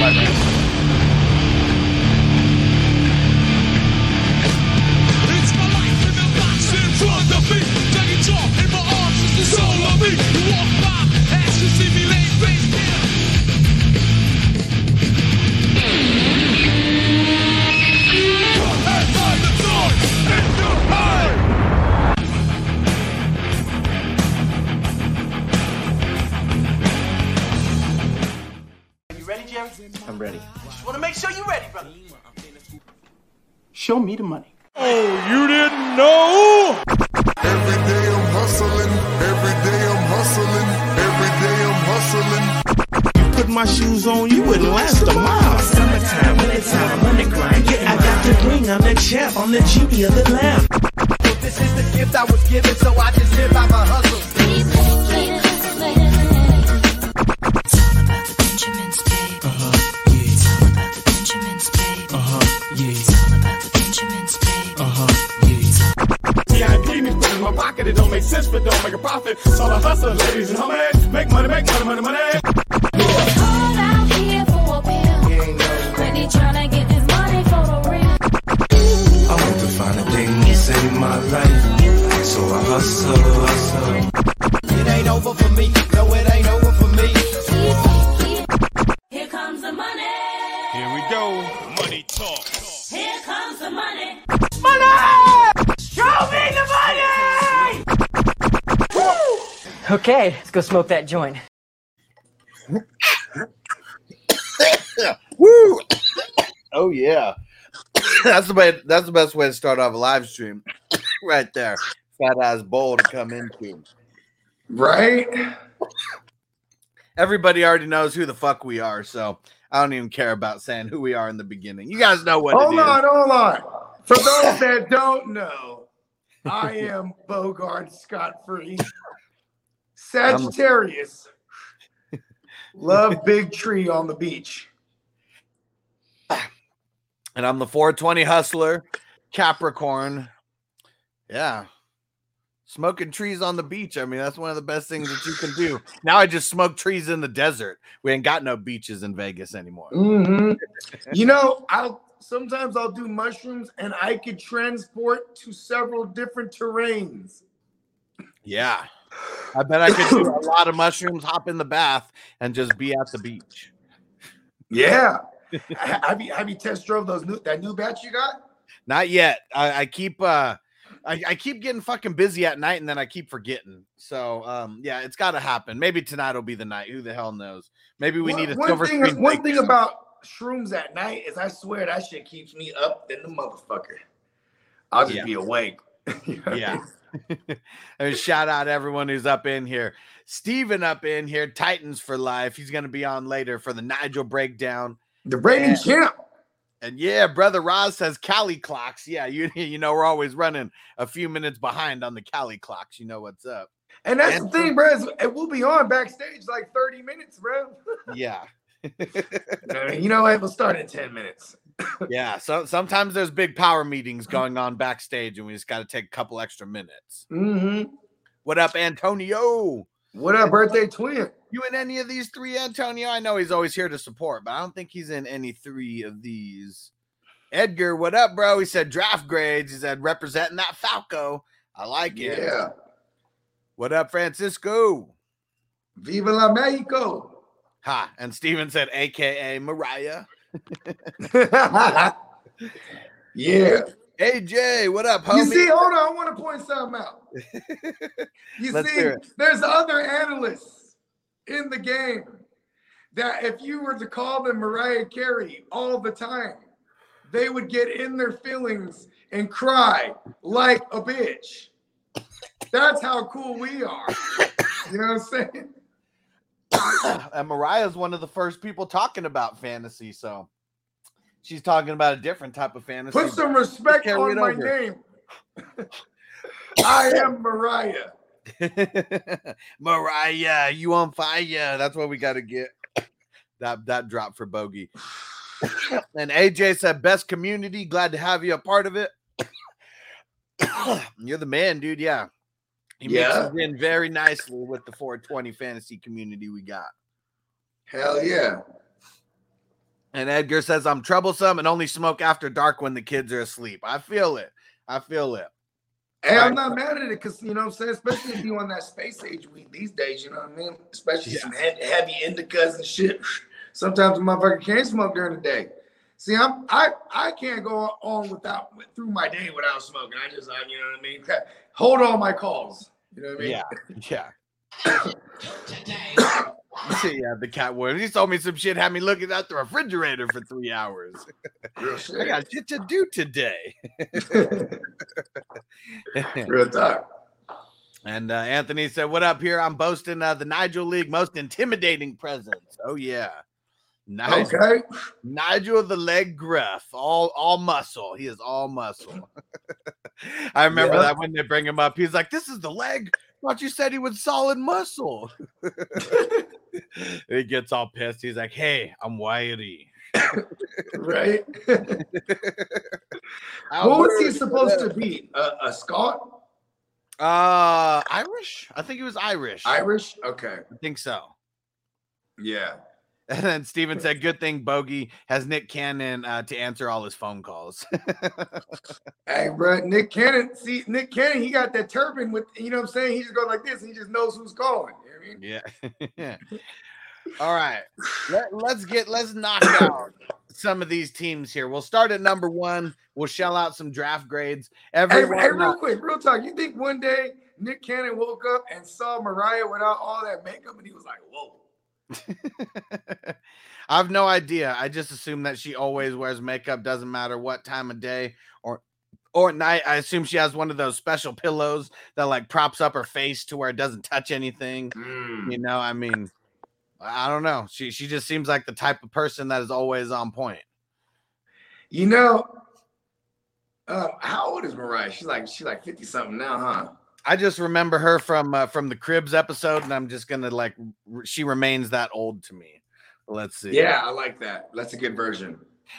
money. Smoke that joint. Woo! Oh yeah. that's the way that's the best way to start off a live stream. right there. Fat ass bowl to come into. Right? Everybody already knows who the fuck we are, so I don't even care about saying who we are in the beginning. You guys know what Hold it is. on, hold on. For those that don't know, I am Bogart Scott Free. Sagittarius. Love big tree on the beach. And I'm the 420 hustler, Capricorn. Yeah. Smoking trees on the beach. I mean, that's one of the best things that you can do. Now I just smoke trees in the desert. We ain't got no beaches in Vegas anymore. hmm You know, I'll sometimes I'll do mushrooms and I could transport to several different terrains. Yeah. I bet I could do a lot of mushrooms, hop in the bath, and just be at the beach. Yeah. Have you have you test drove those new that new batch you got? Not yet. I, I keep uh I, I keep getting fucking busy at night and then I keep forgetting. So um yeah, it's gotta happen. Maybe tonight will be the night. Who the hell knows? Maybe we one, need a one silver thing. One break. thing about shrooms at night is I swear that shit keeps me up than the motherfucker. I'll just Yeah. be awake. Yeah. And shout out everyone who's up in here. Steven up in here, Titans for life. He's gonna be on later for the Nigel breakdown. The reigning champ. And yeah, brother Roz says Cali clocks. Yeah, you you know we're always running a few minutes behind on the Cali clocks. You know what's up. And that's the thing, bro. It will be on backstage like 30 minutes, bro. Yeah. You know what? We'll start in 10 minutes. Yeah. So sometimes there's big power meetings going on backstage, and we just got to take a couple extra minutes. hmm What up, Antonio? What up, birthday twin? You in any of these three, Antonio? I know he's always here to support, but I don't think he's in any three of these. Edgar, what up, bro? He said draft grades. He said representing that Falco. I like it. Yeah. What up, Francisco? Viva la Mexico. Ha. And Steven said, AKA Mariah. Yeah. AJ, what up, You see, hold on, I want to point something out. You Let's see, there's other analysts in the game that if you were to call them Mariah Carey all the time, they would get in their feelings and cry like a bitch. That's how cool we are. You know what I'm saying? and Mariah's one of the first people talking about fantasy, so she's talking about a different type of fantasy. Put some respect on my over. name. I am Mariah. Mariah, you on fire? That's what we got to get. That that drop for Bogey. and AJ said, "Best community. Glad to have you a part of it. You're the man, dude. Yeah, he Yeah. mixes in very nicely with the 420 fantasy community we got. Hell yeah. And Edgar says, I'm troublesome and only smoke after dark when the kids are asleep. I feel it. I feel it. Hey, I'm not mad at it because you know what I'm saying, especially if you on that space age weed these days, you know what I mean? Especially some he- heavy indicas and shit. Sometimes a motherfucker can't smoke during the day. See, I'm I I can't go on without through my day without smoking. I just I, you know what I mean. Hold all my calls. You know what I mean? Yeah. Yeah. yeah, the cat would. He told me some shit, had me looking at the refrigerator for three hours. Real I got shit to do today. Real talk. and uh, Anthony said, What up here? I'm boasting uh, the Nigel League most intimidating presence. Oh, yeah. Nigel, Okay. Nigel the leg gruff, all all muscle. He is all muscle. I remember Yeah. that when they bring him up, he's like, "This is the leg. Thought you said he was solid muscle." he gets all pissed. He's like, "Hey, I'm wiry." Right. Who was he supposed to be? A, a Scot? Uh, Irish. I think he was Irish. Irish? Okay. I think so. Yeah. And then Steven said, "Good thing Bogey has Nick Cannon uh, to answer all his phone calls." Hey, bro, Nick Cannon. See, Nick Cannon, he got that turban with, you know what I'm saying? He just goes like this and he just knows who's calling. You know what I mean? Yeah. All right. Let, let's get let's knock out some of these teams here. We'll start at number one. We'll shell out some draft grades. Hey, hey, real quick, real talk. You think one day Nick Cannon woke up and saw Mariah without all that makeup and he was like, whoa. I have no idea. I just assume that she always wears makeup, doesn't matter what time of day or or at night. I assume she has one of those special pillows that like props up her face to where it doesn't touch anything. Mm. You know, I mean, I don't know. She she just seems like the type of person that is always on point. You know, um, how old is Mariah? She's like, she's like 50 something now, huh? I just remember her from uh, from the Cribs episode, and I'm just gonna like r- she remains that old to me. Let's see. Yeah, I like that. That's a good version.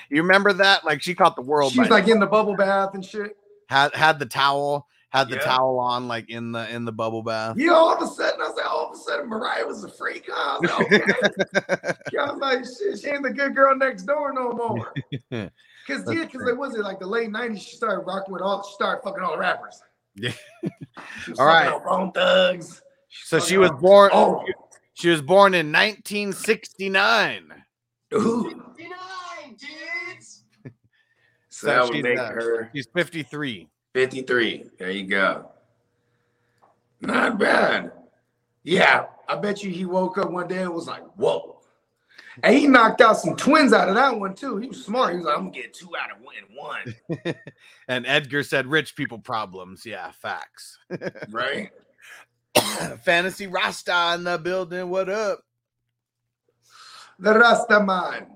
you remember that? Like she caught the world. She's by like in the bubble bath and shit. had had the towel, had the Yeah. towel on like in the in the bubble bath. Yeah, all of a sudden, I was like, all of a sudden, Mariah was a freak. Huh? I was like, okay. yeah, I was like, shit, she ain't the good girl next door no more. Cause yeah, cause it was it like the late '90s. She started rocking with all, she started fucking all the rappers. Yeah. She was All fucking right. on Bone Thugs. so she was born. Oh, She was born in 1969. ooh. So So that would she's, make uh, her She's 53. 53. There you go. Not bad. Yeah, I bet you he woke up one day and was like, whoa. And he knocked out some twins out of that one too. He was smart. He was like, I'm gonna get two out of one one. And Edgar said, "Rich people problems." Yeah, facts. Right? Fantasy Rasta in the building. What up? The Rasta man.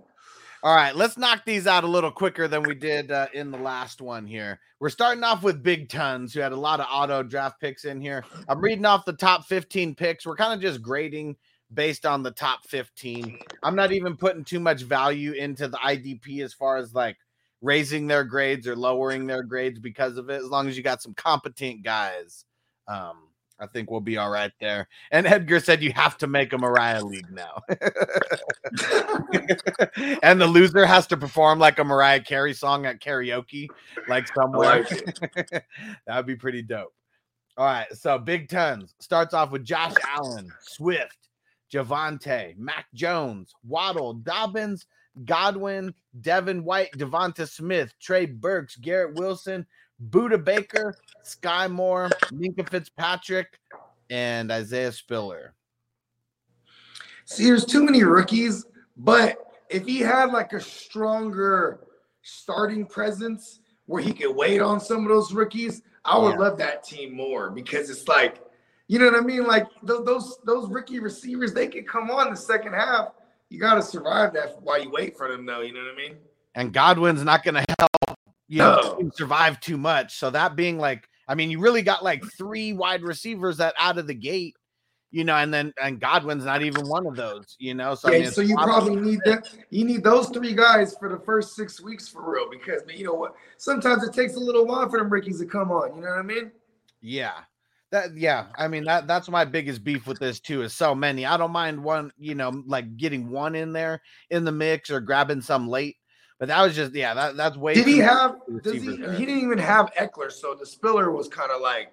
All right, let's knock these out a little quicker than we did uh, in the last one here. We're starting off with Big Tons, who had a lot of auto draft picks in here. I'm reading off the top 15 picks. We're kind of just grading based on the top 15. I'm not even putting too much value into the IDP as far as like raising their grades or lowering their grades because of it. As long as you got some competent guys, um, I think we'll be all right there. And Edgar said you have to make a Mariah League now. and the loser has to perform like a Mariah Carey song at karaoke, like somewhere. like that would be pretty dope. All right, so Big Tons starts off with Josh Allen, Swift, Javonte, Mac Jones, Waddle, Dobbins, Godwin, Devin White, Devonta Smith, Trey Burks, Garrett Wilson, Budda Baker, Sky Moore, Minkah Fitzpatrick, and Isaiah Spiller. See, there's too many rookies, but if he had like a stronger starting presence where he could wait on some of those rookies, I would Yeah. love that team more because it's like, you know what I mean? Like th- those those rookie receivers, they could come on the second half. You got to survive that while you wait for them, though. You know what I mean? and Godwin's not going to help you know No. survive too much. So that being like, I mean, you really got like three wide receivers that out of the gate, you know, and then and Godwin's not even one of those, you know. So I mean, so you probably- probably need that. You need those three guys for the first six weeks for real, because you know what? Sometimes it takes a little while for them rookies to come on. You know what I mean? yeah, That yeah, I mean that that's my biggest beef with this too. Is so many. I don't mind one, you know, like getting one in there in the mix or grabbing some late. But that was just yeah, that that's way. Did he have? Does he? there. He didn't even have Ekeler, so the spiller was kind of like,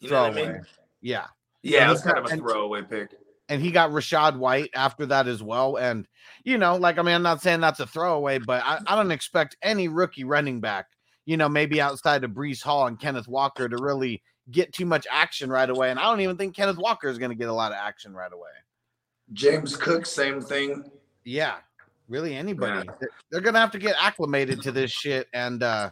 you know what I mean? Yeah, Yeah, And it was kind of a throwaway pick. and he got Rachaad White after that as well. And you know, like I mean, I'm not saying that's a throwaway, but I, I don't expect any rookie running back, you know, maybe outside of Breece Hall and Kenneth Walker to really get too much action right away. And I don't even think Kenneth Walker is going to get a lot of action right away. James Cook, same thing. Yeah, really anybody. They're- They're gonna have to get acclimated to this shit. And uh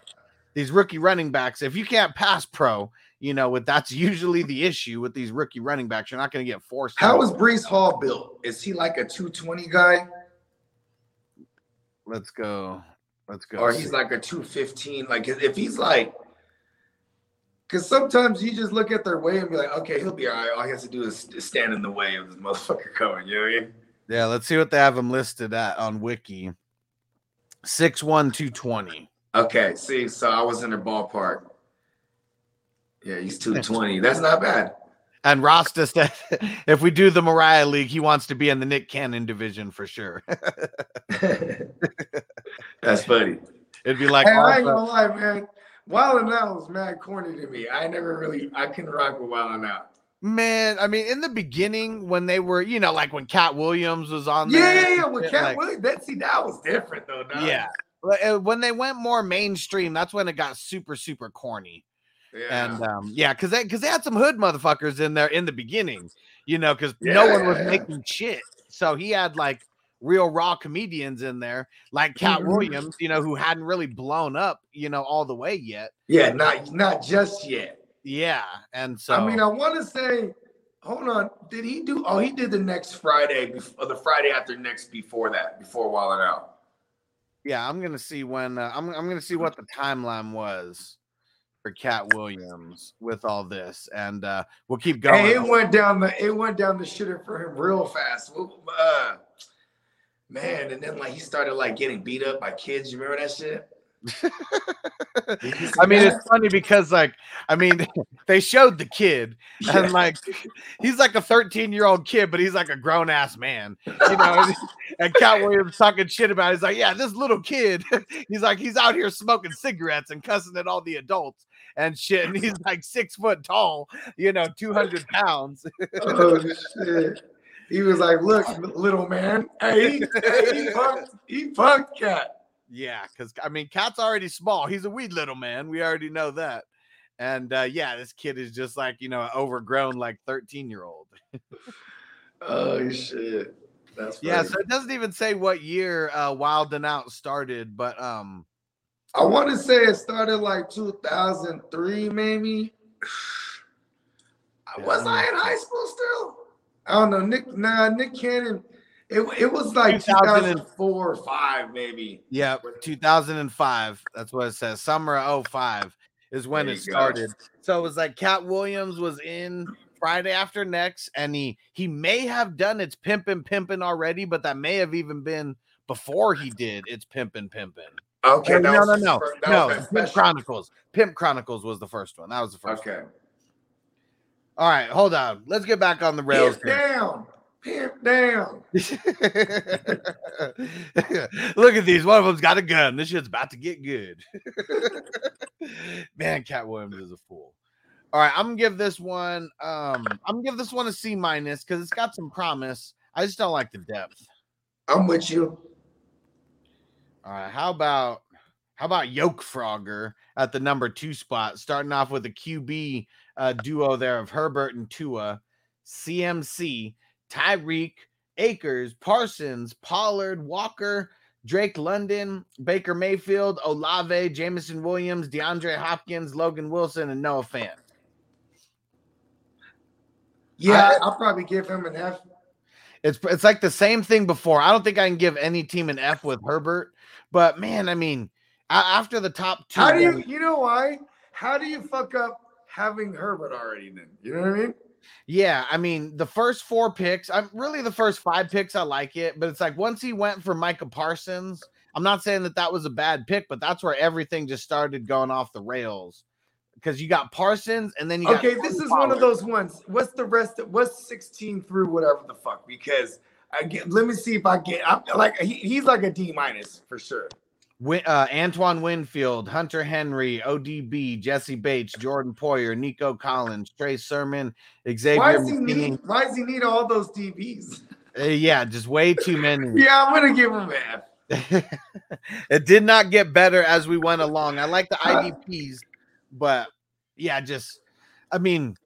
these rookie running backs, if you can't pass pro, you know, with that's usually the issue with these rookie running backs. You're not gonna get forced. How is Breece Hall built? Is he like a 220 guy, let's go. Let's go. or he's like a 215? Like if he's like, because sometimes you just look at their way and be like, okay, he'll be all right. All he has to do is stand in the way of this motherfucker coming. You know what I mean? yeah, let's see what they have him listed at on Wiki. Six one two twenty. Okay, see, so I was in the ballpark. Yeah, he's 220. That's not bad. And Rasta said if we do the Mariah League, he wants to be in the Nick Cannon division for sure. That's funny. It'd be like Hey, I ain't gonna lie, man. Wild and Out was mad corny to me. I never really, I couldn't rock with Wild and Out. Man, I mean, in the beginning when they were, you know, like when Katt Williams was on Yeah, there, yeah, yeah. With Katt like- Williams, that see, that was different though. Dog. yeah. Uh, When they went more mainstream, that's when it got super, super corny. yeah. And um, yeah, because they because they had some hood motherfuckers in there in the beginning, you know, because no one was Yeah. making shit. So he had like real raw comedians in there, like Katt Mhm. Williams, you know, who hadn't really blown up, you know, all the way yet. yeah, not not just yet. Yeah, and so I mean, I want to say, hold on, did he do? Oh, he did the next Friday, bef- or the Friday after next before that, before Wild and Out. Yeah, I'm gonna see when uh, I'm I'm gonna see what the timeline was for Katt Williams with all this, and uh, we'll keep going. Hey, it went down the it went down the shitter for him real fast. Uh, man, and then like he started like getting beat up by kids. You remember that shit? Did you see I mean, it's funny because like I mean, they showed the kid, Yeah. and like he's like a 13 year old kid, but he's like a grown ass man, you know. and, and Katt Williams talking shit about. It. He's like, yeah, this little kid. he's like, he's out here smoking cigarettes and cussing at all the adults and shit, and he's like six foot tall, you know, 200 pounds. oh shit. He was like, "Look, little man, hey, he, hey, he punked, he punked Katt." Yeah, because I mean, Katt's already small. He's a wee little man. We already know that. And uh, yeah, this kid is just like you know, overgrown, like 13 year old. Oh shit, that's Yeah, funny. so it doesn't even say what year uh, Wild and Out started, but um, I want to say it started like 2003, maybe. Was I in high school still? I don't know. Nick, nah, Nick Cannon. It, it was like 2000 2004 or five, maybe. yeah, 2005. That's what it says. Summer of 05 is when There it you go. started. So it was like Katt Williams was in Friday after next, and he he may have done its pimpin' pimpin' already, but that may have even been before he did its pimpin' pimpin'. Okay, no, no, no, no. Pimp. Chronicles. Pimp Chronicles was the first one. That was the first. Okay. One. All right, hold on. Let's get back on the rails. Pimp down. Pimp down. Look at these. One of them's got a gun. This shit's about to get good. Man, Katt Williams is a fool. All right, I'm gonna give this one. Um, I'm gonna give this one a C minus because it's got some promise. I just don't like the depth. I'm with you. All right, how about how about Yoke Frogger at the number two spot, starting off with a QB uh, duo there of Herbert and Tua, CMC, Tyreek, Akers, Parsons, Pollard, Walker, Drake London, Baker Mayfield, Olave, Jameson Williams, DeAndre Hopkins, Logan Wilson, and Noah Fant. Yeah, I'll probably give him an F. It's it's like the same thing before. I don't think I can give any team an F with Herbert, but man, I mean, after the top two, How do you, you know why? How do you fuck up having Herbert already then? You know what I mean? Yeah, I mean, the first four picks, I'm really the first five picks, I like it, but it's like once he went for Micah Parsons, I'm not saying that that was a bad pick, but that's where everything just started going off the rails because you got Parsons and then you got Okay, this is one of those ones. What's the rest? Of, what's 16 through whatever the fuck? Because I get. Let me see if I get. I'm like he, he's like a D minus for sure. Uh, Antoine Winfield, Hunter Henry, ODB, Jessie Bates, Jordan Poyer, Nico Collins, Trey Sermon, Xavier. Why does he need? Why does he need all those DBs? Uh, yeah, just way too many. Yeah, I'm gonna give him F. it did not get better as we went along. I like the IDPs, but yeah, just I mean,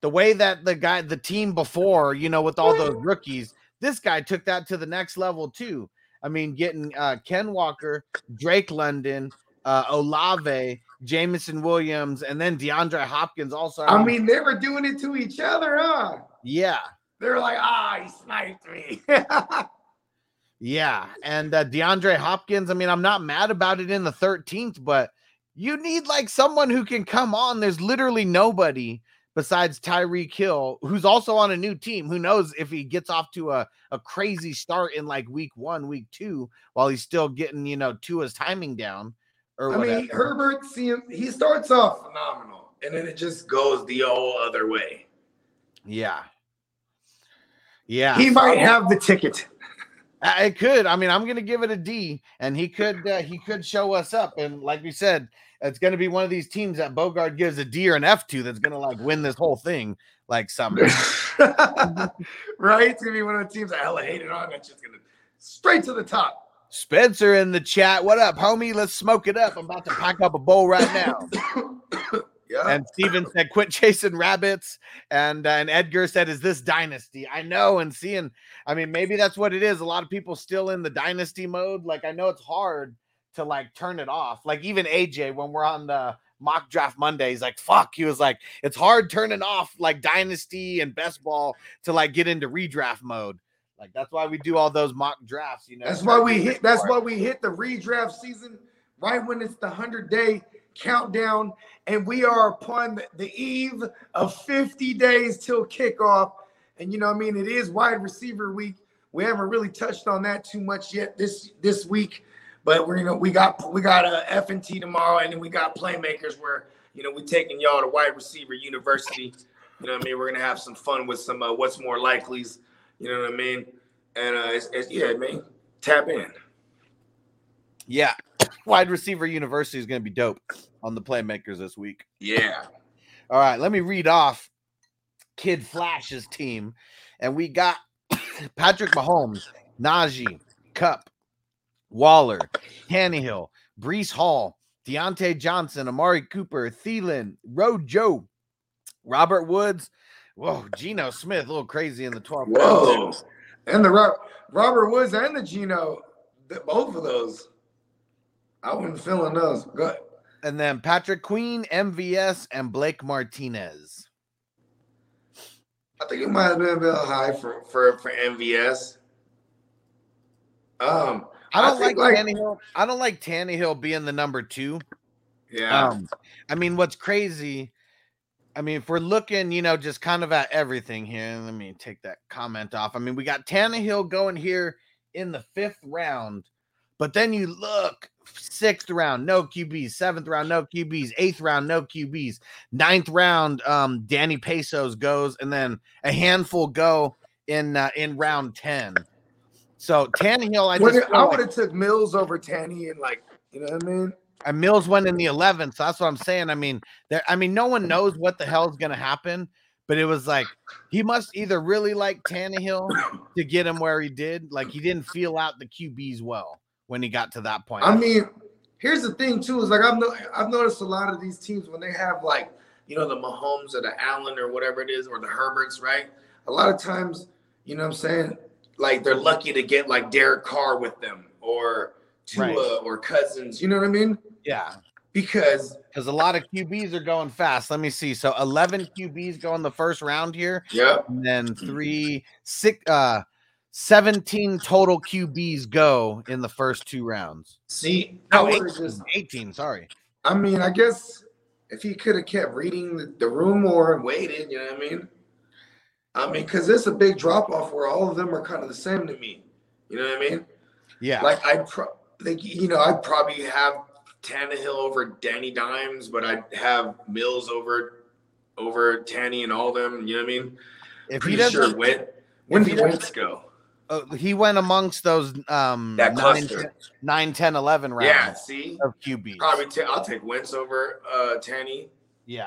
the way that the guy, the team before, you know, with all those rookies, this guy took that to the next level too. I mean, getting uh, Ken Walker, Drake London, uh, Olave, Jameson Williams, and then DeAndre Hopkins. Also, I mean, they were doing it to each other, huh? yeah, They're like, ah, he sniped me. Yeah, and uh, DeAndre Hopkins. I mean, I'm not mad about it in the 13th, but you need like someone who can come on. There's literally nobody besides Tyree Hill, who's also on a new team. Who knows if he gets off to a, a crazy start in like week one, week two, while he's still getting, you know, Tua's timing down or I whatever. mean, Herbert, see him, he starts off phenomenal, and then it just goes the whole other way. yeah. Yeah. He might have the ticket. It could. I mean, I'm going to give it a D, and he could. Uh, he could show us up. And like we said, it's going to be one of these teams that Bogart gives a D or an F to. That's going to like win this whole thing. Like somehow. right? It's gonna be one of the teams I hella hated on. That's just gonna straight to the top. Spencer in the chat. What up, homie? Let's smoke it up. I'm about to pack up a bowl right now. Yeah. And Steven said, "Quit chasing rabbits." And uh, and Edgar said, "Is this dynasty?" I know. And seeing, I mean, maybe that's what it is. A lot of people still in the dynasty mode. Like I know it's hard to like turn it off. Like even AJ, when we're on the mock draft Monday, he's like, "Fuck." He was like, "It's hard turning off like dynasty and best ball to like get into redraft mode." Like that's why we do all those mock drafts. You know, That's why we hit. That's why we hit the redraft season right when it's the hundred day countdown, and we are upon the, eve of fifty days till kickoff. And you know, what I mean, it is wide receiver week. We haven't really touched on that too much yet this this week, but we're you know we got we got a F and T tomorrow, and then we got playmakers where you know we're taking y'all to wide receiver university. You know what I mean? We're gonna have some fun with some uh, what's more likelies. You know what I mean? And uh, it's, it's yeah, man, tap in. Yeah. Wide receiver university is going to be dope on the playmakers this week. Yeah. All right, let me read off Kid Flash's team. And we got Patrick Mahomes, Najee, Kupp, Waller, Tannehill, Breece Hall, Diontae Johnson, Amari Cooper, Thielen, Rojo, Robert Woods. Whoa, Geno Smith, a little crazy in the 12th. Whoa. And the Ro- Robert Woods and the Geno, the, both of those. I wasn't feeling those. Good. And then Patrick Queen, MVS, and Blake Martinez. I think it might have been a bit high for for for MVS. Um, I don't like, think, like- Tannehill. I don't like Tannehill being the number two. yeah, Um, I mean, what's crazy? I mean, if we're looking, you know, just kind of at everything here, let me take that comment off. I mean, we got Tannehill going here in the fifth round, but then you look sixth round, no QBs, seventh round, no QBs, eighth round, no QBs, ninth round, um, Danny Pesos goes, and then a handful go in uh, in round ten. So Tannehill, I just I would have took Mills over Tanny and like you know what I mean. and Mills went in the 11th. So that's what I'm saying. I mean, there. I mean, no one knows what the hell is going to happen, but it was like he must either really like Tannehill to get him where he did. Like he didn't feel out the QBs well when he got to that point. I mean, here's the thing too is like I've no, I've noticed a lot of these teams when they have like you know the Mahomes or the Allen or whatever it is or the Herberts, right? A lot of times, you know what I'm saying, like they're lucky to get like Derek Carr with them or Tua Right. or Cousins. You know what I mean? yeah, Because because a lot of QBs are going fast. Let me see. So 11 QBs go in the first round here, yeah, and then three, six, uh, 17 total QBs go in the first two rounds. see, No, would 18, just. 18 sorry. I mean, I guess if he could have kept reading the, the room more and waited, you know what I mean? I mean, because it's a big drop off where all of them are kind of the same to me. You know what I mean? Yeah. Like I, pro- like you know, I'd probably have Tannehill over Danny Dimes, but I'd have Mills over over Tanny and all them. You know what I mean? If he doesn't, sure when when did Wentz go? uh, he went amongst those um That 9, cluster. 10, 9, 10, 11 rounds Yeah, see, of QBs. probably ta- I'll take Wentz over uh, Tanny. Yeah.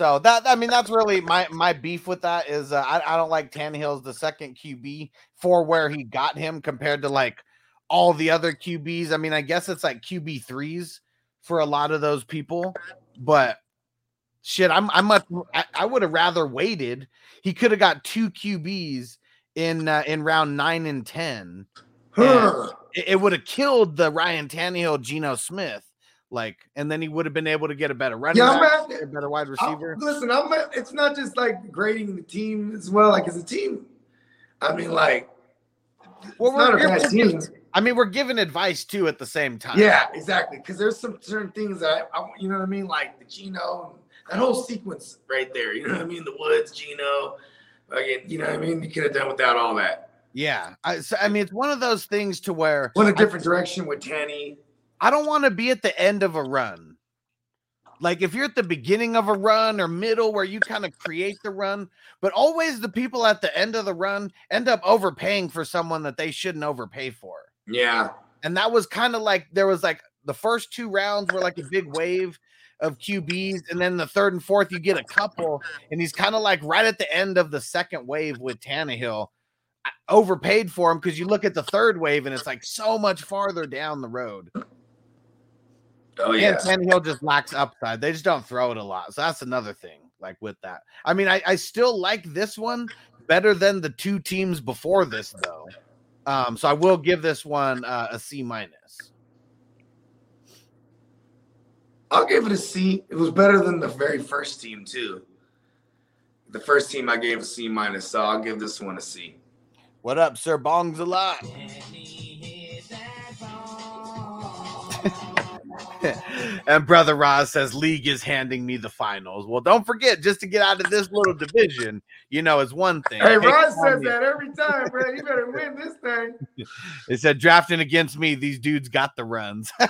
So that I mean that's really my my beef with that is uh, I I don't like Tannehill's the second QB for where he got him compared to like all the other QBs. I mean I guess it's like QB threes for a lot of those people, but shit I'm I much I, I would have rather waited. He could have got two QBs in uh, in round nine and ten. Huh. It, it would have killed the Ryan Tannehill Geno Smith. Like, and then he would have been able to get a better running Yeah, back, at- a better wide I'm- receiver. listen, I'm. at- It's not just like grading the team as well. Like as a team, I mean, like Well, it's not we're- bad we're- team. I mean, we're giving advice too at the same time. Yeah, exactly. Because there's some certain things that I, I, you know what I mean, like the Geno, that whole sequence right there. You know what I mean? The Woods, Geno, like you know what I mean. You could have done without all that. yeah. I, so, I mean, it's one of those things to where Went a different direction with Tanny. I don't want to be at the end of a run. Like if you're at the beginning of a run or middle where you kind of create the run, but always the people at the end of the run end up overpaying for someone that they shouldn't overpay for. Yeah, And that was kind of like there was like the first two rounds were like a big wave of QBs, and then the third and fourth you get a couple, and he's kind of like right at the end of the second wave with Tannehill. I Overpaid for him because you look at the third wave and it's like so much farther down the road. Oh And yeah. Tannehill just lacks upside. They just don't throw it a lot. So that's another thing. Like with that, I mean, I, I still like this one better than the two teams before this, though. Um, so I will give this one uh, a C minus. I'll give it a C. It was better than the very first team too. The first team I gave a C minus, so I'll give this one a C. What up, Sir Bongs a lot? And brother Roz says league is handing me the finals. Well, don't forget, just to get out of this little division, you know, is one thing. Hey, Ross says that every time, bro. You better win this thing. They said drafting against me, these dudes got the runs.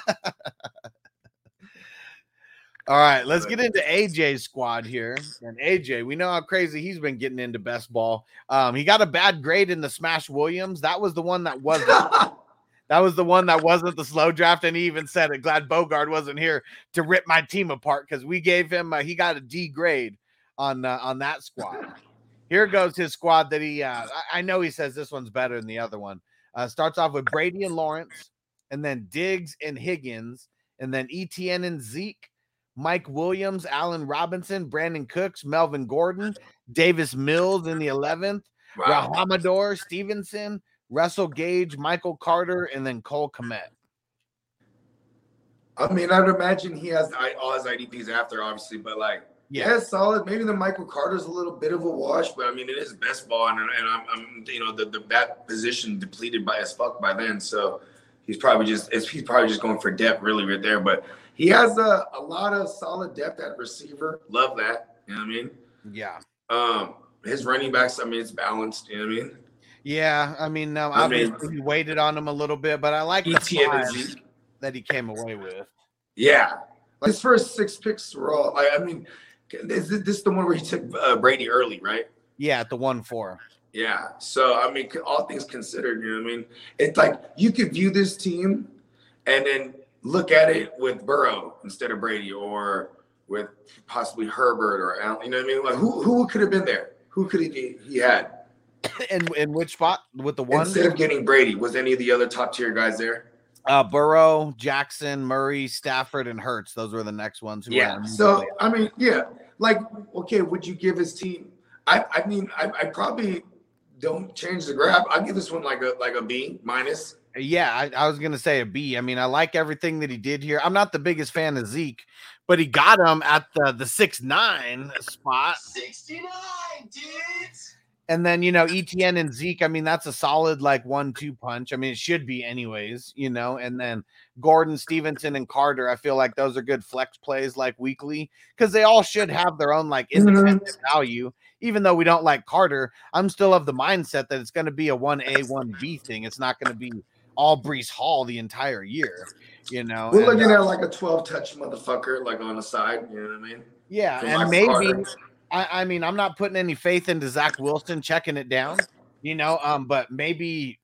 All right, let's get into AJ's squad here. And AJ, we know how crazy he's been getting into best ball. Um, he got a bad grade in the Smash Williams. That was the one that wasn't. that was the one that wasn't the slow draft, and he even said it. Glad Bogart wasn't here to rip my team apart because we gave him. Uh, he got a D grade on uh, on that squad. Here goes his squad that he. Uh, I, know he says this one's better than the other one. Uh, starts off with Brady and Lawrence, and then Diggs and Higgins, and then ETN and Zeke, Mike Williams, Allen Robinson, Brandin Cooks, Melvin Gordon, Davis Mills in the 11th, Wow. Rhamondre Stevenson, Russell Gage, Michael Carter, and then Cole Kmet. I mean, I'd imagine He has I, all his IDPs after, obviously, but like, yeah, it's solid. Maybe the Michael Carter's a little bit of a wash, but I mean, it is best ball, and, and I'm, I'm, you know, the, the that position depleted by as fuck by then, so he's probably just he's probably just going for depth, really, right there. But he has a, a lot of solid depth at receiver. love that, you know what I mean? Yeah. Um, his running backs, I mean, it's balanced, you know what I mean? Yeah. I mean, um, I mean- obviously he waited on him a little bit, but I like the ETN and five Zeke, that he came away with. yeah, like His first six picks were all. like I mean, is this this the one where he took uh, Brady early, right? Yeah, at the one four. Yeah. So I mean, all things considered, you know what I mean? It's like you could view this team and then look at it with Burrow instead of Brady, or with possibly Herbert or Allen. You know what I mean? Like who who could have been there? Who could he he had In in which spot with the one? instead of getting Brady? Was any of the other top tier guys there? Uh, Burrow, Jackson, Murray, Stafford, and Hurts. Those were the next ones. Who Yeah, So I mean, yeah, like okay, would you give his team? I I mean, I, I probably don't change the graph. I give this one like a like a B minus. Yeah, I, I was gonna say a B. I mean, I like everything that he did here. I'm not the biggest fan of Zeke, but he got him at the the six nine spot. 69, dudes. And then you know ETN and Zeke. I mean, that's a solid like one two punch. I mean, it should be anyways. You know, and then Gordon, Stevenson, and Carter. I feel like those are good flex plays like weekly because they all should have their own like independent value. Even though we don't like Carter, I'm still of the mindset that it's going to be a one A one B thing. It's not going to be all Breece Hall the entire year. You know, We're and, looking uh, at like a 12 touch motherfucker, like on the side. You know what I mean? yeah, From and Michael maybe Carter. I, I mean I'm not putting any faith into Zach Wilson checking it down, you know, um, but maybe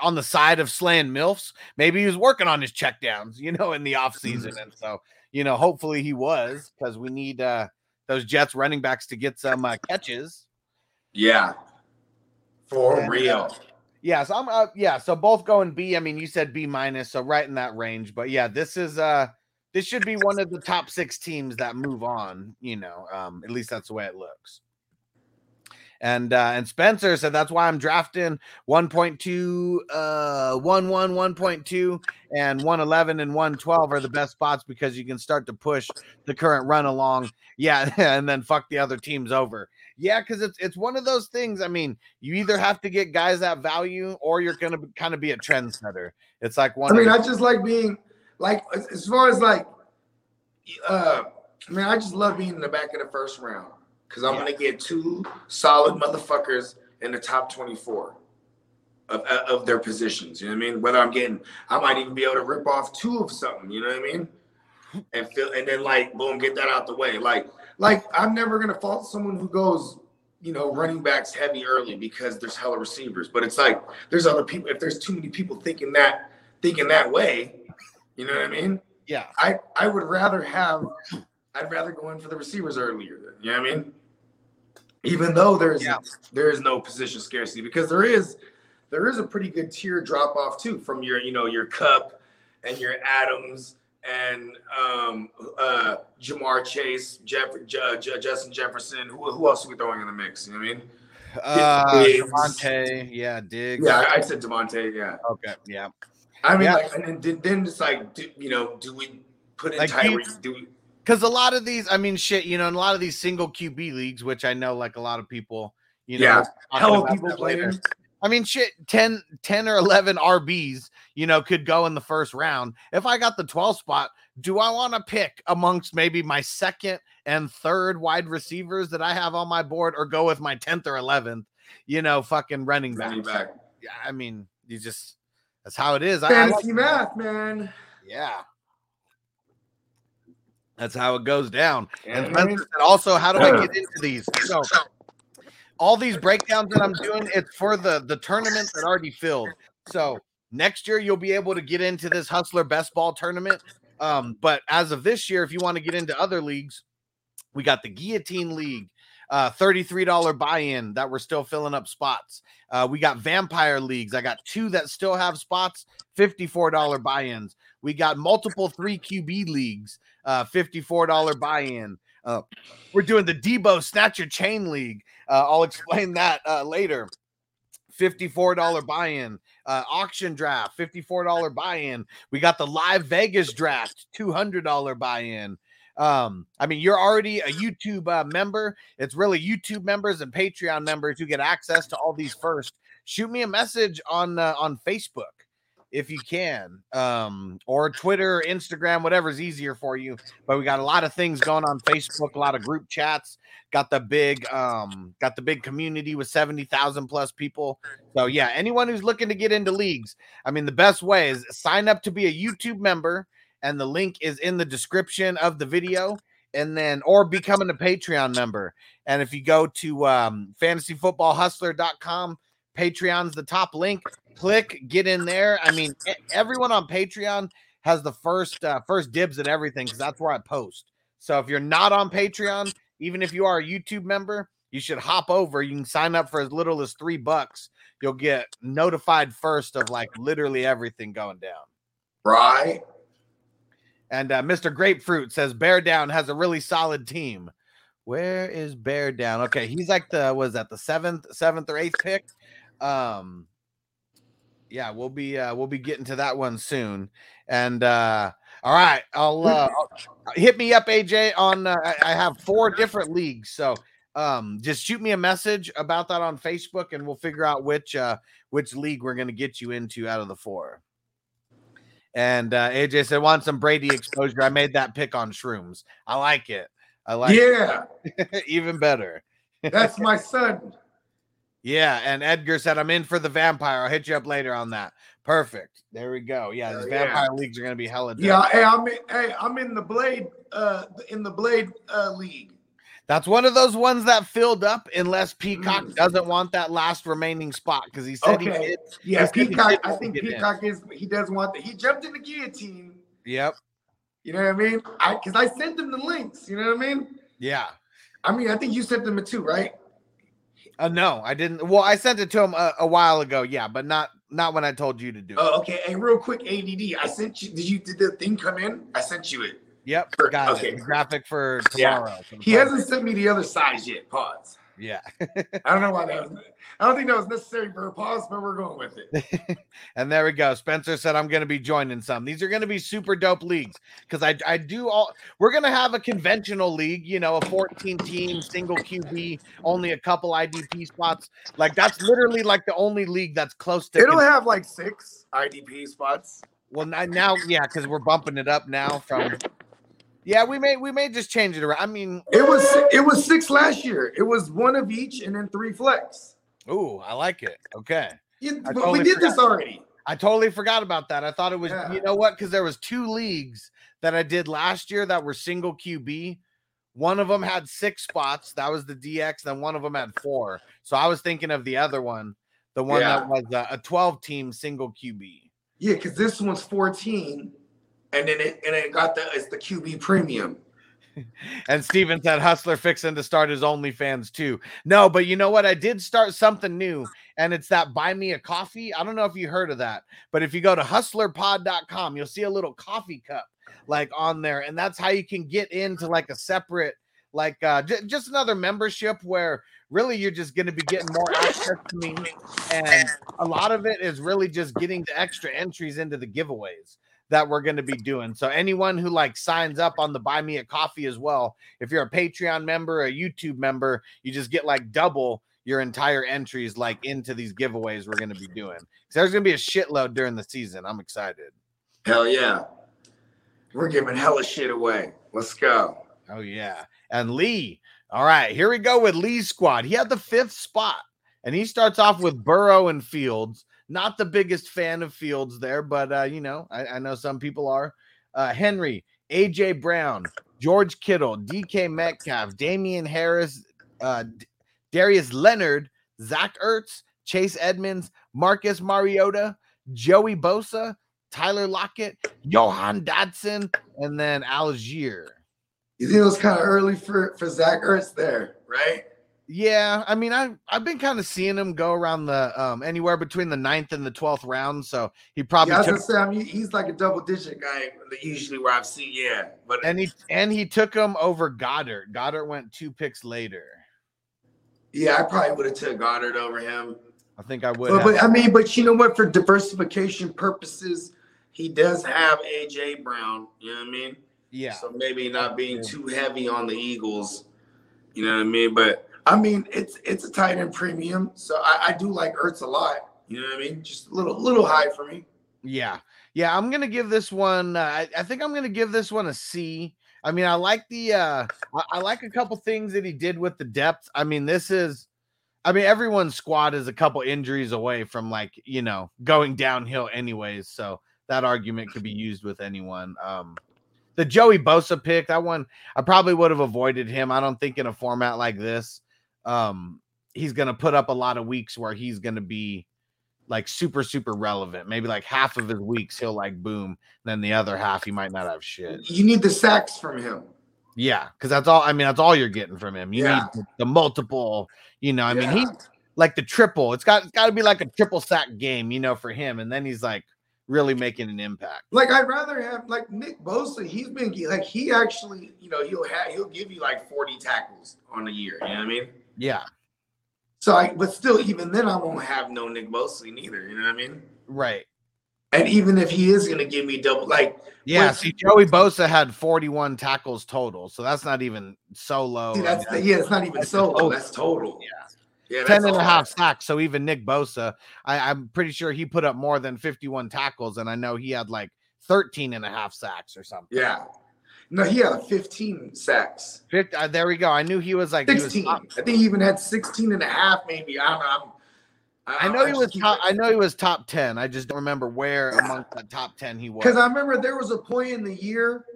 on the side of slaying milfs, maybe he was working on his check downs, you know, in the offseason. and so, you know, hopefully he was because we need uh those Jets running backs to get some uh, catches. Yeah. For And, uh, real. Yeah, so I'm uh, yeah, so both going B. I mean, you said B minus, so right in that range. But yeah, this is uh this should be one of the top six teams that move on, you know. Um, at least that's the way it looks. And uh and Spencer said that's why I'm drafting 1.2, uh 1 1, 1.2, and 111 and 112 are the best spots because you can start to push the current run along. Yeah, and then fuck the other teams over. Yeah, because it's it's one of those things. I mean, you either have to get guys that value or you're gonna kind of be a trendsetter. It's like one. I mean, I just like being like as- far as like uh I mean, I just love being in the back of the first round because I'm Yeah. gonna get two solid motherfuckers in the top 24 of, of of their positions. You know what I mean? Whether I'm getting, I might even be able to rip off two of something. You know what I mean? And feel, and then like boom, get that out the way. Like, like I'm never gonna fault someone who goes, you know, running backs heavy early because there's hella receivers. But it's like there's other people. If there's too many people thinking that thinking that way, you know what I mean? yeah, I I would rather have I'd rather go in for the receivers earlier. You know what I mean? Even though there's Yeah. there is no position scarcity because there is there is a pretty good tier drop off too from your you know your Kupp and your Adams and um uh Ja'Marr Chase, Jeff, J- J- Justin Jefferson. Who who else are we throwing in the mix? You know what I mean? uh, Diggs. Devontae, yeah, Diggs. Yeah, I I said Devontae. Yeah, okay, yeah. I mean, Yeah. like, and then, then- it's like, do, you know, do we put in Like, do Tyreek? Do we? Because a lot of these, I mean, shit, you know, in a lot of these single QB leagues, which I know, like a lot of people, you know, Yeah, Hell, people playing. I mean, shit, 10, 10 or 11 RBs, you know, could go in the first round. If I got the 12 spot, do I want to pick amongst maybe my second and third wide receivers that I have on my board or go with my 10th or 11th, you know, fucking running back? Running back. Yeah, I mean, you just, that's how it is. I, I Fantasy math, man. yeah. That's how it goes down. And Spencer said, also, how do I get into these? So, all these breakdowns that I'm doing, it's for the the tournament that already filled. So next year you'll be able to get into this Hustler Best Ball tournament. Um, but as of this year, if you want to get into other leagues, we got the Guillotine League, uh, $33 buy-in that we're still filling up spots. Uh, we got Vampire Leagues. I got two that still have spots, $54 buy-ins. We got multiple three QB leagues, uh, $54 buy-in. Uh, we're doing the Debo Snatcher Chain League. Uh, I'll explain that uh, later. $54 buy-in. Uh, auction draft, $54 buy-in. We got the live Vegas draft, $200 buy-in. Um, I mean, you're already a YouTube uh, member. It's really YouTube members and Patreon members who get access to all these first. Shoot me a message on uh, on Facebook if you can, um, or Twitter, Instagram, whatever's easier for you. But we got a lot of things going on Facebook, a lot of group chats. Got the big, um, got the big community with seventy thousand plus people. So yeah, anyone who's looking to get into leagues, I mean, the best way is sign up to be a YouTube member, and the link is in the description of the video. And then, or becoming a Patreon member. And if you go to um, fantasyfootballhustler.com, Patreon's the top link. Click, get in there. I mean, everyone on Patreon has the first uh, first dibs at everything because that's where I post. So if you're not on Patreon, even if you are a YouTube member, you should hop over. You can sign up for as little as three bucks. You'll get notified first of like literally everything going down. Right. And uh, Mr. Grapefruit says Bear Down has a really solid team. Where is Bear Down? Okay, he's like the was that the seventh, seventh or eighth pick. Um, yeah, we'll be uh, we'll be getting to that one soon. And uh, all right, I'll, uh, hit me up, AJ. On uh, I have four different leagues, so um, just shoot me a message about that on Facebook, and we'll figure out which uh, which league we're gonna get you into out of the four. And uh, AJ said, "Want some Brady exposure?" I made that pick on shrooms. I like it. I like yeah, even better. that's my son. Yeah, and Edgar said, "I'm in for the vampire." I'll hit you up later on that. Perfect. There we go. Yeah, these yeah. vampire leagues are gonna be hella. dope. Yeah, hey, I'm in, hey, I'm in the blade, uh, in the blade uh, league. That's one of those ones that filled up unless Peacock Mm. doesn't want that last remaining spot because he said he Okay. did. Yeah, He Peacock. I think get in. Peacock is he does want that. He jumped in the guillotine. Yep. You know what I mean? I because I sent him the links. You know what I mean? Yeah. I mean, I think you sent them it too, right? Uh, no, I didn't. Well, I sent it to him a, a while ago. Yeah, but not not when I told you to do it. Oh, okay. Hey, real quick, ADD. I sent you. Did you did the thing come in? I sent you it. Yep. Sure, Got okay. it. Graphic for Yeah. tomorrow. for He hasn't sent me the other size yet. Pause. Yeah. I don't know why that was. I don't think that was necessary for a pause, but we're going with it. And there we go. Spencer said I'm going to be joining some. These are going to be super dope leagues because I I do all. We're going to have a conventional league, you know, a 14 team single QB, only a couple IDP spots. Like that's literally like the only league that's close to. It'll con- have like six IDP spots. well, now yeah, because we're bumping it up now from. Yeah, we may we may just change it around. I mean, It was it was six last year. It was one of each and then three flex. ooh, I like it. Okay. Yeah, but totally we did this already. I totally forgot about that. I thought it was, Yeah. you know what? Because there was two leagues that I did last year that were single QB. One of them had six spots. That was the DX. Then one of them had four. So I was thinking of the other one, the one Yeah. that was uh, a 12 team single QB. Yeah, because this one's 14, and then it and it got the it's the QB premium. And Steven said Hustler fixing to start his OnlyFans too. No, but you know what? I did start something new, and it's that buy me a coffee. I don't know if you heard of that, but if you go to hustlerpod.com, you'll see a little coffee cup like on there, and that's how you can get into like a separate, like uh j- just another membership where really you're just going to be getting more access to me, and a lot of it is really just getting the extra entries into the giveaways that we're going to be doing. So anyone who like signs up on the buy me a coffee as well, if you're a Patreon member, a YouTube member, you just get like double your entire entries like into these giveaways we're going to be doing. So there's going to be a shitload during the season. I'm excited. Hell yeah. We're giving hella shit away. Let's go. Oh yeah. And Lee. All right, here we go with Lee's squad. He had the fifth spot, and he starts off with Burrow and Fields. Not the biggest fan of Fields there, but uh, you know, I, I know some people are. Uh, Henry, AJ Brown, George Kittle, DK Metcalf, Damien Harris, uh, Darius Leonard, Zach Ertz, Chase Edmonds, Marcus Mariota, Joey Bosa, Tyler Lockett, Jahan Dotson, and then Allgeier. You think it was kind of early for for Zach Ertz there, right? Yeah, I mean, I I've been kind of seeing him go around the um anywhere between the ninth and the twelfth round, so he probably Yeah, I was took gonna say, I mean, he's like a double digit guy. Usually, where I've seen, yeah, but and he and he took him over Goedert. Goedert went two picks later. yeah, I probably would have took Goedert over him. I think I would. But, but I mean, but you know what? For diversification purposes, he does have AJ Brown. You know what I mean? yeah, So maybe not being too heavy on the Eagles. You know what I mean? But I mean, it's it's a tight end premium, so I, I do like Ertz a lot. You know what I mean? Just a little little high for me. yeah, yeah. I'm gonna give this one. Uh, I, I think I'm gonna give this one a C. I mean, I like the. uh I, I like a couple things that he did with the depth. I mean, this is. I mean, everyone's squad is a couple injuries away from like you know going downhill, anyways. So that argument could be used with anyone. Um, the Joey Bosa pick, that one, I probably would have avoided him. I don't think in a format like this, um, he's going to put up a lot of weeks where he's going to be like super, super relevant. Maybe like half of his weeks he'll like boom, then the other half he might not have shit. You need the sacks from him. Yeah, because that's all. I mean, that's all you're getting from him. You Yeah. need the, the multiple. You know, I mean, he Yeah. like the triple. It's got it's got to be like a triple sack game, you know, for him, and then he's like really making an impact. Like I'd rather have like Nick Bosa. He's been like he actually, you know, he'll have he'll give you like forty tackles on a year. You know what I mean? Yeah, So I, but still, even then, I won't have no Nick Bosa neither. You know what I mean? right. And even if he is gonna give me double, like Yeah, see, Joey Bosa had 41 tackles total, so that's not even so low. see, that's yeah, it's not even that's solo. total. That's total. Yeah. yeah, 10 and a half sacks. So even Nick Bosa, I, I'm pretty sure he put up more than 51 tackles, and I know he had like 13 and a half sacks or something. Yeah. No, he had 15 sacks. Uh, there we go. I knew he was like he was 16. I think he even had 16 and a half, maybe. I don't know. I'm, I know he was top. it- I know he was top ten. I just don't remember where amongst the top ten he was. Because I remember there was a point in the year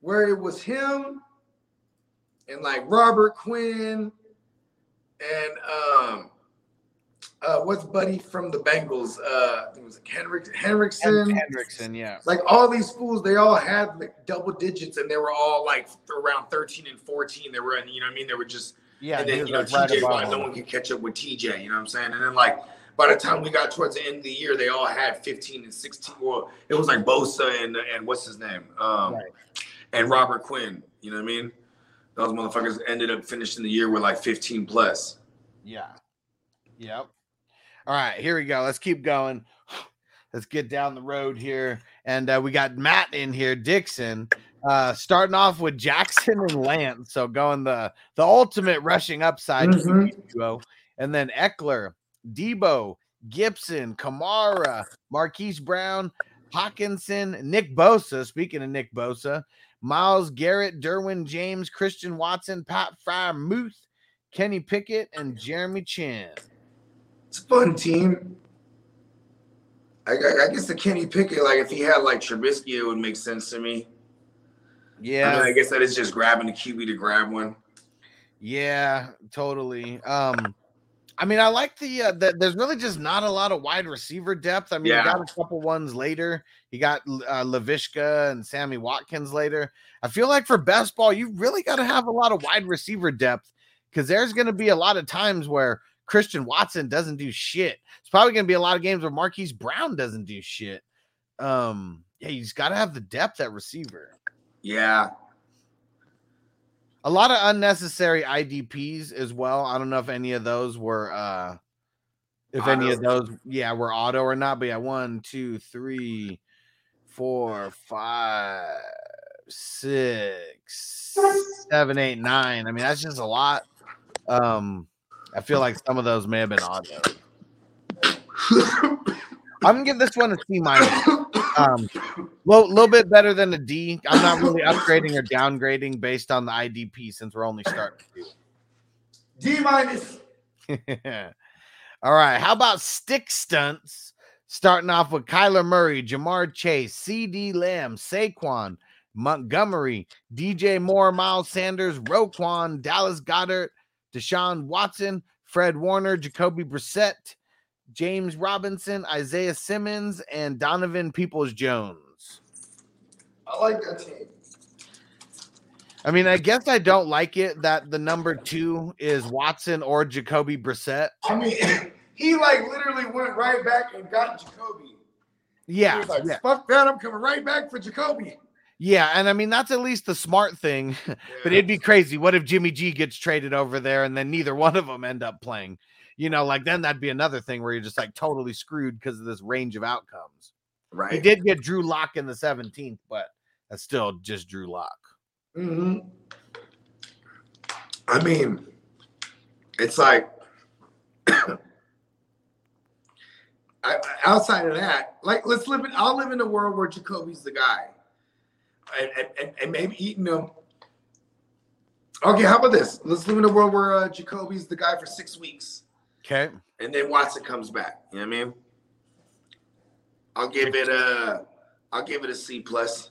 where it was him and like Robert Quinn and um uh what's Buddy from the Bengals? Uh it was Henrik Henriksen. Hen- Hendrickson, yeah. Like all these fools, they all had like double digits and they were all like around 13 and 14. They were in, you know what I mean? They were just Yeah, and then you know like right TJ above no one could catch up with TJ, you know what I'm saying? And then like by the time we got towards the end of the year, they all had 15 and 16. Well, it was like Bosa and and what's his name? Um Right. and Robert Quinn, you know what I mean? Those motherfuckers ended up finishing the year with like 15 plus. Yeah. Yep. All right, here we go. Let's keep going. Let's get down the road here. And uh, we got Matt in here, Dixon, uh, starting off with Jackson and Lance. So going the the ultimate rushing upside Mhm. duo. And then Ekeler, Deebo, Gibson, Kamara, Marquise Brown, Hockenson, Nick Bosa. Speaking of Nick Bosa, Myles Garrett, Derwin James, Christian Watson, Pat Fryer, Muth, Kenny Pickett, and Jeremy Chinn. It's a fun team. I, I, I guess the Kenny Pickett, like if he had like Trubisky, it would make sense to me. Yeah, I, mean, I guess that is just grabbing the QB to grab one. yeah, totally. Um, I mean, I like the uh, that there's really just not a lot of wide receiver depth. I mean, Yeah. you got a couple ones later. You got uh, Laviska and Sammy Watkins later. I feel like for best ball, you really got to have a lot of wide receiver depth because there's going to be a lot of times where Christian Watson doesn't do shit. It's probably going to be a lot of games where Marquise Brown doesn't do shit. Um, yeah, you just got to have the depth at receiver. Yeah. a lot of unnecessary IDPs as well. I don't know if any of those were uh if any of those yeah were auto or not, but yeah, one, two, three, four, five, six, seven, eight, nine. I mean, that's just a lot. Um, I feel like some of those may have been auto. I'm gonna give this one a C minus. Um, little, little bit better than a D. I'm not really upgrading or downgrading based on the IDP since we're only starting D minus. All right, how about stick stunts? Starting off with Kyler Murray, Ja'Marr Chase, CeeDee Lamb, Saquon, Montgomery, DJ Moore, Miles Sanders, Roquan, Dallas Goedert, Deshaun Watson, Fred Warner, Jacoby Brissett, James Robinson, Isaiah Simmons, and Donovan Peoples Jones. I like that team. I mean, I guess I don't like it that the number two is Watson or Jacoby Brissett. I mean, he like literally went right back and got Jacoby. He Yeah, was like, yeah, fuck that, I'm coming right back for Jacoby. Yeah. And I mean, that's at least the smart thing. but it'd be crazy. What if Jimmy G gets traded over there and then neither one of them end up playing? You know, like then that'd be another thing where you're just like totally screwed because of this range of outcomes. Right. He did get Drew Lock in the 17th, but that's still just Drew Lock. hmm I mean, it's like I, I- outside of that, like let's live in. I'll live in a world where Jacoby's the guy, and and, and, maybe eating them. Okay, how about this? Let's live in a world where uh, Jacoby's the guy for six weeks, Okay. and then Watson comes back. You know what I mean? I'll give it a. I'll give it a C plus.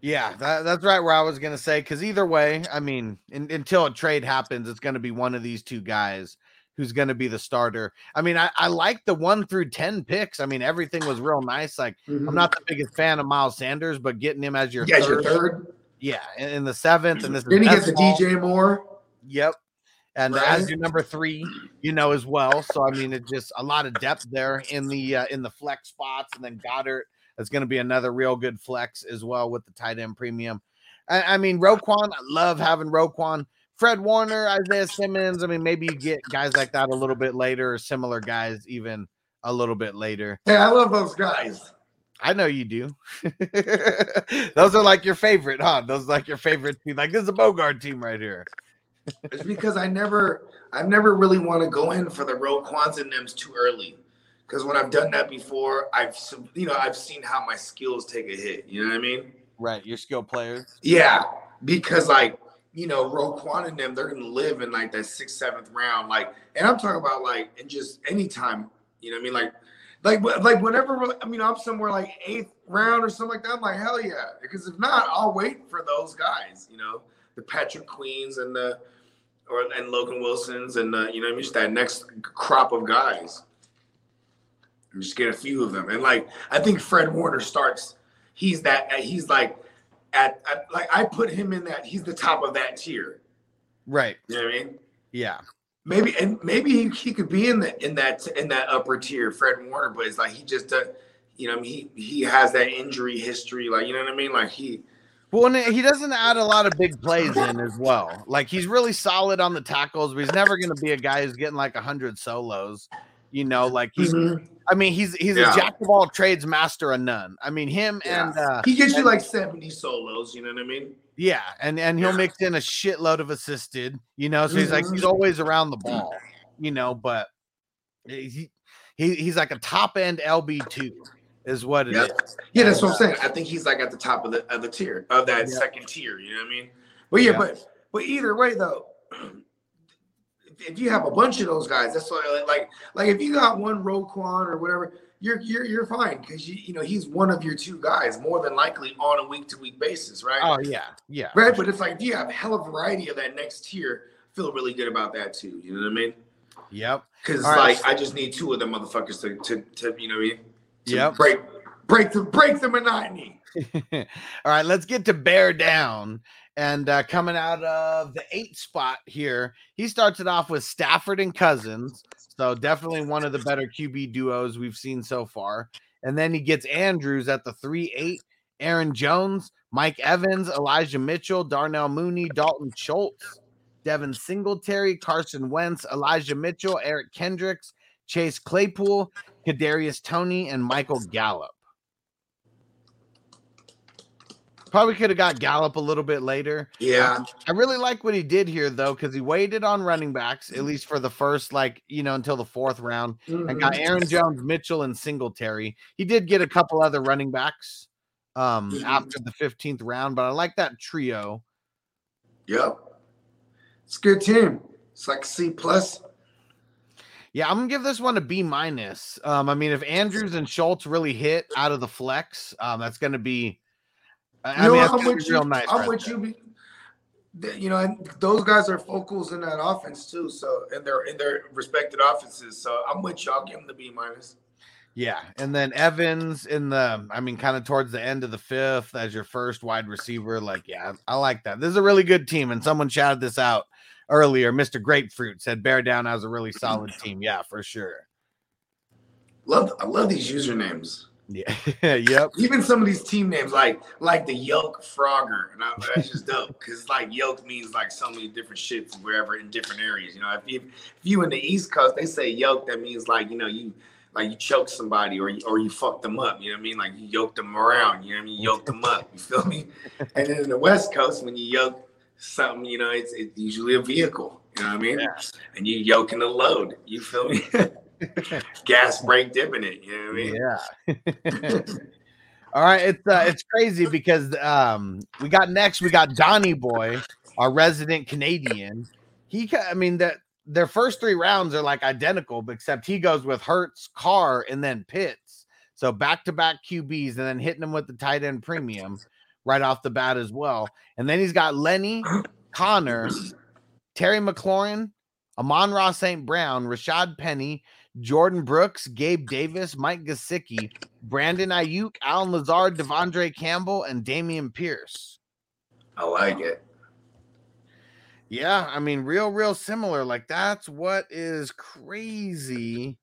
Yeah, that, that's right where I was going to say. Because either way, I mean, in, until a trade happens, it's going to be one of these two guys who's going to be the starter. I mean, I, I like the one through 10 picks. I mean, everything was real nice. Like, I'm not the biggest fan of Miles Sanders, but getting him as your You guys, third, your third. yeah, in, in the seventh, and this Then he gets the. DJ Moore. Yep. And Right. as your number three, you know as well. So I mean, it's just a lot of depth there in the uh, in the flex spots, and then Goedert is going to be another real good flex as well with the tight end premium. I, I mean, Roquan, I love having Roquan. Fred Warner, Isaiah Simmons. I mean, maybe you get guys like that a little bit later, or similar guys even a little bit later. Hey, I love those guys. I know you do. Those are like your favorite, huh? Those are like your favorite team. Like this is a Bogart team right here. It's because I never, I never really want to go in for the Roquans and them's too early. Because when I've done that before, I've, you know, I've seen how my skills take a hit. You know what I mean? Right, your skill players. Yeah, because like you know, Roquan and them, they're gonna live in like that sixth, seventh round. Like, and I'm talking about like in just anytime, you know what I mean? Like, like, like whenever I mean I'm somewhere like eighth round or something like that, I'm like, hell yeah. Because if not, I'll wait for those guys, you know, the Patrick Queens and the or and Logan Wilsons and the, you know, I mean, just that next crop of guys. And just get a few of them. And like I think Fred Warner starts, he's that he's like at, at like I put him in that he's the top of that tier. Right. You know what I mean? Yeah. Maybe and maybe he, he could be in the in that in that upper tier, Fred Warner, but it's like he just does, you know, he he has that injury history, like you know what I mean? Like he Well, and he doesn't add a lot of big plays in as well. Like he's really solid on the tackles, but he's never going to be a guy who's getting like hundred solos. You know, like he's. Mm-hmm. I mean, he's he's Yeah. a jack of all trades, master of none. I mean, him Yeah. and uh, he gets you like 70 solos, you know what I mean? yeah, and and he'll Yeah. mix in a shitload of assisted. You know, so he's like he's always around the ball. You know, but he, he he's like a top end LB two is what it is. Yeah. Yeah, that's what I'm saying. I think he's like at the top of the of the tier of that Yeah. second tier. You know what I mean? But yeah, Yeah. but but either way though, if- you have a bunch of those guys, that's why like like if you got one Roquan or whatever, you're you're you're fine because you you know he's one of your two guys more than likely on a week to week basis, right? Oh yeah, yeah. Right, but it's like if you have a hell of a variety of that next tier, feel really good about that too. You know what I mean? Yep. Because All right. like I just need two of them motherfuckers to to, to you know what I mean? To Yep. break break the break the monotony. All right, let's get to bear down. And uh, coming out of the eight spot here, he starts it off with Stafford and Cousins. So definitely one of the better QB duos we've seen so far. And then he gets Andrews at the three eight, Aaron Jones, Mike Evans, Elijah Mitchell, Darnell Mooney, Dalton Schultz, Devin Singletary, Carson Wentz, Elijah Mitchell, Eric Kendricks, Chase Claypool, Kadarius Toney, and Michael Gallup. Probably could have got Gallup a little bit later. Yeah. I really like what he did here though, because he waited on running backs at least for the first, like you know, until the fourth round, and got Mhm. Aaron Jones, Mitchell, and Singletary. He did get a couple other running backs um Mhm. after the fifteenth round, but I like that trio. Yep. It's a good team. It's like C plus. Yeah, I'm gonna give this one a B minus. Um, I mean, if Andrews and Schultz really hit out of the flex, um, that's gonna be. I, You know mean, that's I'm with you. nice. I'm right with there. you. be- You know, and those guys are focals in that offense too. So in their in their respected offenses. So I'm with you. I'll give them the B minus. Yeah, and then Evans in the, I mean, kind of towards the end of the fifth as your first wide receiver. Like, yeah, I like that. This is a really good team, and someone shouted this out earlier. Mr. Grapefruit said Bear Down has a really solid team. Yeah, for sure. Love I love these usernames. Yeah, yep. Even some of these team names, like like the Yoke Frogger, and I, that's just dope because like Yoke means like so many different shits wherever in different areas. You know, if you if you in the East Coast, they say Yoke, that means like you know you like you choked somebody or you, or you fucked them up. You know what I mean? Like you yoked them around. You know what I mean? You yoked them up. You feel me? And then in the West Coast, when you yoke something, you know, it's it's usually a vehicle. You know what I mean? Yeah. And you yoking a load. You feel me? Gas brake dipping it. You know what I mean? Yeah. All right, it's uh, it's crazy because um we got next we got Donnie Boy, our resident Canadian. He, I mean that their first three rounds are like identical, except he goes with Hurts, Carr, and then Pitts. So back to back QBs, and then hitting them with the tight end premium right off the bat as well. And then he's got Lenny, Conner, Terry McLaurin, Amon-Ra St. Brown, Rashaad Penny, Jordyn Brooks, Gabe Davis, Mike Gesicki, Brandon Aiyuk, Allen Lazard, De'Vondre Campbell, and Dameon Pierce. I like it. Yeah, I mean, real, real similar. Like that's what is crazy.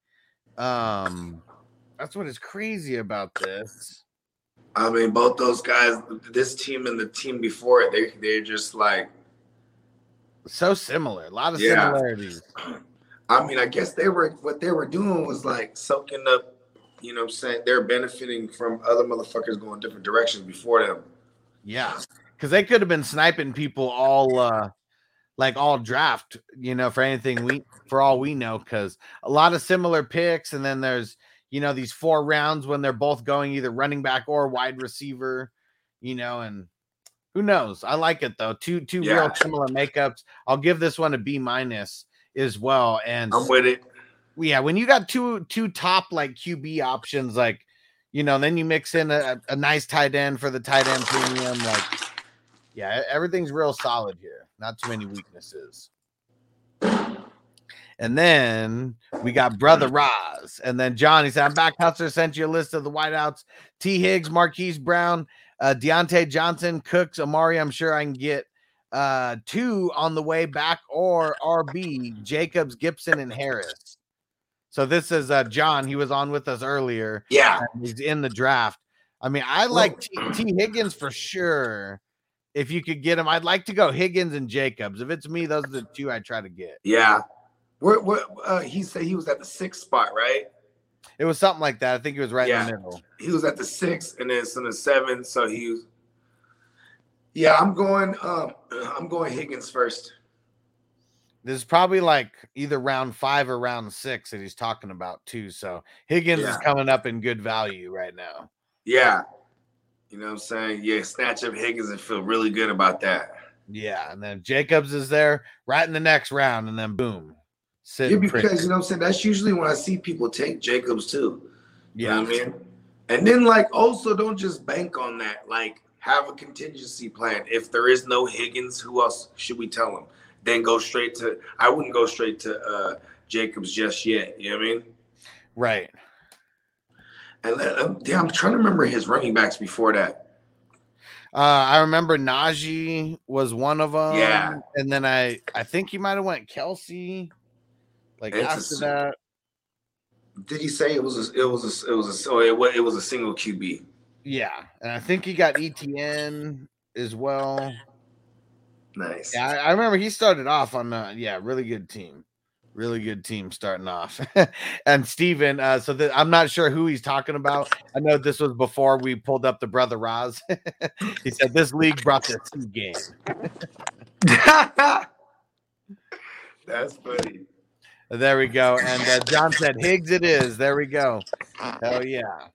Um, that's what is crazy about this. I mean, both those guys, this team and the team before it, they they're just like, So similar, a lot of Yeah. similarities. I mean, I guess they were what they were doing was like soaking up, you know what I'm saying? They're benefiting from other motherfuckers going different directions before them. Yeah, because they could have been sniping people all, uh like all draft, you know, for anything we, for all we know, because a lot of similar picks, and then there's, you know, these four rounds when they're both going either running back or wide receiver, you know, and Who knows? I like it though. Two two Yeah. real similar makeups. I'll give this one a B minus as well. And I'm with it. yeah, when you got two two top like QB options, like you know, then you mix in a, a nice tight end for the tight end premium. Like, yeah, everything's real solid here. Not too many weaknesses. And then we got Brother Roz. And then John, he said, I'm back. Hustler sent you a list of the wideouts. T. Higgs, Marquise Brown, uh, Diontae Johnson, Cooks, Amari. I'm sure I can get uh two on the way back or RB, Jacobs, Gibson, and Harris. So this is uh John. He was on with us earlier. Yeah. He's in the draft. I mean, I like T, T. Higgins for sure. If you could get him, I'd like to go Higgins and Jacobs. If it's me, those are the two I try to get. Yeah. Where, where, uh, he said he was at the sixth spot, right? It was something like that. I think it was right in the middle. He was at the sixth and then it's in the seventh. So he was. Yeah, I'm going. Um, I'm going Higgins first. This is probably like either round five or round six that he's talking about too. So Higgins is coming up in good value right now. Yeah. You know what I'm saying? Yeah, snatch up Higgins and feel really good about that. Yeah, and then Jacobs is there right in the next round, and then boom, Yeah, because you know what I'm saying? That's usually when I see people take Jacobs too. You yeah, know what I mean? And then like also don't just bank on that. Like have a contingency plan. If there is no Higgins, who else should we tell him? Then go straight to I wouldn't go straight to uh Jacobs just yet. You know what I mean? right. And let, um, damn, I'm trying to remember his running backs before that. Uh, I remember Najee was one of them. Yeah. and then I I think he might have went Kelce. Like It's after s- that, Did he say it was a, it was a, it was a, oh, it was a single QB? Yeah, and I think he got ETN as well. Nice. Yeah, I, I remember he started off on a yeah, really good team. Really good team starting off. and Steven, uh, so that I'm not sure who he's talking about. I know this was before we pulled up the brother Roz. he said this league brought the two game. That's funny. There we go. And uh, John said Higgs it is. There we go. Hell yeah.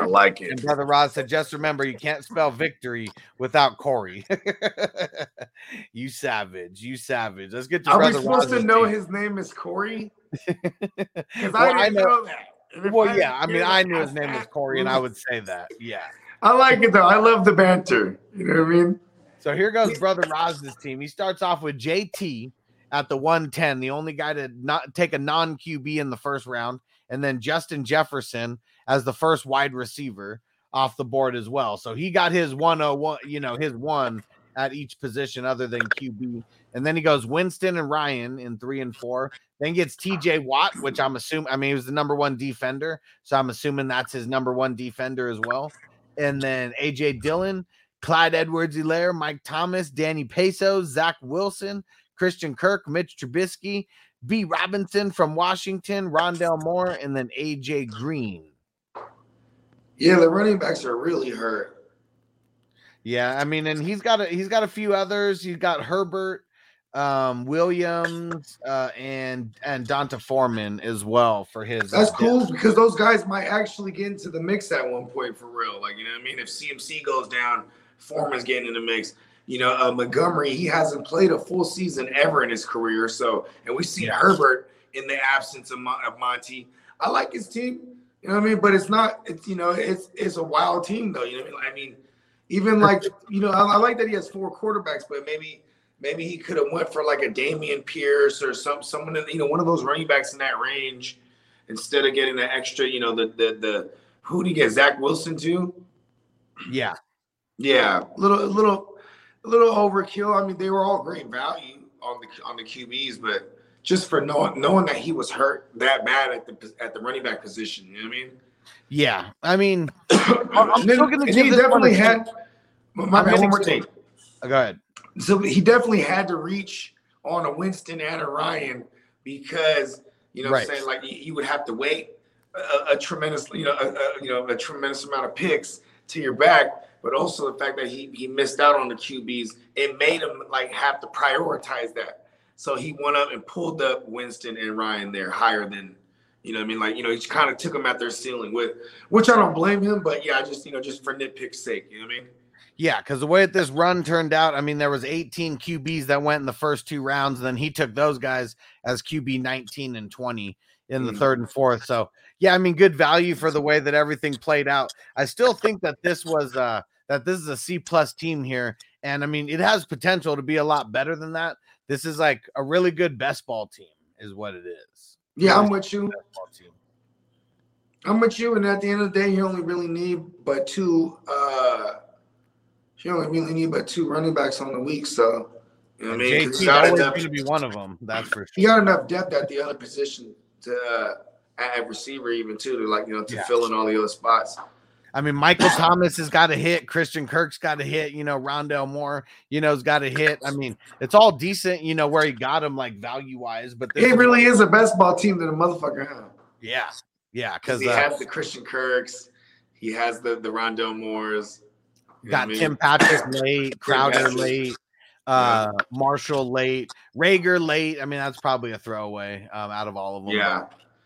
I like And it. brother Roz said, just remember you can't spell victory without Corey. you savage. You savage. Let's get to Are we brother supposed to know team. his name is Corey? Because Well, I I didn't know- know, that. Well, didn't yeah. I mean, I knew his name was. Corey, and I would say that. Yeah. I like it though. I love the banter. You know what I mean? So here goes brother Roz's team. He starts off with JT at the 110, the only guy to not take a non QB in the first round, and then Justin Jefferson as the first wide receiver off the board as well. So he got his 101, you know, his one at each position other than QB. And then he goes Winston and Ryan in three and four. Then gets TJ Watt, which I'm assuming, I mean, he was the number one defender. So I'm assuming that's his number one defender as well. And then AJ Dillon, Clyde Edwards Helaire, Mike Thomas, Danny Peso, Zach Wilson, Christian Kirk, Mitch Trubisky, B. Robinson from Washington, Rondale Moore, and then AJ Green. Yeah, the running backs are really hurt. Yeah, I mean, and he's got a he's got a few others. He's got Herbert, um, Williams, uh, and and D'Onta Foreman as well for his. uh, That's depth. cool because those guys might actually get into the mix at one point. for real. Like, you know what I mean? If CMC goes down, Foreman's getting in the mix. You know, uh, Montgomery, he hasn't played a full season ever in his career. So, and we've seen Herbert in the absence of, Mon- of Monty. I like his team. You know what I mean? But it's not. It's you know, it's it's a wild team though. You know what I mean? I mean, even like you know, I, I like that he has four quarterbacks, but maybe maybe he could have went for like a Dameon Pierce or some someone in, you know one of those running backs in that range Instead of getting the extra, you know, the the the who do you get? Zach Wilson to? Yeah, Yeah. little little a little overkill. I mean, they were all great value. on the on the QBs, but just for knowing knowing that he was hurt that bad at the at the running back position, you know what I mean? yeah. I mean, I'm then, still gonna give he this one a definitely chance. had. My I'm bad, one more to- thing. uh, go ahead. So he definitely had to reach on a Winston and a Ryan because you know Right. what I'm saying like you, you would have to wait a, a tremendous you know a, a, you know a tremendous amount of picks to your back but also the fact that he he missed out on the QBs it made him like have to prioritize that so he went up and pulled up Winston and Ryan there higher than you know what I mean like you know he kind of took them at their ceiling with which I don't blame him but yeah I just you know just for nitpick's sake you know what I mean Yeah, because the way that this run turned out, I mean, there was 18 QBs that went in the first two rounds, and then he took those guys as QB 19 and 20 in the Mm. third and fourth. So yeah, I mean, good value for the way that everything played out. I still think that this was uh that this is a C plus team here, and I mean, it has potential to be a lot better than that. This is like a really good best ball team, is what it is. Yeah, I'm with you. I'm with you. And at the end of the day, you only really need but two. uh You only really need but two running backs on the week. So You know what I mean? you got always going to be one of them. That's for sure. you got enough depth at the other position. to uh, at receiver even too to like you know to Yeah. fill in all the other spots. I mean, Michael Thomas has got a hit. Christian Kirk's got a hit. You know, Rondale Moore, you know, has got a hit. I mean, it's all decent, you know, where he got him like value wise. But is- really is a best ball team that a motherfucker have. yeah, yeah, Because he uh, has the Christian Kirks, he has the the Rondale Moores. got Tim? Patrick late, Crowder late, uh, Marshall late, Reagor late. I mean, that's probably a throwaway um, out of all of them. Yeah,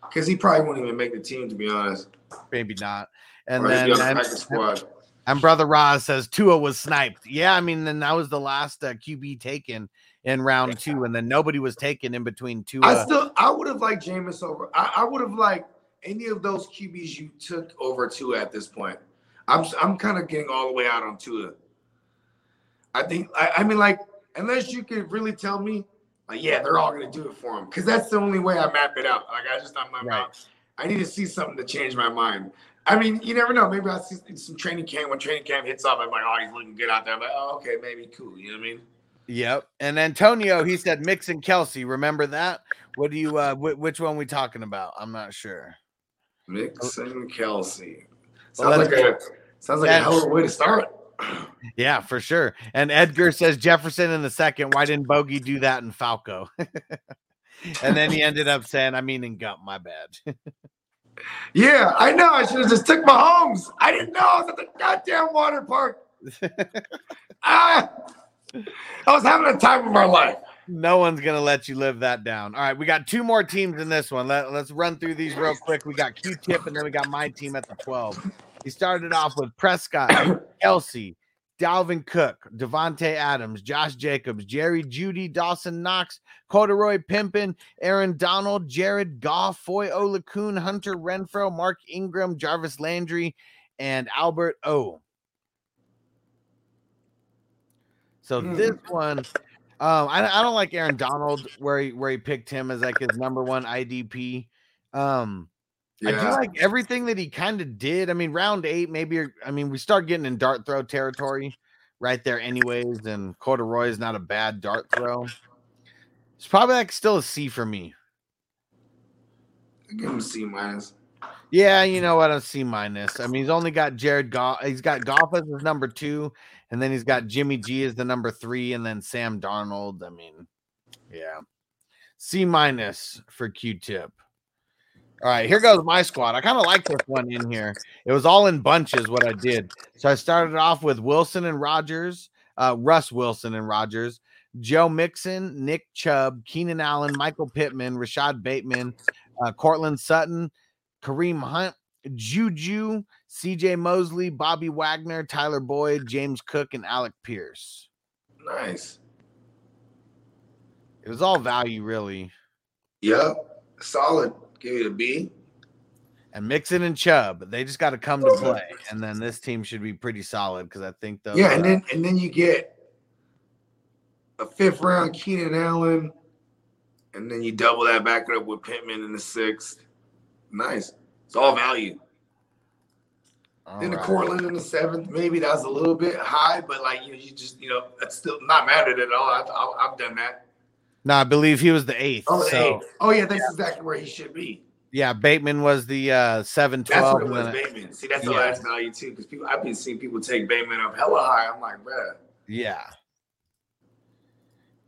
because he probably won't even make the team to be honest. maybe not. And or then be and, squad. and brother Roz says Tua was sniped. Yeah, I mean, then that was the last uh, QB taken in round two, and then nobody was taken in between two. I still, I would have liked Jameis over. I, I would have liked Any of those QBs you took over Tua at this point, I'm I'm kind of getting all the way out on Tua. I think I, I mean like unless you could really tell me like yeah they're all gonna do it for him because that's the only way I map it out. Like I just I'm, I'm Right. not- I need to see something to change my mind. I mean you never know. Maybe I see some training camp when training camp hits up. I'm like oh he's looking good out there. I'm like oh okay maybe cool. You know what I mean? Yep. And Antonio, he said Mix and Kelce. Remember that? What do you uh wh- which one we talking about? I'm not sure. Mix and Kelce. Well, Sounds like a sounds like a hell of a way to start. Yeah, for sure. And Edgar says Jefferson in the second. Why didn't Bogey do that in Falco? and then he ended up saying, I mean in Gump, my bad. Yeah, I know. I should have just took my homes. I didn't know I was at the goddamn water park. ah, I was having a time of my life. no one's gonna let you live that down. All right, we got two more teams in this one. Let, let's run through these real quick. We got Q-Tip, and then we got my team at the 12. He started off with Prescott, Kelce, Dalvin Cook, Davante Adams, Josh Jacobs, Jerry Jeudy, Dawson Knox, Corduroy Pimpin, Aaron Donald, Jared Goff, Foye Oluokun, Hunter Renfrow, Mark Ingram, Jarvis Landry, and Albert O. So Hmm. this one, um, I, I don't like Aaron Donald where he where he picked him as like his number one IDP. Um, I do like everything that he kind of did. I mean, round eight, maybe. I mean, we start getting in dart throw territory right there, anyways. And Corduroy is not a bad dart throw. It's probably like still a C for me. Give him a C minus. Yeah, you know what? A C minus. I mean, he's only got Jared Goff. He's got Goff as his number two, and then he's got Jimmy G as the number three, and then Sam Darnold. I mean, yeah, C minus for Q-Tip. All right, here goes my squad. I kind of like this one in here. It was all in bunches what I did. So I started off with Wilson and Rogers, uh, Russ Wilson and Rogers, Joe Mixon, Nick Chubb, Keenan Allen, Michael Pittman, Rashod Bateman, uh, Courtland Sutton, Kareem Hunt, Juju, CJ Mosley, Bobby Wagner, Tyler Boyd, James Cook, and Alec Pierce. Nice. It was all value, really. Yep. Solid. Give it a B. And Mixon and Chubb, they just got to come to play. And then this team should be pretty solid because I think those. Yeah, and then and then you get a fifth round Keenan Allen. And then you double that back up with Pittman in the sixth. Nice. It's all value. all Then the right. Courtland in the seventh. Maybe that's a little bit high, but like you know, you just you know, that's still not mad at it at all. I, I, I've done that. No, I believe he was the eighth. Oh, the so eighth. oh yeah, that's exactly where he should be. yeah, Bateman was the uh, seven That's twelve. what it was, Bateman. See, that's all Yeah. that's value too. Because people, I've been seeing people take Bateman up hella high. I'm like, bruh. Yeah.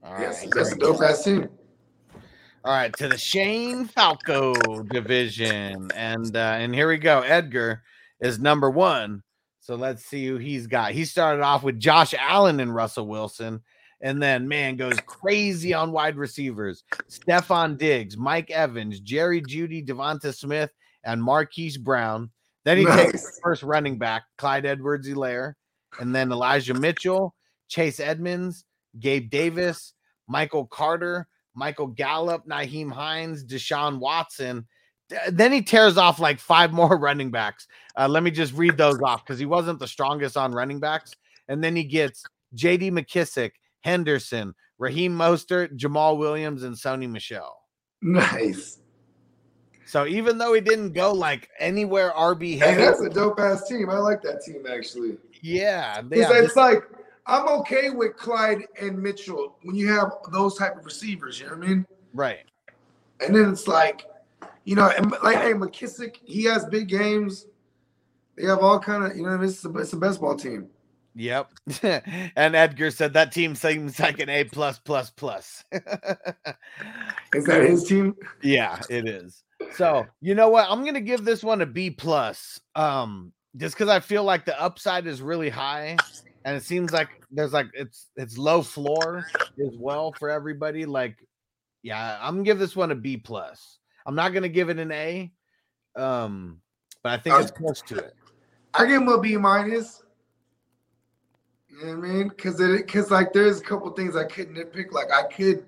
All right. Yes, that's a dope ass team. All right, to the Shane Falco division, and uh, and here we go. Edgar is number one. So let's see who he's got. He started off with Josh Allen and Russell Wilson, and then man goes crazy on wide receivers: Stefon Diggs, Mike Evans, Jerry Jeudy, DeVonta Smith, and Marquise Brown. Then he takes the first running back, Clyde Edwards-Helaire, and then Elijah Mitchell, Chase Edmonds, Gabe Davis, Michael Carter, Michael Gallup, Nyheim Hines, Deshaun Watson. Then he tears off like five more running backs. Uh, let me just read those off because he wasn't the strongest on running backs. And then he gets J.D. McKissick, Henderson, Raheem Mostert, Jamaal Williams, and Sony Michel. Nice. So even though he didn't go like anywhere RB Hey, that's a dope ass team. I like that team actually. yeah, yeah, it's like I'm okay with Clyde and Mitchell when you have those type of receivers. You know what I mean? right. And then it's like, you know, like hey McKissick, he has big games. They have all kind of, you know, it's a, it's a best ball team. Yep. and Edgar said that team seems like an A plus plus plus. Is that his team? yeah, it is. So you know what? I'm gonna give this one a B plus. Um, just because I feel like the upside is really high, and it seems like there's like it's it's low floor as well for everybody. Like, yeah, I'm gonna give this one a B plus. I'm not gonna give it an A. Um, but I think it's close to it. I give him a B minus. You know what I mean? Because it, because like there's a couple things I could nitpick. Like I could,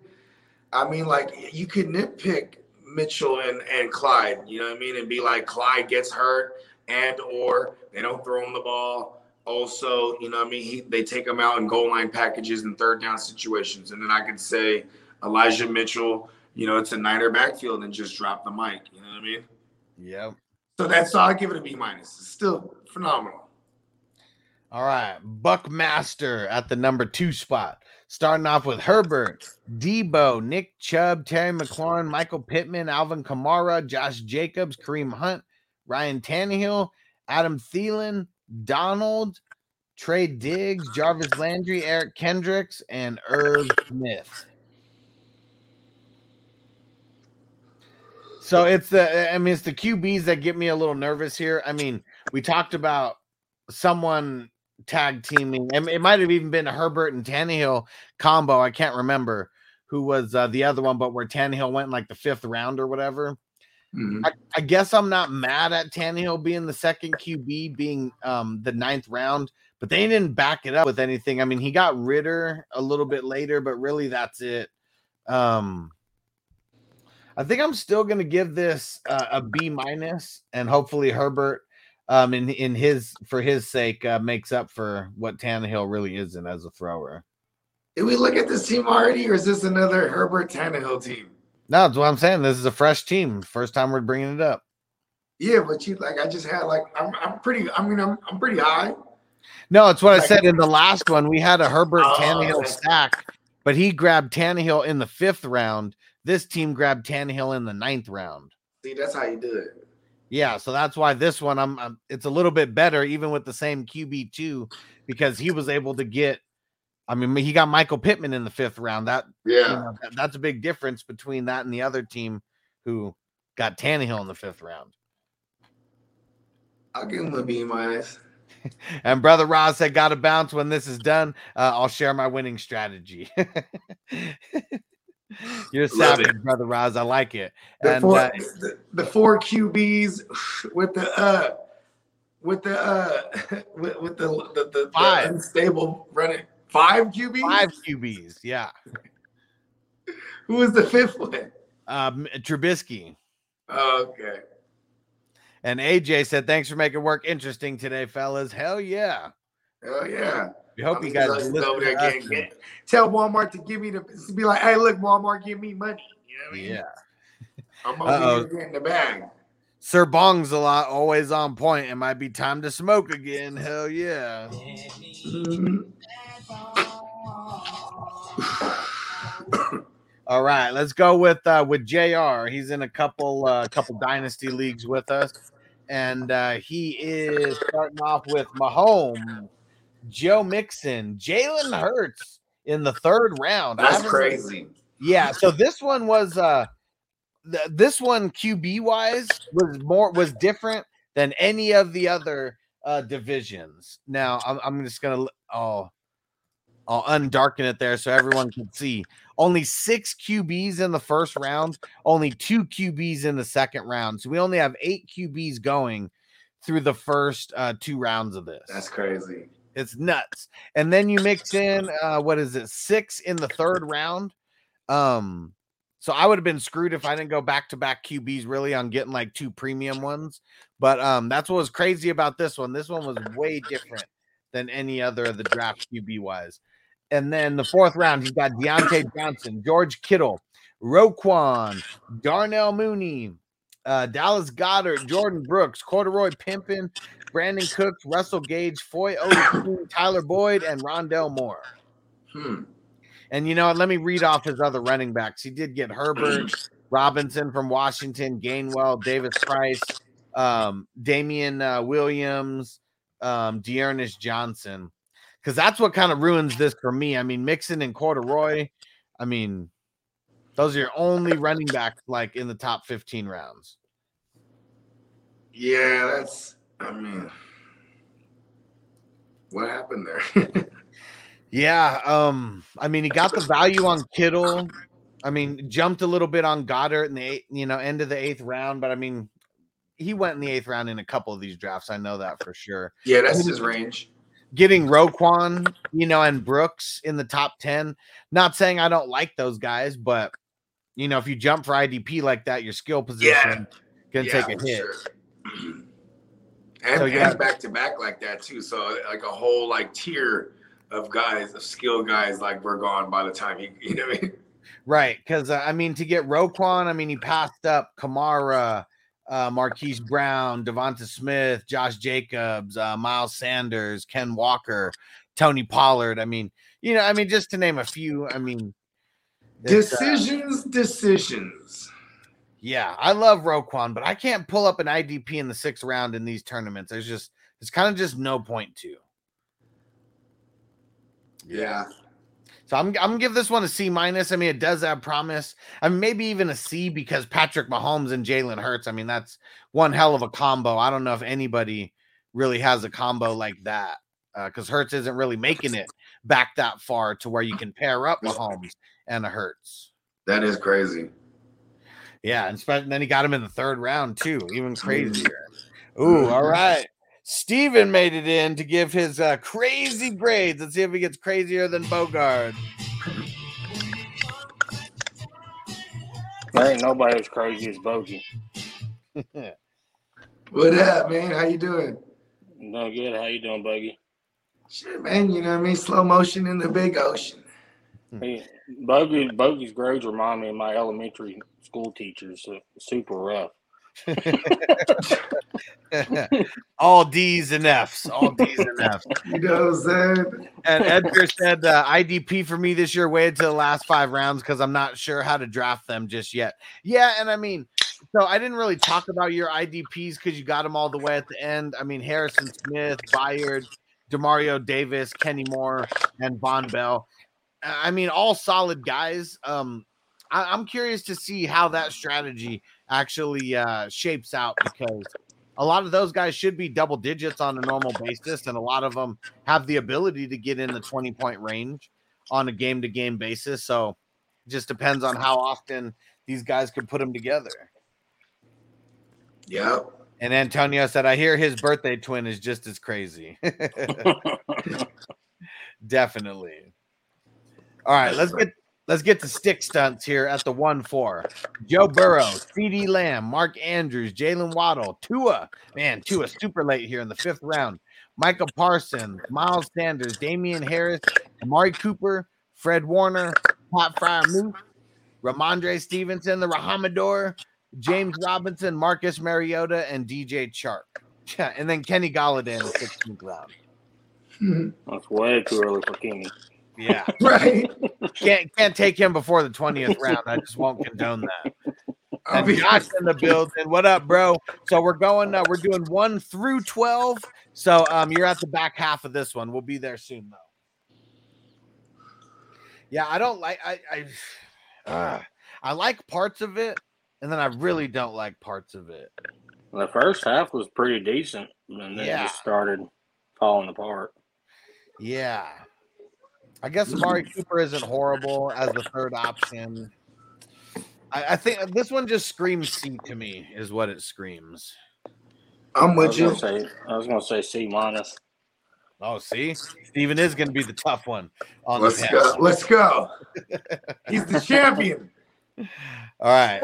I mean, like you could nitpick Mitchell and and Clyde. You know what I mean? And be like Clyde gets hurt and or they don't throw him the ball. Also, you know what I mean? He, they take him out in goal line packages and third down situations. And then I could say Elijah Mitchell. You know, it's a Niner backfield and just drop the mic. You know what I mean? Yep. So that's all I give it a B minus. It's still phenomenal. All right, Buckmaster at the number two spot. Starting off with Herbert, Deebo, Nick Chubb, Terry McLaurin, Michael Pittman, Alvin Kamara, Josh Jacobs, Kareem Hunt, Ryan Tannehill, Adam Thielen, Donald, Trey Diggs, Jarvis Landry, Eric Kendricks, and Irv Smith. So it's the I mean it's the QBs that get me a little nervous here. I mean, we talked about someone tag teaming, and it might have even been a Herbert and Tannehill combo. I can't remember who was uh, the other one, but where Tannehill went in like the fifth round or whatever. Mhm. I, I guess I'm not mad at Tannehill being the second QB, being um, the ninth round, but they didn't back it up with anything. I mean, he got Ridder a little bit later, but really that's it. Um, I think I'm still going to give this uh, a B minus, and hopefully Herbert, um, in in his for his sake, uh, makes up for what Tannehill really isn't as a thrower. Did we look at this team already, or is this another Herbert Tannehill team? No, that's what I'm saying. This is a fresh team. First time we're bringing it up. Yeah, but you like I just had like I'm I'm pretty. I mean I'm I'm pretty high. No, it's what I said in the last one. We had a Herbert Oh, Tannehill stack, but he grabbed Tannehill in the fifth round. This team grabbed Tannehill in the ninth round. See, that's how you do it. Yeah, so that's why this one I'm, I'm it's a little bit better, even with the same QB two, because he was able to get. I mean, he got Michael Pittman in the fifth round. That, you Yeah. know, that- that's a big difference between that and the other team who got Tannehill in the fifth round. I'll give him a B minus. And brother Roz said, "Got to bounce when this is done. Uh, I'll share my winning strategy." You're Love savage, brother Roz. I like it. The And four uh, the, the four QBs with the uh with the uh with, with the the, the, Five. the unstable running five QBs. five QBs, yeah. Who was the fifth one? Um, Trubisky Okay. and AJ said, "Thanks for making work interesting today, fellas. Hell yeah. Oh yeah. We hope I you guys he's listen over there getting, get, tell Walmart to give me the be like, hey, look, Walmart, give me money. You know I mean? Yeah. I'm over here getting the bag. Sir Bong's a lot always on point. It might be time to smoke again. Hell yeah. All right, let's go with uh with JR. He's in a couple uh couple dynasty leagues with us, and uh he is starting off with Mahomes, Joe Mixon, Jalen Hurts in the third round. That's crazy. Yeah, so this one was uh th- this one QB wise was more was different than any of the other uh divisions. Now I'm I'm just gonna oh I'll undarken it there so everyone can see. Only six QBs in the first round, only two QBs in the second round. So we only have eight QBs going through the first uh two rounds of this. That's crazy. It's nuts. And then you mix in uh what is it, six in the third round. Um, so I would have been screwed if I didn't go back to back QBs really on getting like two premium ones. But um, that's what was crazy about this one. This one was way different than any other of the draft QB wise. And then the fourth round, he's got Diontae Johnson, George Kittle, Roquan, Darnell Mooney, uh, Dallas Goedert, Jordyn Brooks, Corduroy Pimpin, Brandin Cooks, Russell Gage, Foy Ode, Tyler Boyd, and Rondale Moore. Hmm. And you know what? Let me read off his other running backs. He did get Herbert, Robinson from Washington, Gainwell, Davis Price, um, Damien uh, Williams, um, D'Ernest Johnson. Because that's what kind of ruins this for me. I mean, Mixon and Corduroy. I mean, those are your only running backs like in the top 15 rounds. Yeah, that's. I mean, what happened there? Yeah, um, I mean, he got the value on Kittle. I mean, jumped a little bit on Goedert in the eight, you know, end of the eighth round, but I mean, he went in the eighth round in a couple of these drafts. I know that for sure. yeah, that's his range. Getting Roquan, you know, and Brooks in the top 10. Not saying I don't like those guys, but you know, if you jump for IDP like that, your skill position can Yeah, take a hit. sure. and So, yeah. and back to back like that too. So like a whole like tier of guys, of skill guys, like we're gone by the time you you know what I mean. Right, because uh, I mean, to get Roquan, I mean, he passed up Kamara, uh, Marquise Brown, DeVonta Smith, Josh Jacobs, uh, Miles Sanders, Ken Walker, Tony Pollard. I mean, you know, I mean, just to name a few. I mean, uh, Decisions, decisions. yeah, I love Roquan, but I can't pull up an IDP in the sixth round in these tournaments. There's just, it's kind of just no point to. Yeah. So I'm I'm gonna give this one a C minus. I mean, it does have promise. I mean, maybe even a C because Patrick Mahomes and Jalen Hurts. I mean, that's one hell of a combo. I don't know if anybody really has a combo like that because Hurts isn't really making it back that far to where you can pair up Mahomes and a Hurts. That is crazy. Yeah, and spe- then he got him in the third round too, even crazier. Ooh, all right. Steven made it in to give his uh, crazy grades. Let's see if he gets crazier than Bogart. There ain't nobody as crazy as Bogey. What up, man? How you doing? No good. How you doing, Bogey? Shit, man. You know what I mean? Slow motion in the big ocean. Hey, Bogey, Bogey's grades remind me of my elementary school teachers. So super rough. all D's and F's, all D's and F's. You know what I'm saying? And Edgar said uh, IDP for me this year waited to the last five rounds because I'm not sure how to draft them just yet. Yeah, and I mean, so I didn't really talk about your IDPs because you got them all the way at the end. I mean, Harrison Smith, Bayard, Demario Davis, Kenny Moore, and Vonn Bell. I mean, all solid guys. Um, I, I'm curious to see how that strategy actually uh, shapes out because a lot of those guys should be double digits on a normal basis, and a lot of them have the ability to get in the 20 point range on a game to game basis. So it just depends on how often these guys can put them together. Yeah. And Antonio said, I hear his birthday twin is just as crazy. Definitely. All right, let's get let's get to stick stunts here at the one four. Joe Burrow, CeeDee Lamb, Mark Andrews, Jaylen Waddle, Tua. Man, Tua super late here in the fifth round. Micah Parsons, Miles Sanders, Damien Harris, Amari Cooper, Fred Warner, Pat Fryer Moose, Rhamondre Stevenson, the Rahamador, James Robinson, Marcus Mariota, and DJ Chark. Yeah, and then Kenny Golladay in the 16th round. That's way too early for Kenny. Yeah. Right. can't can't take him before the 20th round. I just won't condone that. I'll And be Josh in the building. What up, bro? So we're going uh, we're doing 1 through 12. So um you're at the back half of this one. We'll be there soon though. Yeah, I don't like I I uh, I like parts of it and then I really don't like parts of it. The first half was pretty decent, and then Yeah. it just started falling apart. Yeah. I guess Amari Cooper isn't horrible as the third option. I, I think this one just screams C to me, is what it screams. I'm with you. say, I was gonna say C minus. Oh, see, Steven is going to be the tough one on Let's the go. Let's go. He's the champion. All right.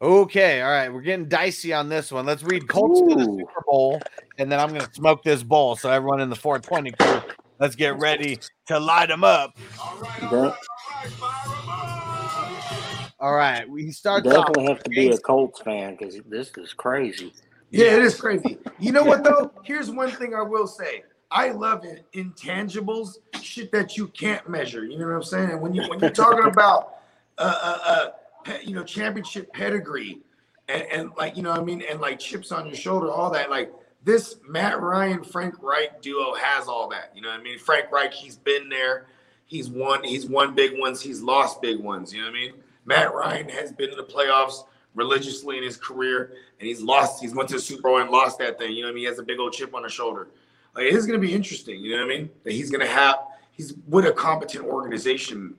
Okay. All right. We're getting dicey on this one. Let's read Colts to the Super Bowl, and then I'm going to smoke this bowl. So everyone in the 420 crew, let's get ready to light them up. De- All right. We start off. definitely have to be a Colts fan because this is crazy. Yeah, it is crazy. You know what though? Here's one thing I will say. I love it. Intangibles, shit that you can't measure. You know what I'm saying? And when you when you're talking about uh uh, uh you know championship pedigree and, and like you know what I mean and like chips on your shoulder, all that like this Matt Ryan Frank Reich duo has all that. You know what I mean? Frank Reich, he's been there. He's won. He's won big ones. He's lost big ones. You know what I mean? Matt Ryan has been in the playoffs religiously in his career, and he's lost. He's went to the Super Bowl and lost that thing. You know what I mean? He has a big old chip on his shoulder. Like it's gonna be interesting. You know what I mean? That he's gonna have. He's with a competent organization.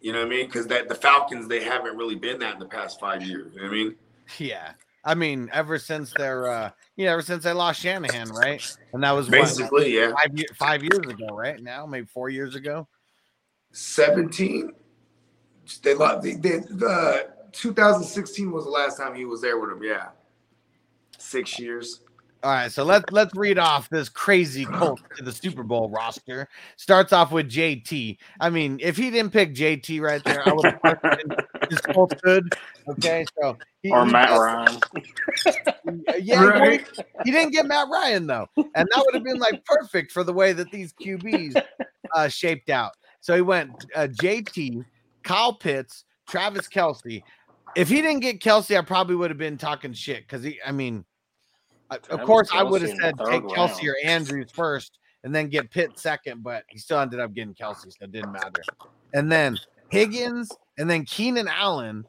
You know what I mean? Because that the Falcons they haven't really been that in the past five years. You know what I mean? Yeah. I mean, ever since their, uh, yeah, ever since they lost Shanahan, right? And that was what, Basically, yeah. five, five years ago, right? Now, maybe four years ago. 17. They lost. They, they, uh, 2016 was the last time he was there with him. Yeah, six years. All right, so let's let's read off this crazy Colts to the Super Bowl roster. Starts off with JT. I mean, if he didn't pick JT right there, I would have questioned his Colts good. Okay, so he, Or he Matt does- Ryan. Yeah, he- he didn't get Matt Ryan though, and that would have been like perfect for the way that these QBs uh, shaped out. So he went uh, JT, Kyle Pitts, Travis Kelce. If he didn't get Kelce, I probably would have been talking shit because he. I mean, I- of course, I would have Kelce in the said take Kelce round. or Andrews first, and then get Pitt second, but he still ended up getting Kelce, so it didn't matter. And then Higgins, and then Keenan Allen.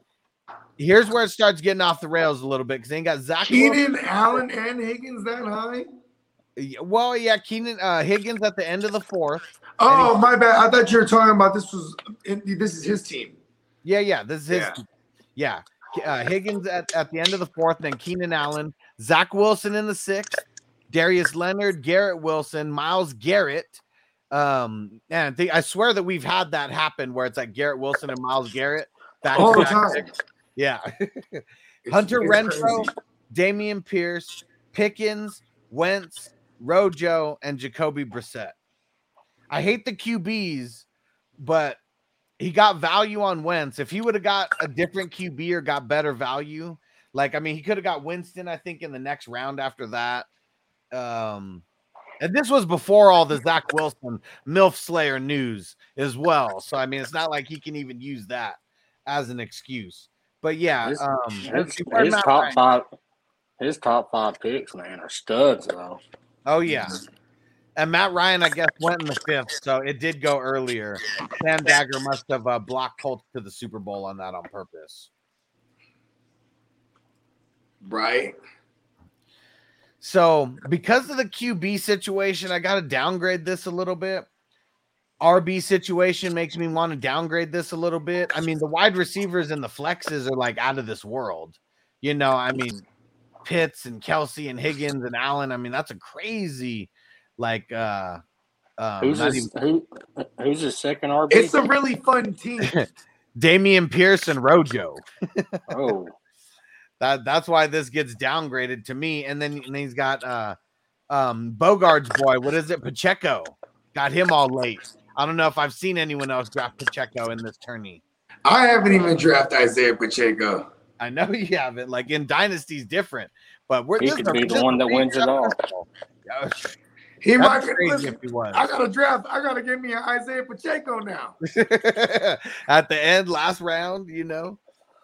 Here's where it starts getting off the rails a little bit because they ain't got Zach. Wilson- Keenan Allen and Higgins that high? Well, yeah, Keenan uh, Higgins at the end of the fourth. Oh my bad. I thought you were talking about this was this is his team. Yeah, yeah, this is his. Yeah. Yeah, Uh, Higgins at, at the end of the fourth, then Keenan Allen, Zach Wilson in the sixth, Darius Leonard, Garrett Wilson, Myles Garrett. Um, and they, I swear that we've had that happen where it's like Garrett Wilson and Myles Garrett back All the time. picks. Yeah, Hunter it's Renfrow. Dameon Pierce, Pickens, Wentz, Rojo, and Jacoby Brissett. I hate the QBs, but he got value on Wentz. If he would have got a different QB or got better value, like I mean, he could have got Winston, I think, in the next round after that. Um, and this was before all the Zach Wilson MILF Slayer news as well. So I mean, it's not like he can even use that as an excuse. But yeah, His- um, His, his top five, his top five picks, man, are studs though. Oh yeah. And Matt Ryan, I guess, went in the fifth, so it did go earlier. Sam Dagger must have uh, blocked Colts to the Super Bowl on that on purpose. Right. So, because of the QB situation, I got to downgrade this a little bit. RB situation makes me want to downgrade this a little bit. I mean, the wide receivers and the flexes are like out of this world. You know, I mean, Pitts and Kelce and Higgins and Allen. I mean, that's a crazy, like, uh, um, Who's not his, even- who? Who's his second RB? It's a really fun team. Dameon Pierce and Rojo. oh, That that's why this gets downgraded to me. And then, and then he's got uh um Bogart's boy. What is it? Pacheco. Got him all late. I don't know if I've seen anyone else draft Pacheco in this tourney. I haven't even drafted Isaiah Pacheco. I know you haven't. Like in Dynasty's different, but we're He could a- be the one that wins it all. He That'd might be crazy listen, if he was. I got to draft. I got to give me an Isaiah Pacheco now. At the end, last round, you know.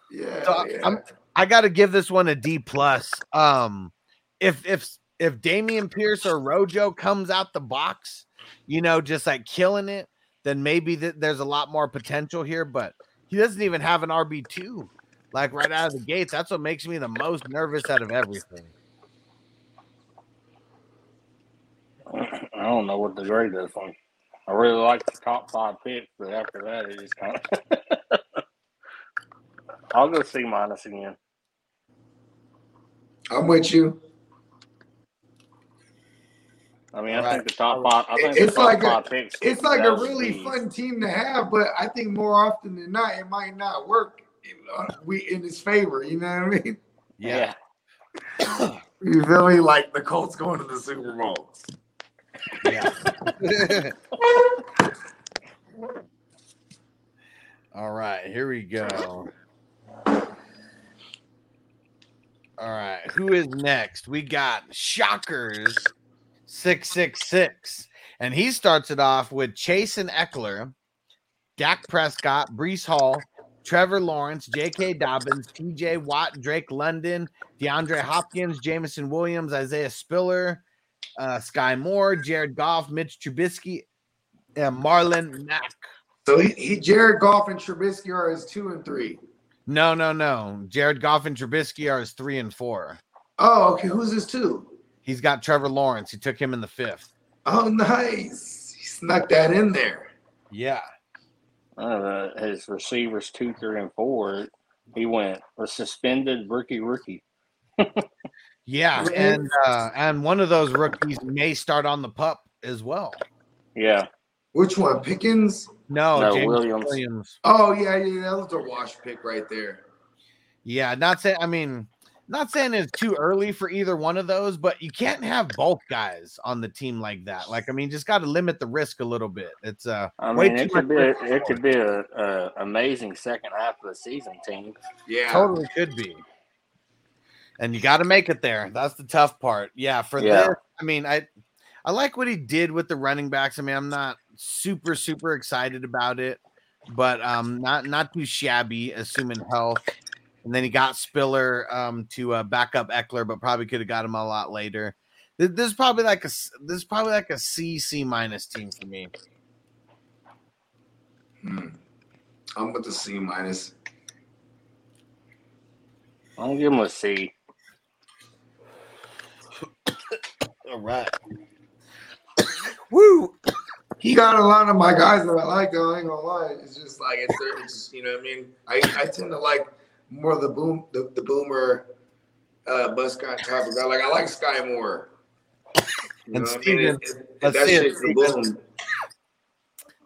Yeah, So, yeah. I'm- I got to give this one a D plus. Um, if if if Dameon Pierce or Rojo comes out the box, you know, just like killing it, then maybe th- there's a lot more potential here. But he doesn't even have an RB two, like right out of the gates. That's what makes me the most nervous out of everything. I don't know what to grade this one. I really like the top five picks, but after that, it just kind of. I'll go C minus again. I'm with you. I mean, I Alright. think the top five. I think It's the top like a- five picks. It's like a really be- fun team to have, but I think more often than not, it might not work in, uh, we in his favor. You know what I mean? Yeah. You feel me? Like the Colts going to the Super Bowl. Yeah. All right, here we go. All right, who is next? We got Shockers 666. And he starts it off with Chase and Ekeler, Dak Prescott, Breece Hall, Trevor Lawrence, J.K. Dobbins, T.J. Watt, Drake London, DeAndre Hopkins, Jameson Williams, Isaiah Spiller, uh, Sky Moore, Jared Goff, Mitch Trubisky, and Marlon Mack. So he, he Jared Goff and Trubisky are his two and three. No, no, no. Jared Goff and Trubisky are his three and four. Oh, okay. Who's his two? He's got Trevor Lawrence. He took him in the fifth. Oh, nice. He snuck that in there. Yeah. Uh, his receivers two, three, and four. He went a suspended rookie, rookie. Yeah. And uh, and one of those rookies may start on the pup as well. Yeah, Which one? Pickens? No, No, James Williams. Williams. Oh yeah, yeah. That was a wash pick right there. Yeah, not saying I mean, not saying it's too early for either one of those, but you can't have both guys on the team like that. Like, I mean, just got to limit the risk a little bit. It's uh, I way mean, too it could be much a, risk. it could be a, a amazing second half of the season team. Yeah. totally could be. And you got to make it there. That's the tough part. Yeah, for Yeah. this, I mean, I I like what he did with the running backs. I mean, I'm not super super excited about it, but um, not not too shabby, assuming health. And then he got Spiller um to uh, back up Ekeler, but probably could have got him a lot later. This, this is probably like a this is probably like a C C minus team for me. Hmm. I'm with the C minus. I'll give him a C. All right. Woo! He got a lot of my guys that I like. Though I ain't gonna lie. It's just like it's, it's just, you know what I mean. I, I tend to like more of the boom the, the boomer uh bus guy type of guy. Like I like Sky Moore. You And know I mean? Steven, It- it- let's that shit's the boom.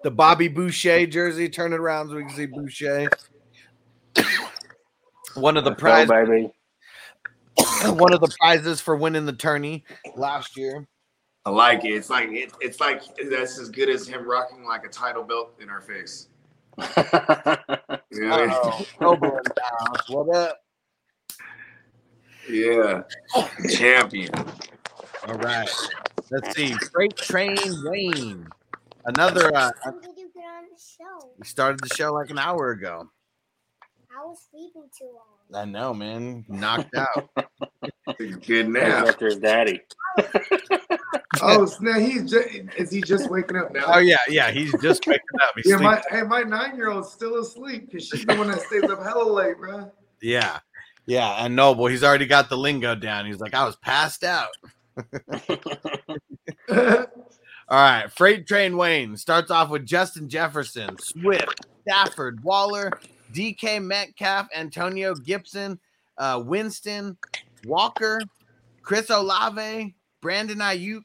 The Bobby Boucher jersey. Turn it around so we can see Boucher. One of the Let's go, prize, baby. one of the prizes for winning the tourney last year. I like it. It's like it, it's like that's as good as him rocking like a title belt in our face. You know what I mean? Oh, Noble in the house. What up? Yeah. Champion. All right. Let's see. Freight Train Wayne. Another. Uh, When did you get on the show? we started the show like an hour ago. I was sleeping too long. I know, man. Knocked out. Good nap. After his daddy. Oh snap! He's just is he just waking up now? Oh yeah, yeah. He's just waking up. He's Yeah, my hey, my nine year old's still asleep because she's the one that stays up hella late, bro. Yeah. Yeah. And Noble, he's already got the lingo down. He's like, I was passed out. All right. Freight Train Wayne starts off with Justin Jefferson, Swift, Stafford, Waller, DK Metcalf, Antonio Gibson, uh, Winston, Walker, Chris Olave, Brandon Aiyuk,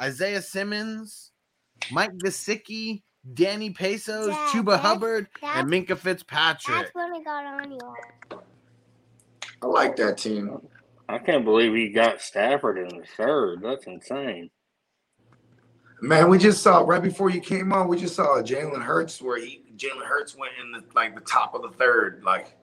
Isaiah Simmons, Mike Gesicki, Danny Pesos, Dad, Chuba that's- Hubbard, that's- and Minkah Fitzpatrick. That's when I got on you. I like that team. I can't believe he got Stafford in the third. That's insane. Man, we just saw right before you came on. We just saw Jalen Hurts where he Jalen Hurts went in the like the top of the third. Like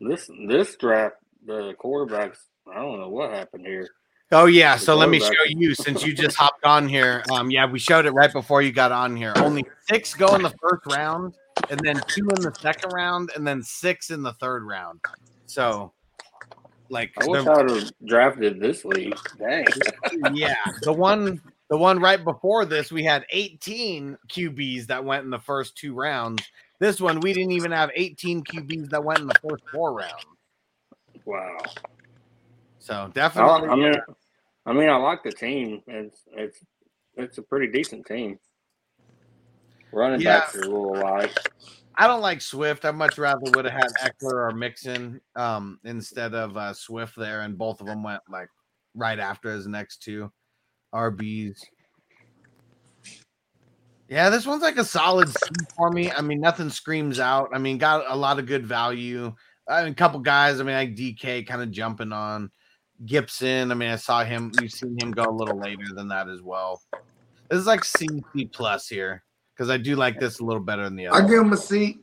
This this draft, the quarterbacks. I don't know what happened here. Oh yeah, The so let me show you since you just hopped on here. Um, yeah, we showed it right before you got on here. Only six go in the first round, and then two in the second round, and then six in the third round. So, like, I wish the- I would have drafted this league. Dang. yeah, the one, the one right before this, we had 18 QBs that went in the first two rounds. This one, we didn't even have 18 QBs that went in the first four rounds. Wow. So definitely, I mean, I mean, I like the team. It's it's it's a pretty decent team. Running Yeah. backs are a little light. I don't like Swift. I much rather would have had Ekeler or Mixon um, instead of uh, Swift there, and both of them went like right after his next two. RBs. Yeah, this one's like a solid C for me. I mean, nothing screams out. I mean, got a lot of good value. I mean, a couple guys. I mean, like DK kind of jumping on Gibson. I mean, I saw him. You've seen him go a little later than that as well. This is like C C plus here because I do like this a little better than the other. I other. give him a C.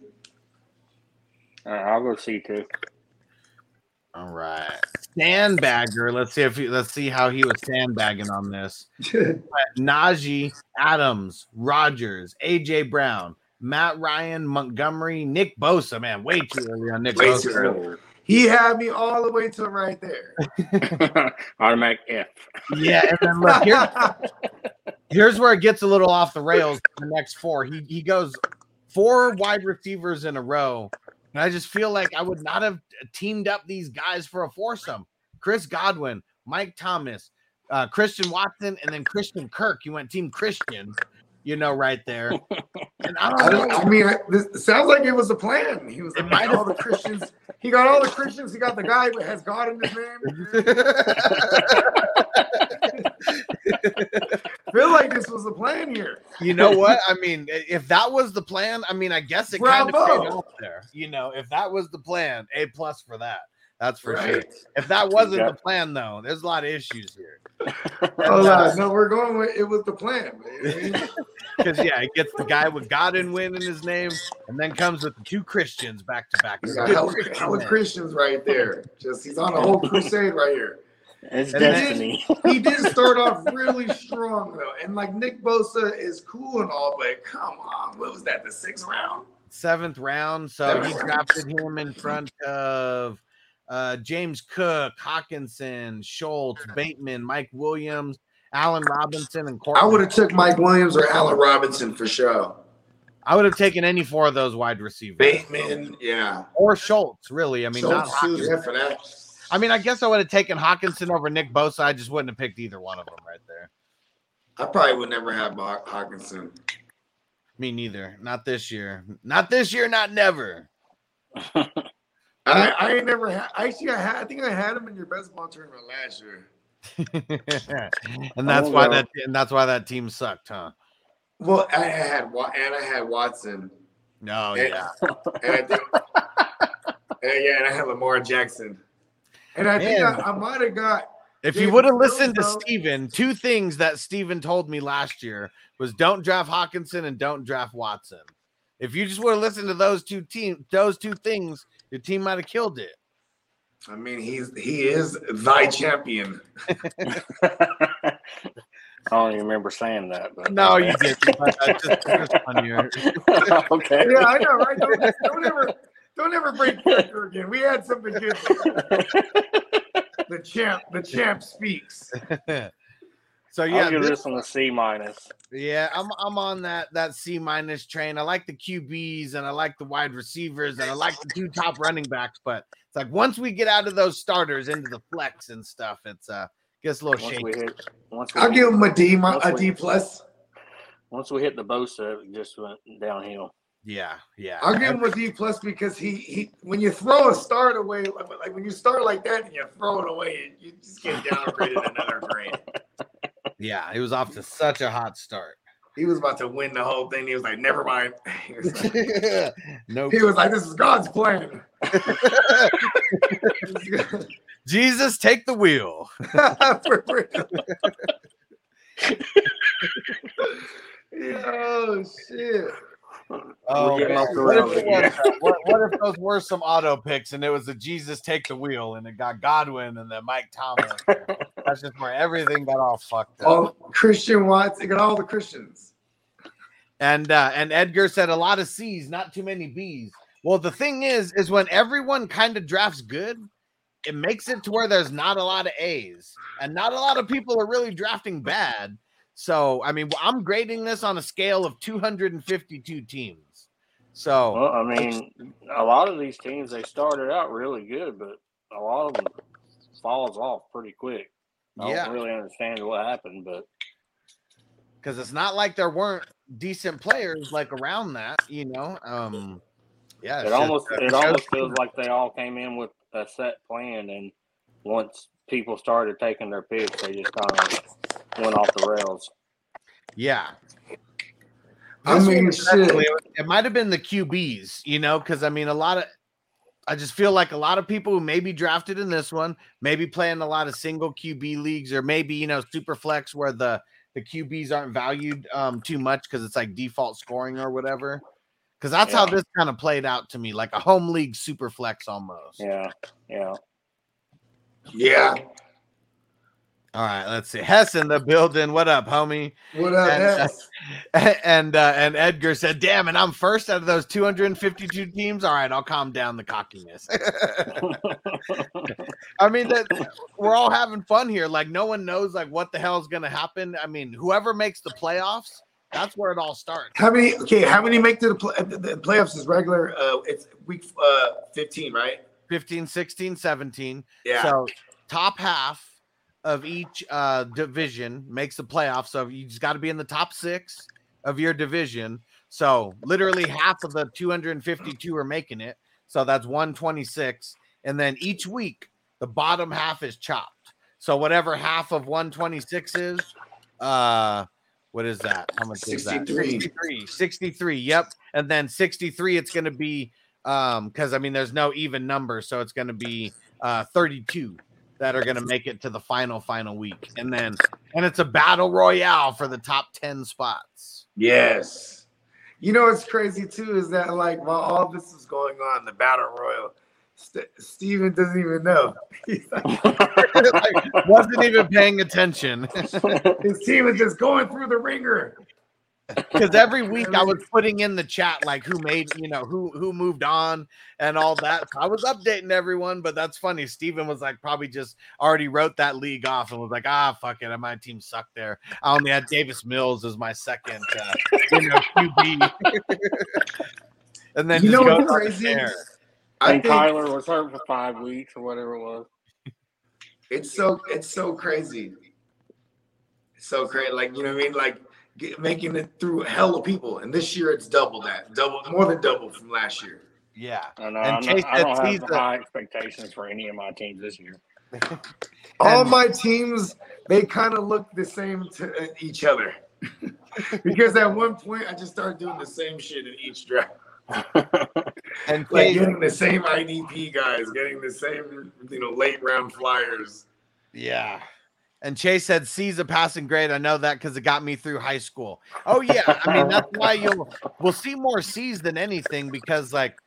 All right, I'll go C two. All right, sandbagger. Let's see if he, let's see how he was sandbagging on this. Najee, Adams, Rogers, AJ Brown, Matt Ryan, Montgomery, Nick Bosa. Man, way too early on Nick Way Bosa. too early. he had me all the way to right there. Automatic F. Yeah, and then look here. Here's where it gets a little off the rails. The next four, he he goes four wide receivers in a row, and I just feel like I would not have teamed up these guys for a foursome. Chris Godwin, Mike Thomas, uh, Christian Watson, and then Christian Kirk. You went Team Christian, you know, right there. And I I, don't don't, know. I mean, this sounds like it was a plan. He was like, might all the Christians. He got all the Christians. He got the guy who has God in his name. feel like this was the plan here. you know what? I mean, if that was the plan, I mean, I guess it kind of Bravo. paid off there. You know, if that was the plan, A plus for that. That's for sure. If that wasn't Yeah. the plan, though, there's a lot of issues here. Oh, no, no, we're going with it was the plan. man. Because yeah, it gets the guy with God and win in his name, and then comes with the two Christians back to back. He's got hella, hella Christians right there. Just he's on a whole crusade right here. It's And then- destiny. He did start off really strong though, and like Nick Bosa is cool and all, but come on, what was that? The sixth round? Seventh round, so Seventh he round. drafted him in front of uh, James Cook, Hockenson, Schultz, Bateman, Mike Williams, Allen Robinson, and I would have took Mike Williams or Allen Robinson for sure. I would have taken any four of those wide receivers. Bateman, yeah. or Schultz, really. I mean, not Schultz, too, Hockenson. yeah, for that. I mean, I guess I would have taken Hockenson over Nick Bosa. I just wouldn't have picked either one of them right there. I probably would never have Hockenson. Me neither. Not this year. Not this year. Not never. I, I ain't never had. Actually, I had. I think I had him in your best ball tournament last year. and that's Oh, why well. that and that's why that team sucked, huh? Well, I had and I had Watson, No, and, yeah. and I think, and yeah, and I had Lamar Jackson. And I think Man. I, I might have got. If you would have listened to Roosevelt- Steven, two things that Steven told me last year was don't draft Hockenson and don't draft Watson. If you just would have listened to those two team those two things, your team might have killed it. I mean, he's he is thy champion. I don't even remember saying that. But No, you didn't. Just, that's just okay. Yeah, I know, right? Don't, don't ever, don't ever break character again. We had something good. The champ, the champ speaks. so yeah, I'll yeah, give this- this one a C minus. Yeah, I'm I'm on that that C minus train. I like the QBs and I like the wide receivers and I like the two top running backs, but it's like once we get out of those starters into the flex and stuff, it's uh gets a little Once shaky. hit, I'll hit, give him a D, my, Once a we- D plus. once we hit the Bosa, it just went downhill. Yeah, yeah. I'll give him a D plus because he he when you throw a start away, like, like when you start like that and you throw it away, you just get downgraded another grade. yeah, he was off to such a hot start. He was about to win the whole thing. He was like, "Never mind." He was like, nope. He was like, "This is God's plan." Jesus, take the wheel. For real. oh shit! Oh, getting man. off the what, if was, uh, what, what if those were some auto picks and it was a Jesus take the wheel and it got Godwin and then Mike Thomas? That's just where everything got all fucked up. All Christian Watts, they got all the Christians. And uh, and Edgar said a lot of C's, not too many B's. Well, the thing is, is when everyone kind of drafts good, it makes it to where there's not a lot of A's, and not a lot of people are really drafting bad. So, I mean, I'm grading this on a scale of 252 teams. So, Well, I mean, a lot of these teams they started out really good, but a lot of them falls off pretty quick. I Yeah. don't really understand what happened, but because it's not like there weren't decent players like around that, you know. Um, yeah, it just, almost uh, it almost feels like they all came in with a set plan, and once people started taking their picks, they just kind of went off the rails. Yeah. I mean, shit. It might have been the QBs, you know, because I mean, a lot of, I just feel like a lot of people who may be drafted in this one, maybe playing a lot of single QB leagues, or maybe you know, super flex where the the QBs aren't valued um too much because it's like default scoring or whatever. Because that's how this kind of played out to me, like a home league super flex almost. Yeah, yeah. Yeah. All right, let's see. Hess in the building. What up, homie? What up, And, uh, Hess? and uh, and Edgar said, "Damn, and I'm first out of those 252 teams. All right, I'll calm down the cockiness." I mean, that we're all having fun here. Like, no one knows like what the hell is going to happen. I mean, whoever makes the playoffs, that's where it all starts. How many? Okay, how many make to the, play, the, the playoffs? Is regular? Uh, it's week uh 15, right? 15, 16, 17. Yeah. So top half of each uh division makes the playoffs. So you just got to be in the top six of your division. So literally half of the 252 are making it. So that's 126. And then each week, the bottom half is chopped. So whatever half of 126 is, uh, what is that? How much is that? 63. 63. 63. Yep. And then 63, it's going to be, um, because I mean, there's no even number. So it's going to be uh 32 that are going to make it to the final, final week. And then, and it's a battle royale for the top 10 spots. Yes. You know what's crazy too is that like while all this is going on, the battle royal, St- Steven doesn't even know. He's like, like, wasn't even paying attention. his team is just going through the ringer. Because every week I was putting in the chat like who made you know who who moved on and all that. So I was updating everyone, but that's funny. Steven was like probably just already wrote that league off and was like, ah, fuck it, my team sucked there. I only had Davis Mills as my second, uh, you know, QB. and then You know what's crazy? there. I and think Kyler was hurt for five weeks or whatever it was. It's so it's so crazy. It's so crazy. Like you know what I mean? Like get, making it through hell of people. And this year it's double that, double more than double from last year. Yeah. And, uh, And I'm Chase not, I don't have season- high expectations for any of my teams this year. all my teams they kind of look the same to uh, Each other. because at one point I just started doing the same shit in each draft. And Like Chase, getting the same IDP guys, getting the same, you know, late round flyers. yeah. And Chase said C's a passing grade. I know that because it got me through high school. Oh yeah, I mean that's why you'll we'll see more C's than anything because like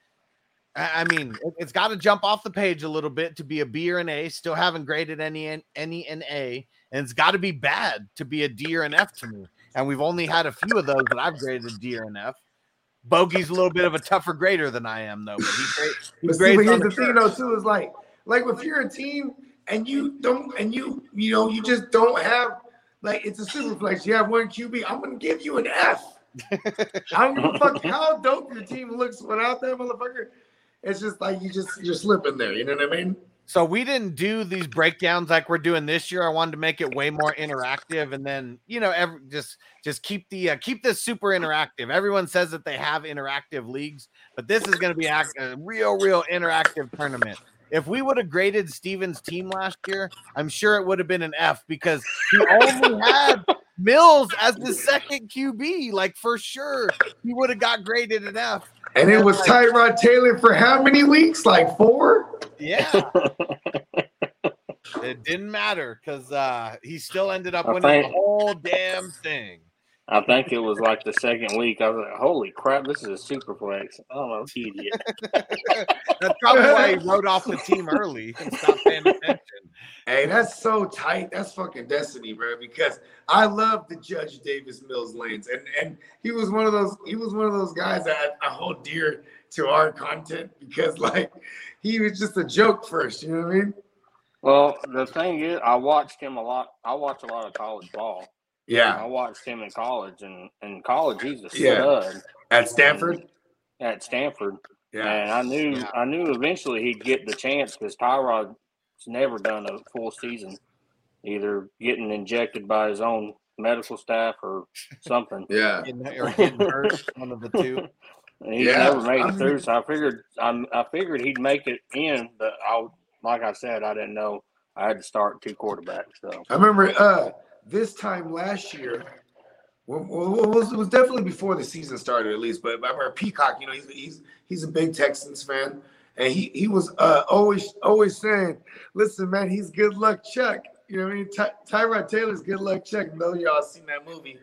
I mean it, it's got to jump off the page a little bit to be a B or an A. Still haven't graded any an- any an A, and it's got to be bad to be a D or an F to me. And we've only had a few of those that I've graded a D or an F. Bogey's a little bit of a tougher grader than I am though, but he, gra- he But see, but the the thing though too is like like if you're a team and you don't and you you know you just don't have like it's a super flex. You have one QB. I'm gonna give you an F. I don't give a fuck how dope your team looks without that motherfucker. It's just like you just You're slipping there. You know what I mean? So we didn't do these breakdowns like we're doing this year. I wanted to make it way more interactive, and then you know, every, just just keep the uh, keep this super interactive. Everyone says that they have interactive leagues, but this is going to be a, a real, real interactive tournament. If we would have graded Steven's team last year, I'm sure it would have been an F because he only had Mills as the second QB. Like for sure, he would have got graded an F. and it was Tyrod Taylor for how many weeks? Like four? Yeah. it didn't matter because uh, he still ended up winning the whole damn thing. I think it was like the second week. I was like, "Holy crap, this is a super flex!" Oh, idiot! That's probably why he wrote off the team early and stopped paying attention. Hey, that's so tight. That's fucking destiny, bro. Because I love the Judge Davis Mills lanes, and and he was one of those. He was one of those guys that I hold dear to our content because like he was just a joke first. You know what I mean? Well, the thing is, I watched him a lot. I watch a lot of college ball. I watched him in college, and in college he's a Yeah. stud At Stanford. at Stanford. Yeah. And I knew, Yeah. I knew eventually he'd get the chance because Tyrod's never done a full season, either getting injected by his own medical staff or something. Yeah. Or getting hurt, one of the two. And he's Yeah, never made I it through. So I figured, I'm, I figured he'd make it in, but I, like I said, I didn't know I had to start two quarterbacks. So I remember uh this time last year, well, well, it was, it was definitely before the season started, at least. But I remember Peacock. You know, he's he's he's a big Texans fan, and he he was uh, always always saying, "Listen, man, he's good luck Chuck." You know what I mean? Ty- Tyrod Taylor's good luck Chuck. Know y'all seen that movie.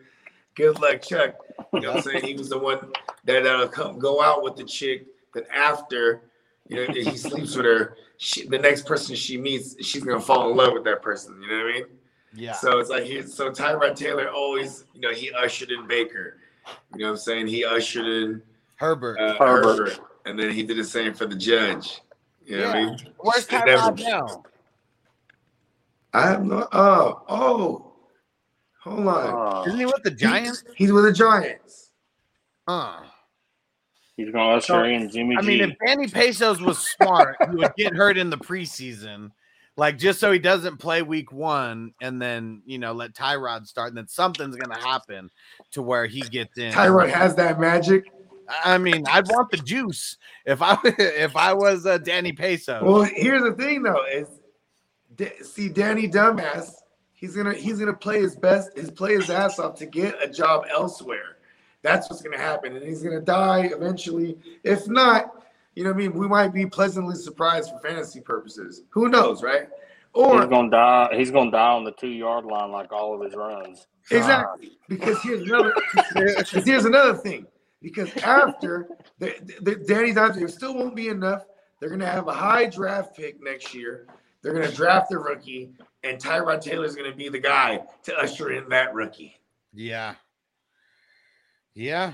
Good luck Chuck. You know what I'm saying? He was the one that that'll come go out with the chick. That after you know he sleeps with her, she, the next person she meets, she's gonna fall in love with that person. You know what I mean? Yeah. So it's like he, so Tyrod Taylor always, you know, he ushered in Baker. You know what I'm saying? He ushered in Herbert. uh, Herbert. Herbert. and then he did the same for the judge. You know what I Yeah. mean? Where's Tyrod now? I have no. Oh, oh, hold on. Uh, Isn't he with the Giants? He's with the Giants. Huh. he's going to usher So, in Jimmy I G. mean, if Danny Pesos was smart, he would get hurt in the preseason, like just so he doesn't play week one, and then you know let Tyrod start, and then something's gonna happen to where he gets in. Tyrod has that magic. I mean, I'd want the juice if I if I was uh, Danny Pesos. Well, here's the thing though: is see Danny Dumbass. He's gonna he's gonna play his best, his play his ass off to get a job elsewhere. That's what's gonna happen, and he's gonna die eventually. If not, you know, what I mean, we might be pleasantly surprised for fantasy purposes. Who knows, right? Or he's going to die. He's going to die on the two yard line like all of his runs. exactly because here's another. here's another thing. Because after the, the, Danny Dante, there still won't be enough. They're gonna have a high draft pick next year. They're gonna draft the rookie, and Tyrod Taylor's gonna be the guy to usher in that rookie. Yeah. Yeah.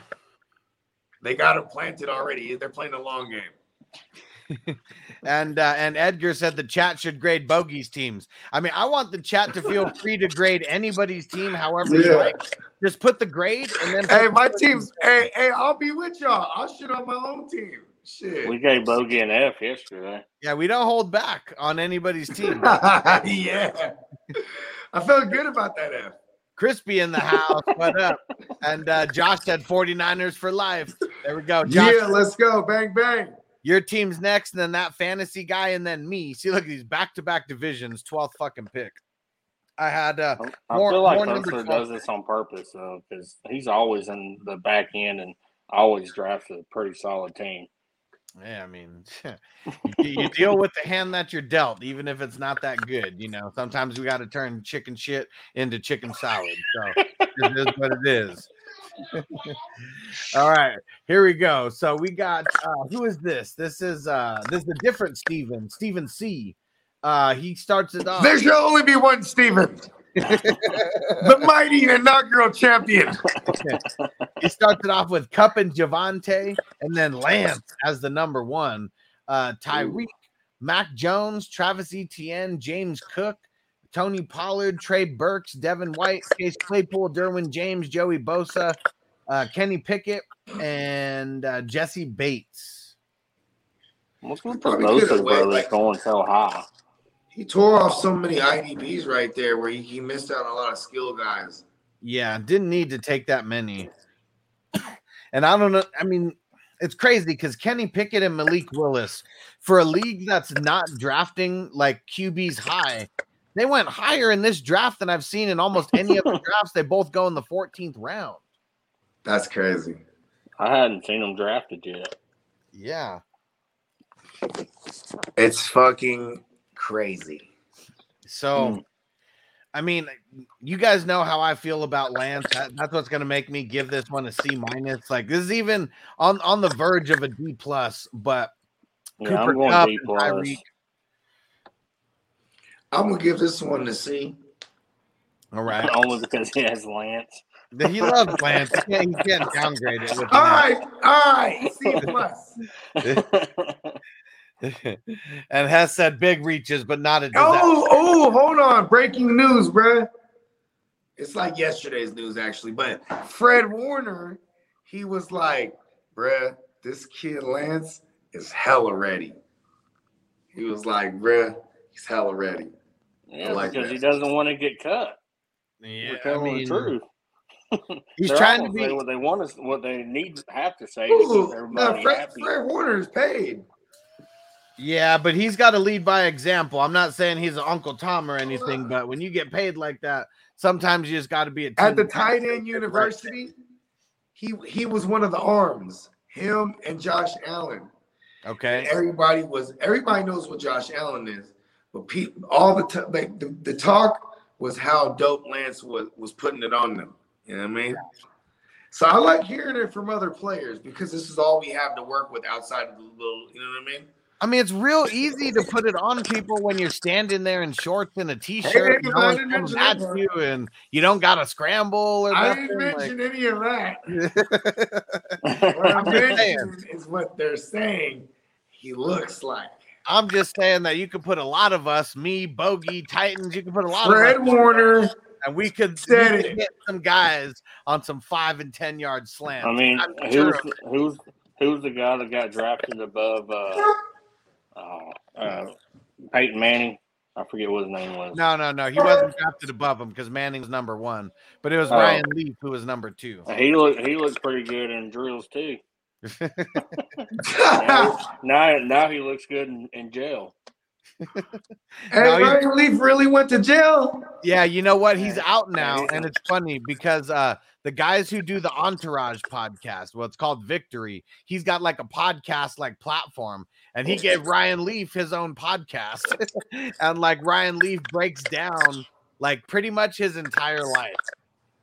They got him planted already. They're playing a long game. And uh, and Edgar said the chat should grade bogeys teams. I mean, I want the chat to feel free to grade anybody's team however you like. Just put the grade and then Hey, my team's. Hey, hey, I'll be with y'all. I'll shit on my own team. Shit. We gave Bogey an F yesterday. Yeah, we don't hold back on anybody's team. yeah. I felt good about that F. Crispy in the house. What up? And uh, Josh said 49ers for life. There we go. Josh, Yeah, let's go. Bang bang. your team's next, and then that fantasy guy, and then me. See, look at these back to back divisions, 12th fucking pick. I had uh I More- feel like more number Hustler 12. does this on purpose, though, because he's always in the back end and always drafts a pretty solid team. Yeah, I mean, you, you deal with the hand that you're dealt, even if it's not that good. You know, sometimes we got to turn chicken shit into chicken salad. So it is what it is. All right, here we go. So we got uh, who is this? This is uh this is a different Steven, Steven C. Uh he starts it off. There should only be one Steven. The mighty inaugural champion. he starts it off with Kupp and Javonte, and then Lance as the number one. Uh, Tyreek, Mac Jones, Travis Etienne, James Cook, Tony Pollard, Trey Burks, Devin White, Chase Claypool, Derwin James, Joey Bosa, uh, Kenny Pickett, and uh, Jessie Bates. What's with the Probably Bosa brothers going so high? He tore off so many IDPs right there where he, he missed out on a lot of skill guys. Yeah, didn't need to take that many. And I don't know. I mean, it's crazy because Kenny Pickett and Malik Willis, for a league that's not drafting like QBs high, they went higher in this draft than I've seen in almost any other drafts. They both go in the 14th round. That's crazy. I hadn't seen them drafted yet. Yeah. It's fucking crazy. So, Hmm. I mean, you guys know how I feel about Lance. That- that's what's going to make me give this one a C minus. Like this is even on on the verge of a D plus, but Yeah, Cooper I'm going Kupp D plus. Tyreek. I'm gonna give this one to C. All right. Only because he has Lance. He loves Lance. He can't, he can't downgrade it. All right, all right, C plus. him. and has said big reaches, but not a disaster. Oh, oh, hold on. Breaking news, bruh. It's like yesterday's news, actually. But Fred Warner, he was like, bruh, this kid Lance is hella ready. He was like, bruh, he's hella ready. Yeah, like because that. he doesn't want to get cut. Yeah, We're I telling mean, the truth. he's trying to say be. what they want to, what they need to have to say to Ooh, keep no, everybody Fred, happy. Fred Warner is paid. Yeah, but he's got to lead by example. I'm not saying he's an Uncle Tom or anything, but when you get paid like that, sometimes you just got to be a At the tight end university, he he was one of the arms. Him and Josh Allen. Okay. Everybody was everybody knows what Josh Allen is, but people all the time like the, the talk was how dope Lance was was putting it on them. You know what I mean? So I like hearing it from other players because this is all we have to work with outside of the little, you know what I mean? I mean, it's real easy to put it on people when you're standing there in shorts and a t-shirt, Hey, and no one's didn't coming mention at you, and you don't got to scramble or I nothing. didn't like- mention any of that. What I'm I'm saying. is what they're saying he looks like. I'm just saying that you could put a lot of us, me, Bogey, Titans, you could put a lot Fred of us, Warner and we could, we could it. some guys on some five and ten yard slants. I mean, who's sure who's who's the guy that got drafted above uh, uh, uh, Peyton Manning? I forget what his name was. No, no, no. He wasn't drafted above him because Manning's number one, but it was Oh. Ryan Leaf who was number two. He looked he looked pretty good in drills too. now, now, now he looks good in, in jail. Hey, Ryan Leaf really went to jail. Yeah, you know what? He's out now, and it's funny because uh the guys who do the Entourage podcast, well, it's called Victory. He's got like a podcast like platform, and he gave Ryan Leaf his own podcast, and like Ryan Leaf breaks down like pretty much his entire life,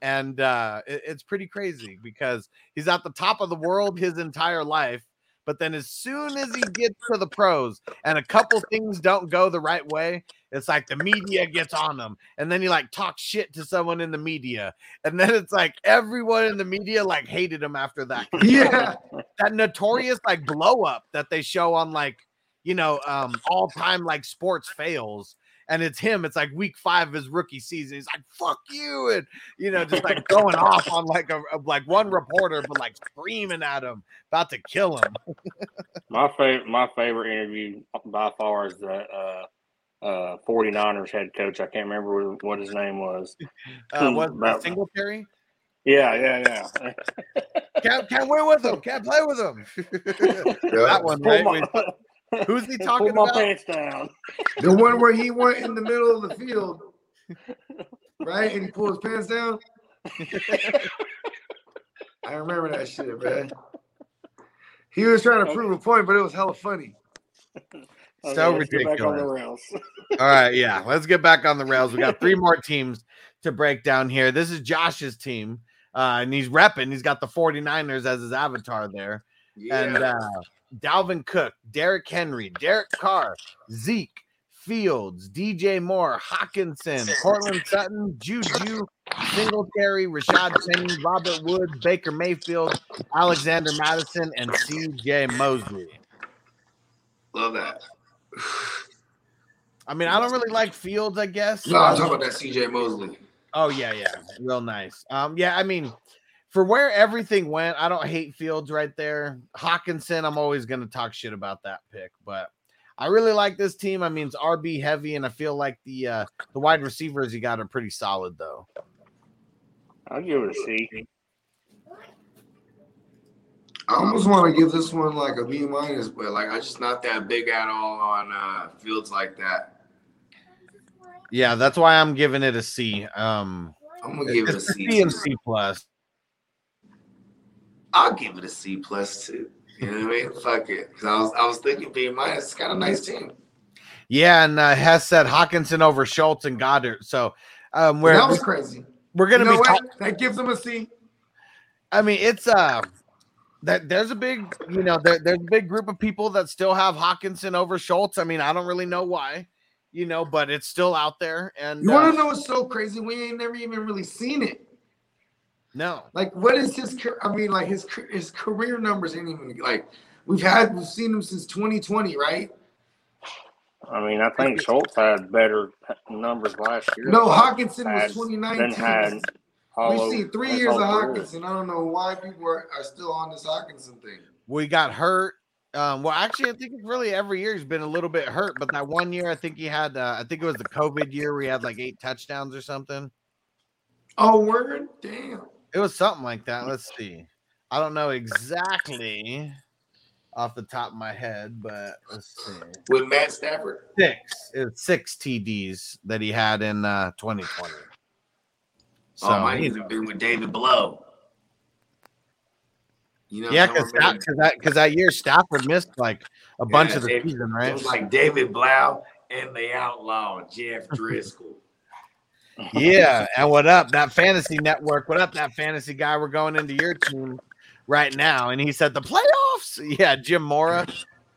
and uh it- it's pretty crazy because he's at the top of the world his entire life. But then, as soon as he gets to the pros and a couple things don't go the right way, it's like the media gets on him, and then he like talks shit to someone in the media, and then it's like everyone in the media like hated him after that. Yeah. that notorious like blow up that they show on like you know um all time like sports fails. And it's him. It's like week five of his rookie season. He's like, "Fuck you," and you know, just like going off on like a, a- like one reporter, but like screaming at him, about to kill him. My favorite my favorite interview by far is the uh, uh, 49ers head coach. I can't remember what- what his name was. Uh, what About- Singletary? Yeah, yeah, yeah. Can't can't win with him. Can't play with him. that one, right? My, Wait, Who's he talking my about? pants down. The one where he went in the middle of the field, right? And he pulled his pants down. I remember that shit, man. He was trying to prove a point, but it was hella funny. Okay, So let's get back on ridiculous. the rails. All right, yeah. Let's get back on the rails. We got three more teams to break down here. This is Josh's team. Uh, and he's repping. He's got the 49ers as his avatar there. And uh, Dalvin Cook, Derrick Henry, Derek Carr, Zeke, Fields, DJ Moore, Hockenson, Courtland Sutton, Juju, Singletary, Rashaad Penny, Robert Woods, Baker Mayfield, Alexander Mattison, and CJ Mosley. Love that. I mean, I don't really like Fields, I guess. No, I'm talking about that CJ Mosley. Oh yeah, yeah, real nice. Um, yeah, I mean, for where everything went, I don't hate Fields right there. Hockenson, I'm always gonna talk shit about that pick, but I really like this team. I mean, it's RB heavy, and I feel like the uh the wide receivers you got are pretty solid though. I'll give it a C. I almost want to give this one like a B minus, but like I'm just not that big at all on uh fields like that. Yeah, that's why I'm giving it a C. Um, I'm gonna give it it's a C. C and C plus. I'll give it a C plus too. You know what I mean? Fuck it. Cause I was I was thinking B minus. It's got a nice team. Yeah, and uh, Hess said Hockenson over Schultz and Goedert. So, um, we're that was crazy. we're gonna you know be. talk- that gives them a C. I mean, it's uh that there's a big, you know, there, there's a big group of people that still have Hockenson over Schultz. I mean, I don't really know why, you know, but it's still out there. And You uh, want to know what's so crazy? We ain't never even really seen it. No, Like, what is his? car- I mean, like his his career numbers ain't even like we've had. We've seen him since 2020, right? I mean, I think Schultz had better numbers last year. No, Hockenson was Has- 2019. Then had We've seen three years of whole career. Hockenson. I don't know why people are, are still on this Hockenson thing. we got hurt. Um, well, actually, I think it's really every year he's been a little bit hurt, but that one year I think he had, uh, I think it was the COVID year where he had like eight touchdowns or something. Oh, word? Damn. It was something like that. Let's see. I don't know exactly. off the top of my head, but let's see. with Matt Stafford. Six. It's six TDs that he had in uh 2020. So oh, he- has been with David Blough. You know, yeah, because that, 'cause that because that year Stafford missed like a bunch Yeah, of the David- season, right? It was like David Blough and the outlaw Jeff Driskel. Yeah, and what up, that fantasy network? What up, that fantasy guy? We're going into your team right now, and he said the playoffs. Yeah, Jim Mora.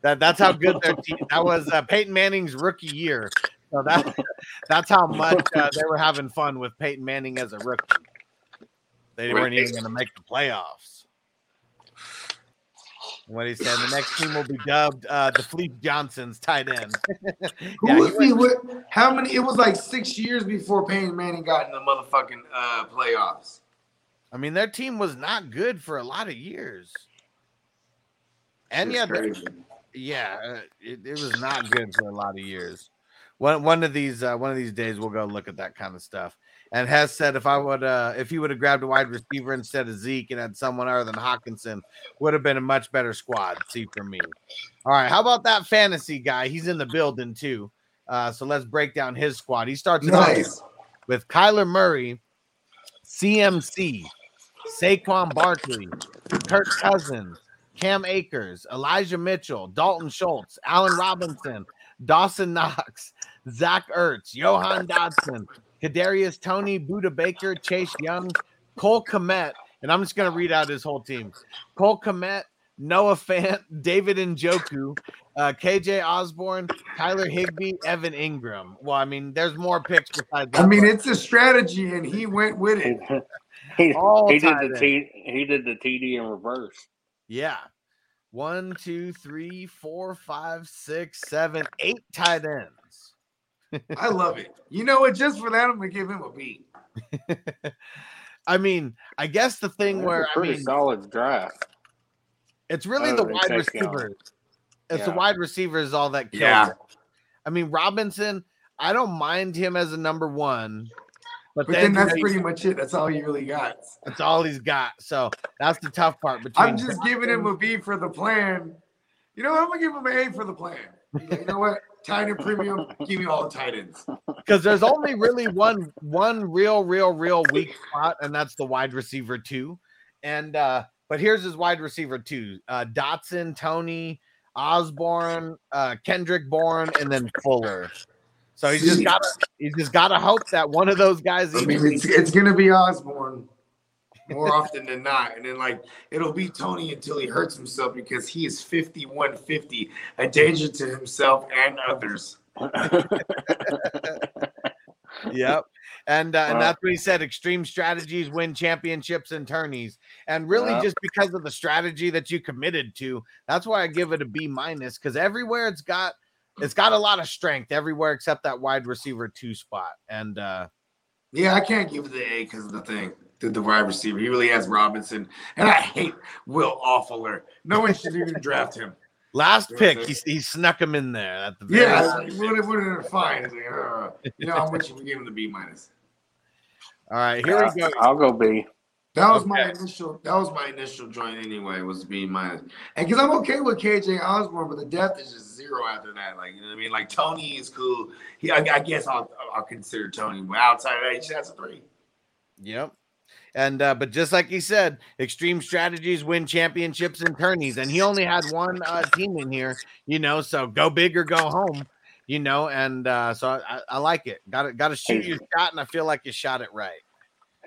That that's how good their team. That was uh, Peyton Manning's rookie year. So that that's how much uh, they were having fun with Peyton Manning as a rookie. They weren't even going to make the playoffs. What he said, the next team will be dubbed uh, the Fleet Johnsons tight end. Who Yeah, was he with? How many? It was like six years before Peyton Manning got in the motherfucking uh, playoffs. I mean, their team was not good for a lot of years. And yeah, crazy. yeah, uh, it, it was not good for a lot of years. One one of these uh, one of these days we'll go look at that kind of stuff. And has said if I would uh if he would have grabbed a wide receiver instead of Zeke and had someone other than Hockenson, would have been a much better squad. See for me. All right, how about that fantasy guy? He's in the building too. Uh, so let's break down his squad. He starts Nice. with Kyler Murray, CMC, Saquon Barkley, Kirk Cousins, Cam Akers, Elijah Mitchell, Dalton Schultz, Allen Robinson, Dawson Knox, Zach Ertz, Jahan Dotson, Kadarius Toney, Budda Baker, Chase Young, Cole Kmet, and I'm just going to read out his whole team. Cole Kmet, Noah Fant, David Njoku, uh, KJ Osborn, Tyler Higbee, Evan Engram. Well, I mean, there's more picks besides that. I mean, but it's a strategy, and he went with it. he, all he did the. T, he did the TD in reverse. Yeah. One, two, three, four, five, six, seven, eight tight ends. I love it. You know what? Just for that, I'm gonna give him a B. I mean, I guess the thing That's where a I pretty mean, solid draft. it's really the wide Saquon. receivers. It's the Yeah. wide receivers all that kills. Yeah. it. I mean, Robinson, I don't mind him as a number one, but, But then then that's pretty much it. That's all he really got. that's all he's got. So that's the tough part. Between I'm just giving him a B for the plan. You know, what? I'm gonna give him an A for the plan. You know what? Tight end premium. Give me all the tight ends. because there's only really one one real real real weak spot and that's the wide receiver two and uh but here's his wide receiver two uh dotson Toney Osborn uh kendrick bourne and then fuller so he's just got to he's just got to hope that one of those guys I mean, it's, it's gonna be Osborn more often than not, and then like it'll be Toney until he hurts himself because he is 5150, a danger to himself and others. Yep. And uh, and that's what he said. Extreme strategies win championships and tourneys. And really, Yeah. just because of the strategy that you committed to, that's why I give it a B minus. Because everywhere it's got it's got a lot of strength everywhere except that wide receiver two spot. And uh Yeah, I can't give it the A because of the thing. The, the wide receiver. He really has Robinson. And I hate Will Awfuler. No one should even draft him. last Yeah, pick, he, he snuck him in there at the very Yeah, last- it would have would have been fine. Like, uh, you know, I'm with you. We gave him the B minus. All right, here we go. I'll go B. That was my initial. That was my initial joint anyway. Was B minus, and because I'm okay with KJ Osborn, but the depth is just zero after that. Like you know what I mean. Like Toney is cool. He, I, I guess I'll I'll consider Toney. But outside of that, he just has a three. Yep. And uh, but just like he said, extreme strategies win championships and tourneys. And he only had one uh, team in here, you know. So go big or go home, you know. And uh, so I, I like it. Got to got to shoot your shot, and I feel like you shot it right.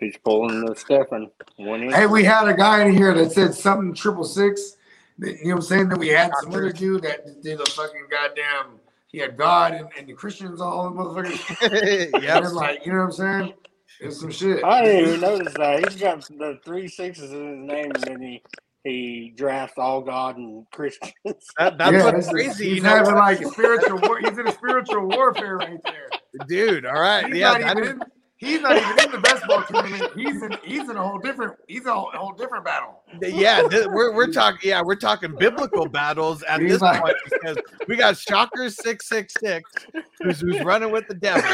He's pulling the Stefan. One Hey, we had a guy in here that said something triple six. You know what I'm saying? Then we had some other dude that did a fucking goddamn. He had God and, and the Christians all the motherfuckers. yep. And like you know what I'm saying? It's some shit. I didn't even notice that. He's got the three sixes in his name, and then he he drafts all God and Christians. That, that's Yeah, what's this is- crazy. He's You know, having what? like a spiritual war. He's in a spiritual warfare right there. dude. All right, He's yeah. not even. He's not even in the best ball tournament. He's in. He's in a whole different. He's a whole, a whole different battle. yeah, th- we're we're talking. Yeah, we're talking biblical battles at He's this like- point because we got Shocker six six six, who's who's running with the devil,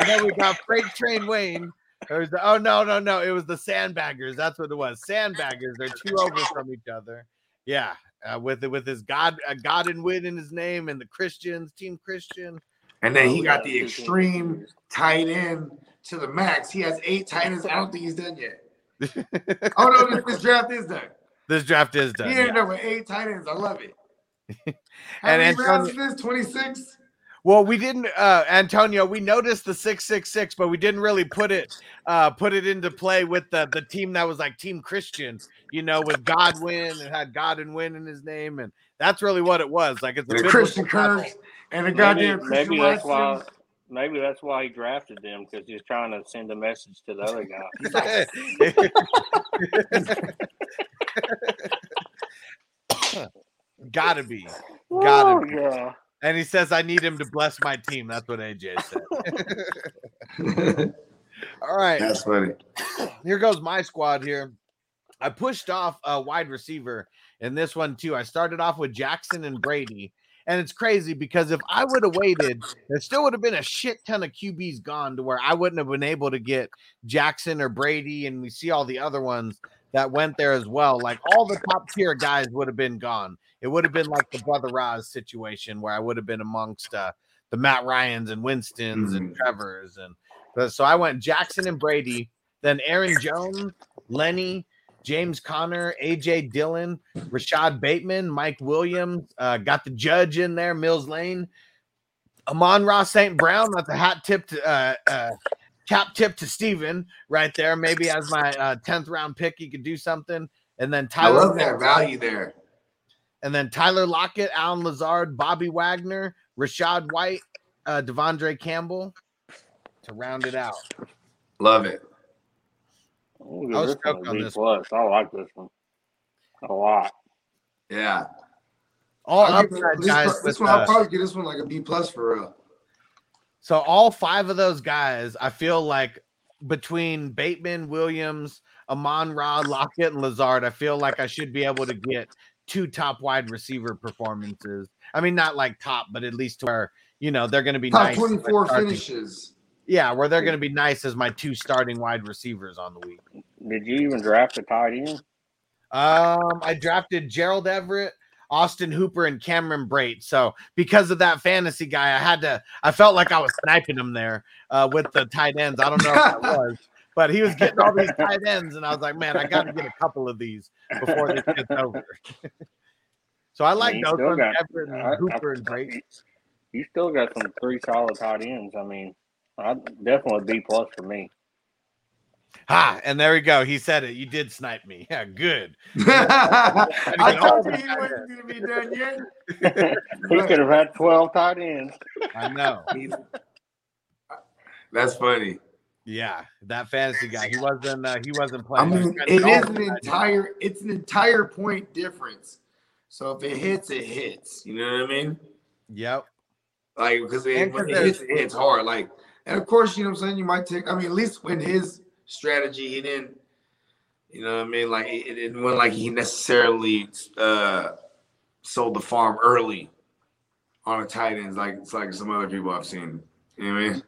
and then we got Freight Train Wayne. The, oh no no no, it was the Sandbaggers. That's what it was. Sandbaggers. They're two over from each other. Yeah, uh, with with his God uh, God and win in his name and the Christians team Christian. And then Oh, he got the extreme tight end to the max. He has eight tight ends. I don't think he's done yet. oh no, this, this draft is done. This draft is done. He yeah. ended up with eight tight ends. I love it. And How many Antonio- rounds is this? 26? Well, we didn't, uh, Antonio. We noticed the six six six, but we didn't really put it uh, put it into play with the the team that was like Team Christian, you know, with Godwin and had God and win in his name, and that's really what it was. Like it's a And Christian battle. Kirk and a Maybe, goddamn Christian maybe that's why. Maybe that's why he drafted them because he's trying to send a message to the other guy. Gotta be, gotta "Oh, be. yeah. And he says, "I need him to bless my team." That's what AJ said. All right. That's funny. here goes my squad here. I pushed off a wide receiver in this one too. I started off with Jackson and Brady. And it's crazy because if I would have waited, there still would have been a shit ton of QBs gone to where I wouldn't have been able to get Jackson or Brady. And we see all the other ones that went there as well. Like all the top tier guys would have been gone. It would have been like the Brother Roz situation where I would have been amongst uh, the Matt Ryans and Winstons and Trevors. And so I went Jackson and Brady, then Aaron Jones, Lenny, James Conner, AJ Dillon, Rashod Bateman, Mike Williams, uh, got the judge in there, Mills Lane, Amon-Ra St. Brown. That's a hat tip to uh, uh, cap tip to Steven right there. Maybe as my uh, 10th round pick, he could do something. And then Tyler. I Tyler, love that value there. and then Tyler Lockett, Allen Lazard, Bobby Wagner, Rachaad White, uh, De'Vondre Campbell to round it out. Love it. Ooh, I was this stoked on this plus. I like this one a lot. Yeah. All I'll give- upside this, guys. this with, one, I'll uh, probably get this one like a B plus for real. So all five of those guys, I feel like between Bateman, Williams, Amon Ra, Lockett, and Lazard, I feel like I should be able to get two top wide receiver performances. I mean, not like top, but at least to where you know they're going to be Top nice. as 24 finishes. Yeah, where they're going to be nice as my two starting wide receivers on the week. Did you even draft a tight end? Um, I drafted Gerald Everett, Austin Hooper, and Cameron Brate. So because of that fantasy guy, I had to. I felt like I was sniping him there uh, with the tight ends. I don't know if that was, but he was getting all these tight ends, and I was like, man, I got to get a couple of these before this gets over. so I like those ones, got- Everett and I- I- Hooper and Brait. You still got some three solid tight ends. I mean, I definitely B plus for me. Ha! And there we go. He said it. You did snipe me. Yeah, good. I told you he wasn't going to be done yet. he could have had twelve tight ends. I know. That's funny. Yeah, that fantasy guy. He wasn't. Uh, he wasn't playing. He was mean, it is an that day. entire it's an entire point difference. So if it hits, it hits. You know what I mean? Yep. Like because And it, 'cause when it hits, it hits hard. Like, and of course, you know what I'm saying. You might take. I mean, at least when his strategy, he didn't. You know what I mean? Like it, it went like he necessarily uh sold the farm early on the tight ends, like it's like some other people I've seen. You know what I mean?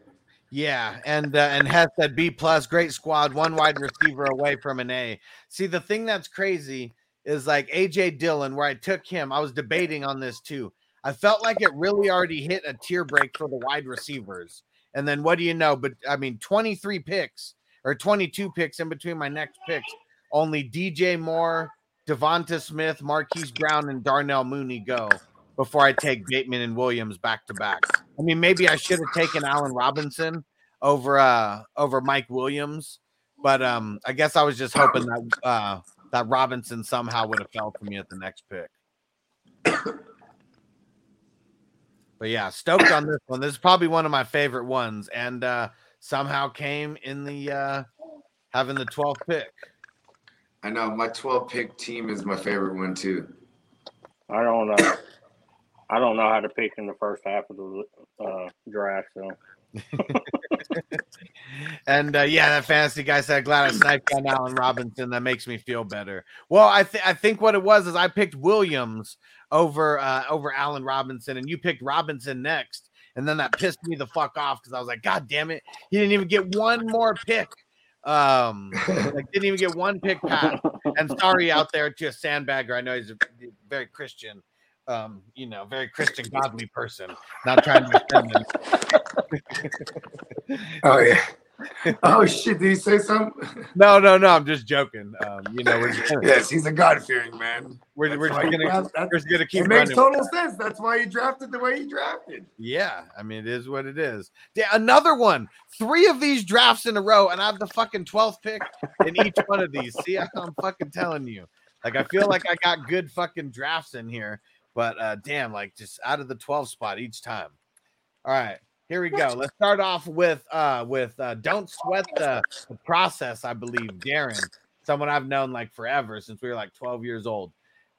Yeah, and uh, and Hess said B plus, great squad, one wide receiver away from an A. See, the thing that's crazy is like AJ Dillon, where I took him. I was debating on this too. I felt like it really already hit a tier break for the wide receivers. And then what do you know? But I mean, 23 picks or 22 picks in between my next picks. Only DJ Moore, DeVonta Smith, Marquise Brown, and Darnell Mooney go before I take Bateman and Williams back to back. I mean, maybe I should have taken Allen Robinson over uh over Mike Williams, but um I guess I was just hoping that uh that Robinson somehow would have fell to me at the next pick. But yeah, stoked on this one. This is probably one of my favorite ones, and uh somehow came in the uh having the 12th pick. I know my 12 pick team is my favorite one too. I don't know. I don't know how to pick in the first half of the uh, draft. So And uh, yeah, that fantasy guy said, "Glad I sniped on Allen Robinson. That makes me feel better." Well, I think I think what it was is I picked Williams over uh, over Allen Robinson, and you picked Robinson next, and then that pissed me the fuck off because I was like, "God damn it, he didn't even get one more pick." Um, like didn't even get one pick back. And sorry out there to a sandbagger. I know he's a very Christian, um, you know, very Christian, godly person. Not trying to offend him. Oh yeah. Oh shit! Did he say something? No, no, no. I'm just joking. Um, you know, we're just, yes, he's a God-fearing man. we're, we're just gonna drafted- we're just gonna keep It makes total sense. That's why he drafted the way he drafted. Yeah, I mean, it is what it is. Yeah, another one. Three of these drafts in a row, and I have the fucking 12th pick in each one of these. See, I'm fucking telling you. Like, I feel like I got good fucking drafts in here, but uh damn, like just out of the 12 spot each time. All right, here we go. Let's start off with uh with uh don't sweat the, the process, I believe. Darren, someone I've known like forever since we were like 12 years old.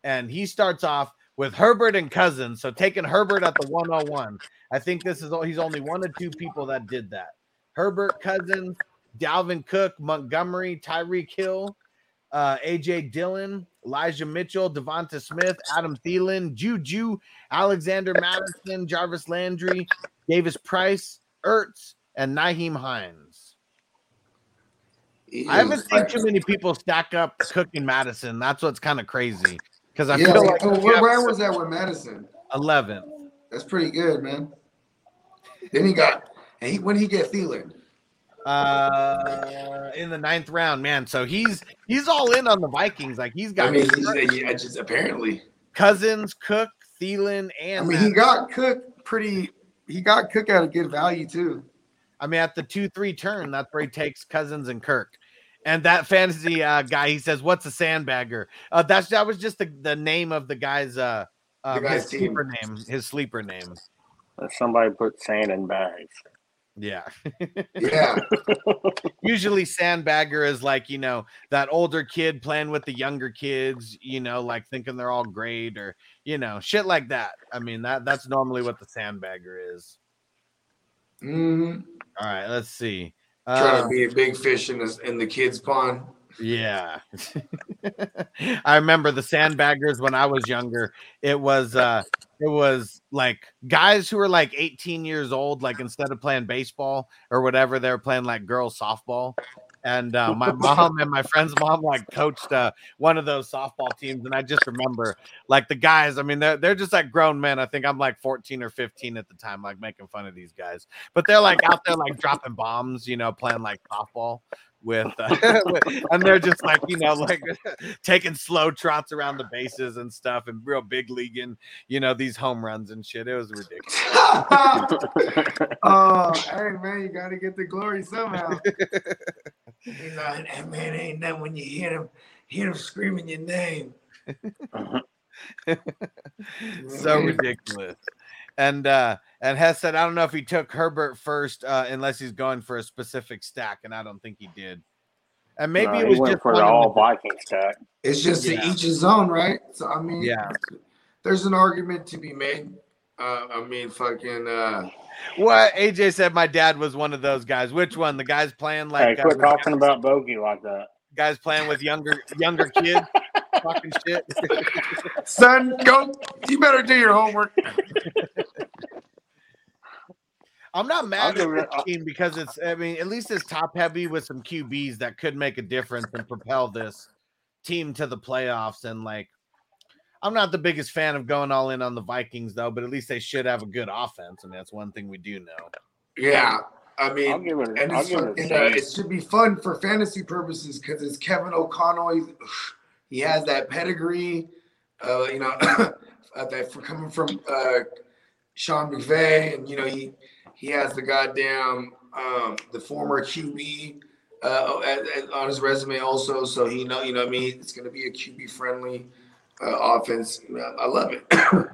And he starts off with Herbert and Cousins. So taking Herbert at the 101. I think this is all he's only one of two people that did that. Herbert Cousins, Dalvin Cook, Montgomery, Tyreek Hill, uh, AJ Dillon, Elijah Mitchell, DeVonta Smith, Adam Thielen, Juju, Alexander Mattison, Jarvis Landry, Davis Price, Ertz, and Nyheim Hines. I haven't seen too many people stack up Cook and Mattison. That's what's kind of crazy because I yeah, feel like oh, where, where was that with Mattison? 11. That's pretty good, man. Then he got, and he when he get Thielen. Uh in the ninth round man so he's he's all in on the vikings like he's got I mean, he's, yeah, just apparently. cousins cook Thielen, and I and mean, he got Cook pretty. He got Cook at a good value too. I mean, at the two three turn, that's where he takes Cousins and Kirk. And that fantasy uh, guy, he says, "What's a sandbagger?" Uh, that's that was just the, the name of the guy's uh, uh guy's his team. sleeper name. His sleeper name. That somebody put sand in bags. Yeah. Yeah, Usually, sandbagger is like you know that older kid playing with the younger kids. You know, like thinking they're all great or you know shit like that. I mean that that's normally what the sandbagger is. hmm All right, let's see. trying Uh, to be a big fish in the in the kids' pond. Yeah. I remember the sandbaggers when I was younger. It was uh it was like guys who were like 18 years old, like instead of playing baseball or whatever, they were playing like girls softball. And uh, my mom and my friend's mom like coached uh, one of those softball teams, and I just remember like the guys. I mean, they're they're just like grown men. I think I'm like 14 or 15 at the time, like making fun of these guys. But they're like out there like dropping bombs, you know, playing like softball with, uh, and they're just like you know like taking slow trots around the bases and stuff and real big leaguing you know these home runs and shit. It was ridiculous. Oh, hey man, you gotta get the glory somehow. you know, and man, ain't that when you hear him, hear him screaming your name. so ridiculous and uh and Hess said i don't know if he took herbert first uh unless he's going for a specific stack and i don't think he did and maybe No, it was just for the all Viking stack. It's just Yeah. to each his own, right? So I mean, Yeah. there's an argument to be made. Uh, I mean, fucking. Uh, what aj said my dad was one of those guys which one the guys playing like hey, uh, quit with talking about bogey like that. Guys playing with younger younger kids talking shit son, go. You better do your homework. I'm not mad at it- this team because it's I mean at least it's top heavy with some QBs that could make a difference and propel this team to the playoffs and like I'm not the biggest fan of going all in on the Vikings though, but at least they should have a good offense. I mean that's one thing we do know. Yeah, I I'll mean, give it. and I'll it's give it. and, uh, it should be fun for fantasy purposes because it's Kevin O'Connell. He has that pedigree, uh, you know, uh, that for coming from uh, Sean McVay, and you know he he has the goddamn um, the former QB uh, at- at- on his resume also, so he know you know what I mean it's going to be a QB friendly uh, offense. I love it.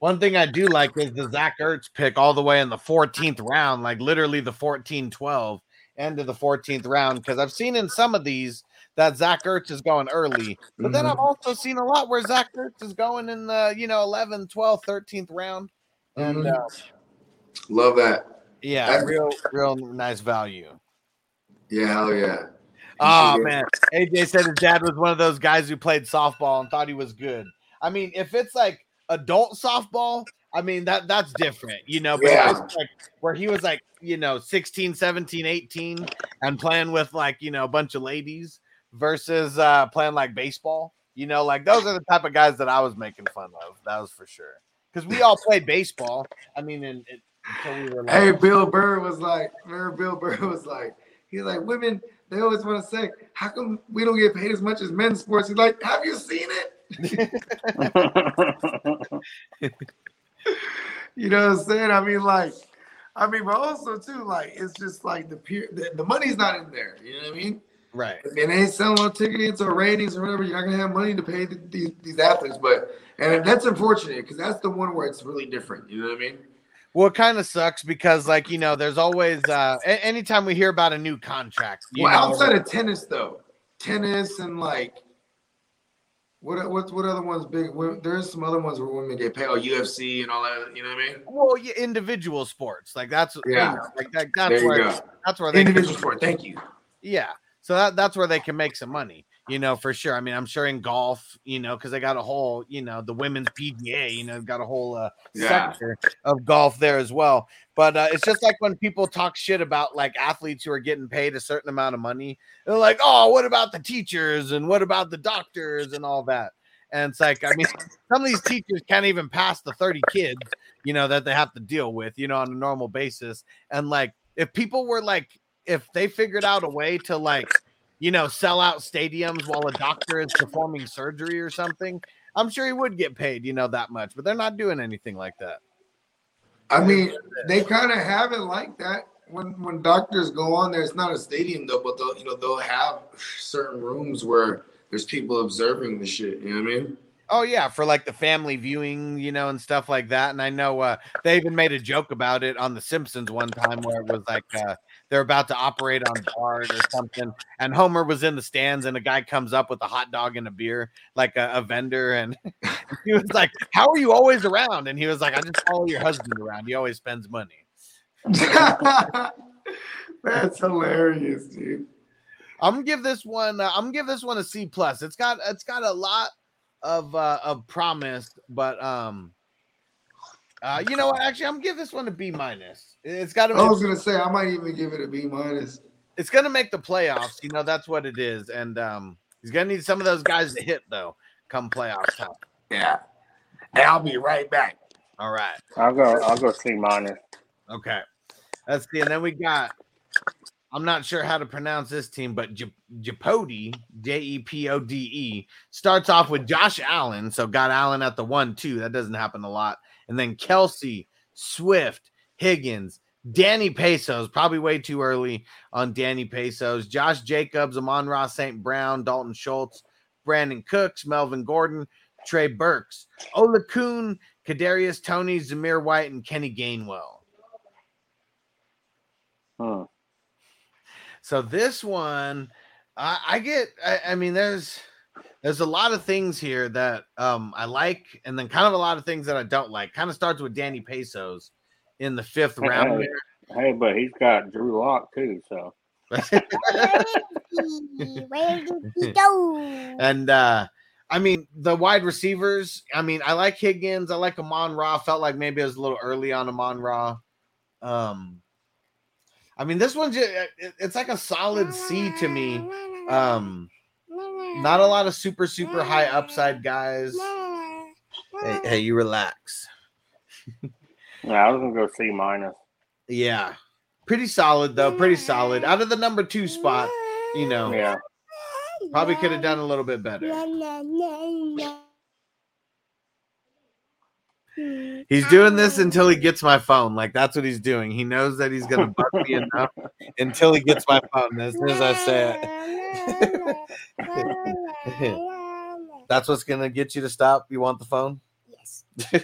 One thing I do like is the Zach Ertz pick all the way in the 14th round, like literally the 14 12 end of the 14th round. Because I've seen in some of these that Zach Ertz is going early, but then Mhm. I've also seen a lot where Zach Ertz is going in the, you know, 11th, 12th, 13th round. And Mhm. uh, love that. yeah, That's- real, real nice value. Yeah, hell yeah. Oh man, AJ said his dad was one of those guys who played softball and thought he was good. I mean, if it's like adult softball, I mean that that's different, you know. But Yeah. like where he was like, you know, 16, 17, 18 and playing with like, you know, a bunch of ladies versus uh playing like baseball, You know, like those are the type of guys that I was making fun of. That was for sure. Because we all played baseball. I mean, and in, until we were like, Hey, Bill Burr was like, remember Bill Burr was like, he's like, women, they always want to say, how come we don't get paid as much as men's sports? He's like, have you seen it? You know what I'm saying? I mean, like, I mean, but also too, like, it's just like the peer, the, the money's not in there. You know what I mean? right. If it ain't selling no tickets or ratings or whatever, you're not gonna have money to pay the, these, these athletes. But and that's unfortunate because that's the one where it's really different. You know what I mean? Well, it kind of sucks because, like, you know, there's always, uh, anytime we hear about a new contract, you Well, know, outside of tennis, though, tennis and like what what what other ones big? There's some other ones where women get paid, or UFC and all that. You know what I mean? well, yeah, individual sports, like that's, you Yeah. know, like that, that's you where, that's where they can- Individual sport. Thank you. Yeah. So that, that's where they can make some money, you know, for sure. I mean, I'm sure in golf, you know, because they got a whole, you know, the women's PGA, you know, got a whole uh, Yeah. sector of golf there as well. But uh, it's just like when people talk shit about like athletes who are getting paid a certain amount of money, they're like, oh, what about the teachers and what about the doctors and all that? And it's like, I mean, some of these teachers can't even pass the 30 kids, you know, that they have to deal with, you know, on a normal basis. And like, if people were like, if they figured out a way to like, you know, sell out stadiums while a doctor is performing surgery or something, I'm sure he would get paid, you know, that much, but they're not doing anything like that. I mean, they kind of have it like that when when doctors go on there. It's not a stadium though, but they'll you know they'll have certain rooms where there's people observing the shit. You know what I mean? Oh yeah, for like the family viewing, you know, and stuff like that. And I know uh, they even made a joke about it on The Simpsons one time, where it was like uh, they're about to operate on bars or something, and Homer was in the stands, and a guy comes up with a hot dog and a beer, like a, a vendor, and he was like, "How are you always around?" And he was like, "I just follow your husband around. He always spends money." That's hilarious, dude. I'm gonna give this one. Uh, I'm gonna give this one a C plus. It's got it's got a lot of uh, of promise, but um, uh, you know what? Actually, I'm gonna give this one a B minus. It's got to. I was gonna say I might even give it a B minus. It's gonna make the playoffs. You know that's what it is, and um, he's gonna need some of those guys to hit though. Come playoff time. Yeah. Hey, I'll be right back. All right. I'll go. I'll go C minus. Okay. Let's see. And then we got, I'm not sure how to pronounce this team, but J- Japodi, J E P O D E, starts off with Josh Allen. So got Allen at the one, two. That doesn't happen a lot. And then Kelce, Swift, Higgins, Danny Pesos, probably way too early on Danny Pesos, Josh Jacobs, Amon-Ra St. Brown, Dalton Schultz, Brandin Cooks, Melvin Gordon, Trey Burks, Oluokun, Kadarius Toney, Zamir White, and Kenny Gainwell. Hmm. So this one, I, I get. I, I mean, there's there's a lot of things here that um I like, and then kind of a lot of things that I don't like. Kind of starts with Danny Pesos in the fifth round. Hey, hey, but he's got Drew Lock too, so. Where did he go? and uh I mean the wide receivers. I mean, I like Higgins. I like Amon Ra. Felt like maybe it was a little early on Amon Ra. Um, I mean, this one's just, it's like a solid C to me. Um, not a lot of super super high upside guys. Hey, hey, you relax. yeah, I was gonna go C minus. Yeah, pretty solid though. Pretty solid. Out of the number two spot, you know, Yeah, probably could have done a little bit better. He's doing this until he gets my phone. Like that's what he's doing. He knows that he's gonna bug me enough until he gets my phone. As soon as I say it, that's what's gonna get you to stop. You want the phone? Yes. Doing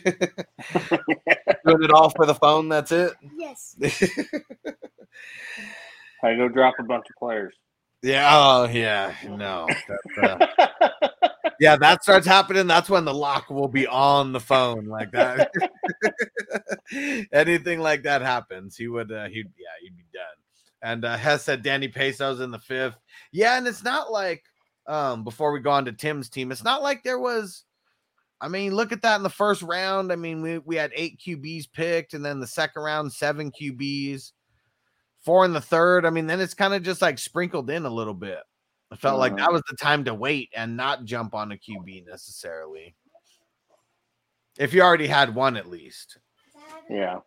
it all for the phone. That's it. Yes. hey, go drop a bunch of players. Yeah. Oh, yeah. No. That's, uh, yeah, that starts happening. That's when the lock will be on the phone like that. Anything like that happens, he would. Uh, he'd yeah, he'd be done. And uh, Hess said Danny Pesos in the fifth. Yeah, and it's not like um before we go on to Tim's team, it's not like there was. I mean, look at that in the first round. I mean, we, we had eight QBs picked, and then the second round, seven QBs, four in the third. I mean, then it's kind of just like sprinkled in a little bit. I felt like that was the time to wait and not jump on a QB necessarily. If you already had one, at least. Yeah.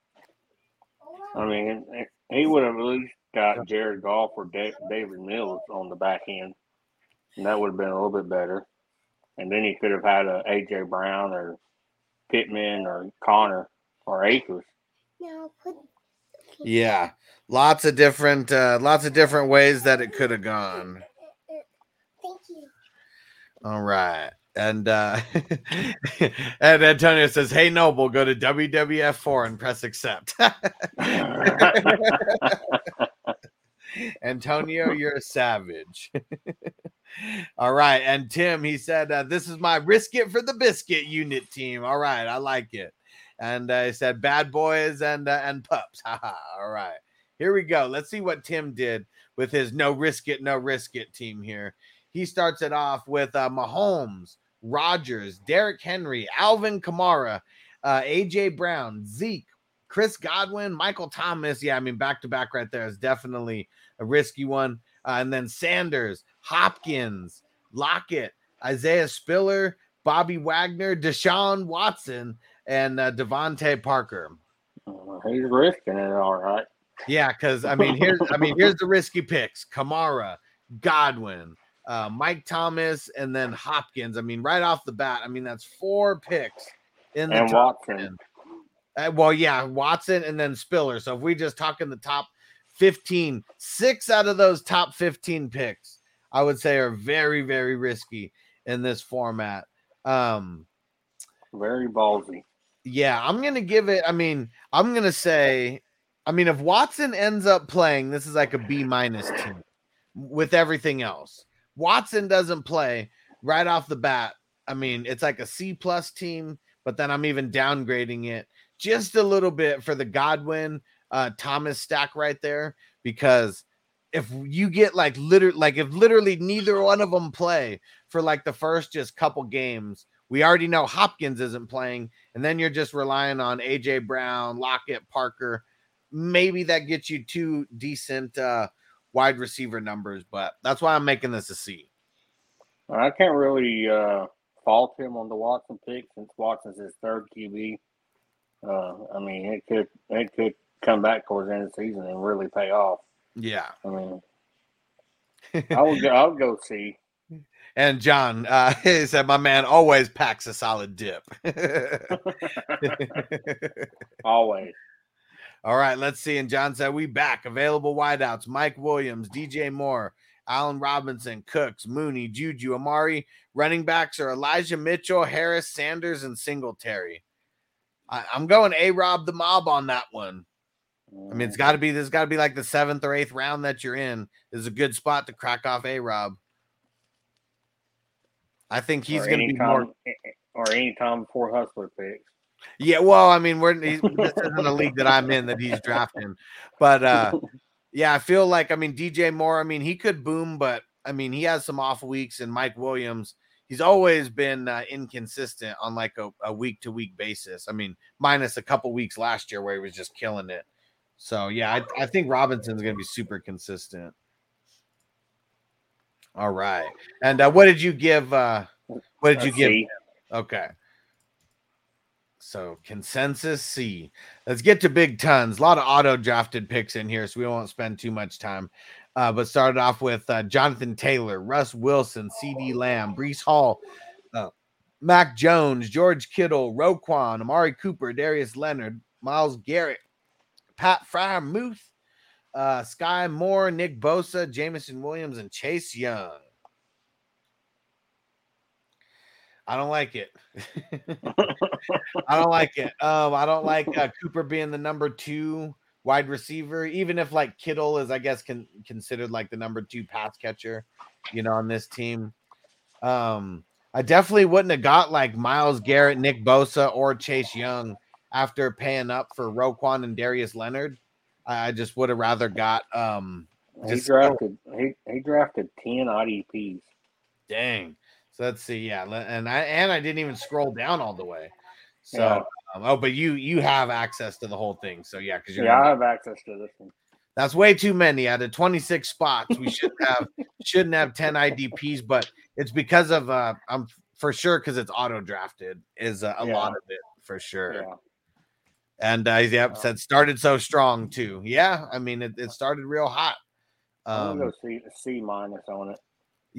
I mean, he would have at least got Jared Goff or Davis Mills on the back end, and that would have been a little bit better. And then he could have had a AJ Brown or Pittman or Conner or Akers. No. Yeah, lots of different, uh, lots of different ways that it could have gone. All right. And uh and Antonio says, Hey Noble, go to WWF four and press accept. Antonio, you're a savage. All right. And Tim, he said, uh, This is my risk it for the biscuit unit team. All right. I like it. And uh, he said, Bad boys and uh, and pups. Haha. All right. Here we go. Let's see what Tim did with his no risk it, no risk it team here. He starts it off with uh, Mahomes, Rodgers, Derrick Henry, Alvin Kamara, uh, AJ Brown, Zeke, Chris Godwin, Michael Thomas. Yeah, I mean, back to back right there is definitely a risky one. Uh, and then Sanders, Hopkins, Lockett, Isaiah Spiller, Bobby Wagner, Deshaun Watson, and uh, DeVante Parker. He's risking it, all right. Yeah, because I mean, here's I mean, here's the risky picks: Kamara, Godwin, uh, Mike Thomas, and then Hopkins. I mean, right off the bat, I mean that's four picks in the And top Watson. 10. Uh, well, yeah, Watson and then Spiller. So if we just talk in the top 15, six out of those top 15 picks, I would say are very, very risky in this format. Um, Very ballsy. yeah, I'm gonna give it. I mean, I'm gonna say, I mean, if Watson ends up playing, this is like a B minus team with everything else. Watson doesn't play right off the bat. I mean, it's like a C plus team, but then I'm even downgrading it just a little bit for the Godwin uh Thomas stack right there because if you get like literally like if literally neither one of them play for like the first just couple games, we already know Hopkins isn't playing, and then you're just relying on AJ Brown, Lockett, Parker. Maybe that gets you two decent uh wide receiver numbers, but that's why I'm making this a C. I can't really uh, fault him on the Watson pick since Watson's his third QB. Uh, I mean, it could it could come back towards the end of the season and really pay off. Yeah. I mean, I would go. I would go C. And John uh he said my man always packs a solid dip. Always. All right, let's see. And John said, We back. Available wideouts Mike Williams, DJ Moore, Allen Robinson, Cooks, Mooney, Juju, Amari. Running backs are Elijah Mitchell, Harris, Sanders, and Singletary. I, I'm going A Rob the mob on that one. I mean, it's got to be this got to be like the seventh or eighth round that you're in is a good spot to crack off A Rob. I think he's going to be more. or any time before Hustler picks. Yeah, well, I mean, we're this isn't a league that I'm in that he's drafting, but uh, yeah, I feel like I mean DJ Moore. I mean, he could boom, but I mean, he has some off weeks, and Mike Williams. He's always been uh, inconsistent on like a week to week basis. I mean, minus a couple weeks last year where he was just killing it. So yeah, I, I think Robinson's going to be super consistent. All right, and uh, what did you give? uh What did you give? C. Okay. So consensus C. Let's get to big tons. A lot of auto drafted picks in here, so we won't spend too much time. Uh, but started off with uh, Jonathan Taylor, Russ Wilson, CeeDee Lamb, Breece Hall, uh, Mac Jones, George Kittle, Roquan, Amari Cooper, Darius Leonard, Myles Garrett, Pat Freiermuth, uh, Sky Moore, Nick Bosa, Jameson Williams, and Chase Young. I don't like it. I don't like it. Um, I don't like uh, Cooper being the number two wide receiver, even if like Kittle is, I guess, con- considered like the number two pass catcher, you know, on this team. Um, I definitely wouldn't have got like Myles Garrett, Nick Bosa, or Chase Young after paying up for Roquan and Darius Leonard. I I just would have rather got um He drafted. He, he drafted ten IDPs. Dang. So let's see. Yeah, and I and I didn't even scroll down all the way. So Yeah. um, oh, but you you have access to the whole thing. So yeah, because Yeah, I have access to this one. That's way too many. Out of 26 spots, we should have shouldn't have 10 IDPs, but it's because of uh I'm for sure because it's auto drafted is a, a Yeah. lot of it for sure. Yeah. And uh, yep, said started so strong too. Yeah, I mean it, it started real hot. I'm Um, gonna go C C minus on it.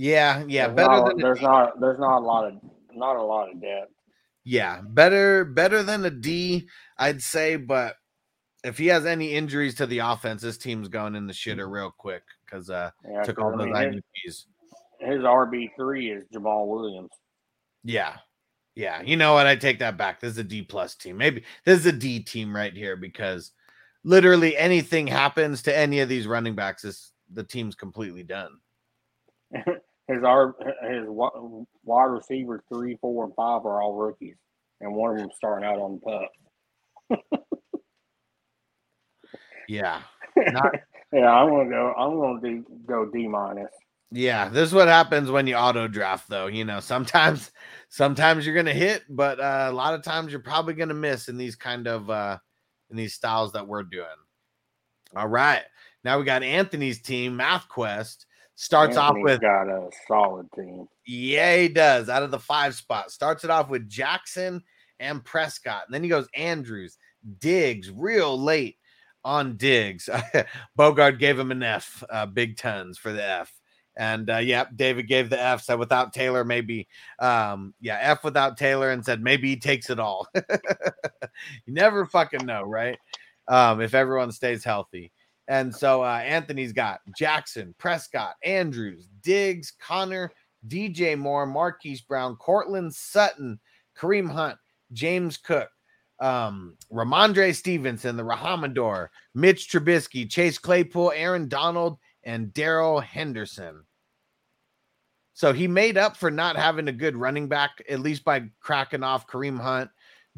Yeah, yeah, There's better not, than there's D. not there's not a lot of not a lot of depth. yeah, better better than a D, I'd say. But if he has any injuries to the offense, this team's going in the shitter real quick because uh Yeah, took all I those IDPs. his, his RB three is Jamaal Williams. Yeah. Yeah. You know what? I take that back. This is a D plus team. Maybe this is a D team right here because literally anything happens to any of these running backs, is the team's completely done. his R his wide receiver three, four, and five are all rookies, and one of them starting out on the pup. Yeah. Not- yeah, I'm gonna go. I'm gonna do go D minus. yeah. This is what happens when you auto draft, though. You know, sometimes sometimes you're gonna hit, but uh, a lot of times you're probably gonna miss in these kind of uh in these styles that we're doing. All right. Now we got Anthony's team, Math Quest. Starts off with got a solid team. Yeah, he does. Out of the five spots, starts it off with Jackson and Prescott, and then he goes Andrews, Diggs, real late on Diggs. Bogart gave him an F, uh, big tons for the F. And uh, yeah, David gave the F. Said without Taylor, maybe, um, yeah, F without Taylor, and said maybe he takes it all. you never fucking know, right? Um, if everyone stays healthy. And so uh, Anthony's got Jackson, Prescott, Andrews, Diggs, Conner, DJ Moore, Marquise Brown, Courtland Sutton, Kareem Hunt, James Cook, um, Rhamondre Stevenson, the Rahamador, Mitch Trubisky, Chase Claypool, Aaron Donald, and Darrell Henderson. So he made up for not having a good running back, at least by cracking off Kareem Hunt,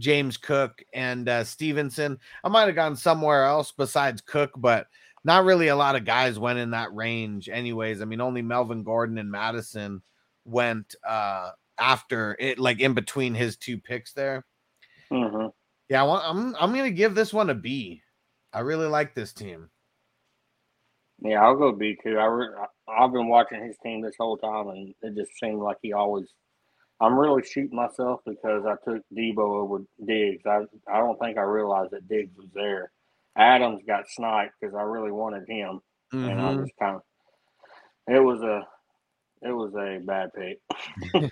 James Cook, and uh, Stevenson. I might have gone somewhere else besides Cook, but not really a lot of guys went in that range, anyways. I mean, only Melvin Gordon and Mattison went uh after it, like in between his two picks there. hmm Yeah, I want, I'm I'm gonna give this one a B. I really like this team. Yeah, I'll go B two. I re- I've been watching his team this whole time, and it just seemed like he always. I'm really shooting myself because I took Deebo over Diggs. I I don't think I realized that Diggs was there. Adams got sniped because I really wanted him, and I Mhm. just kind of. It was a, it was a bad pick.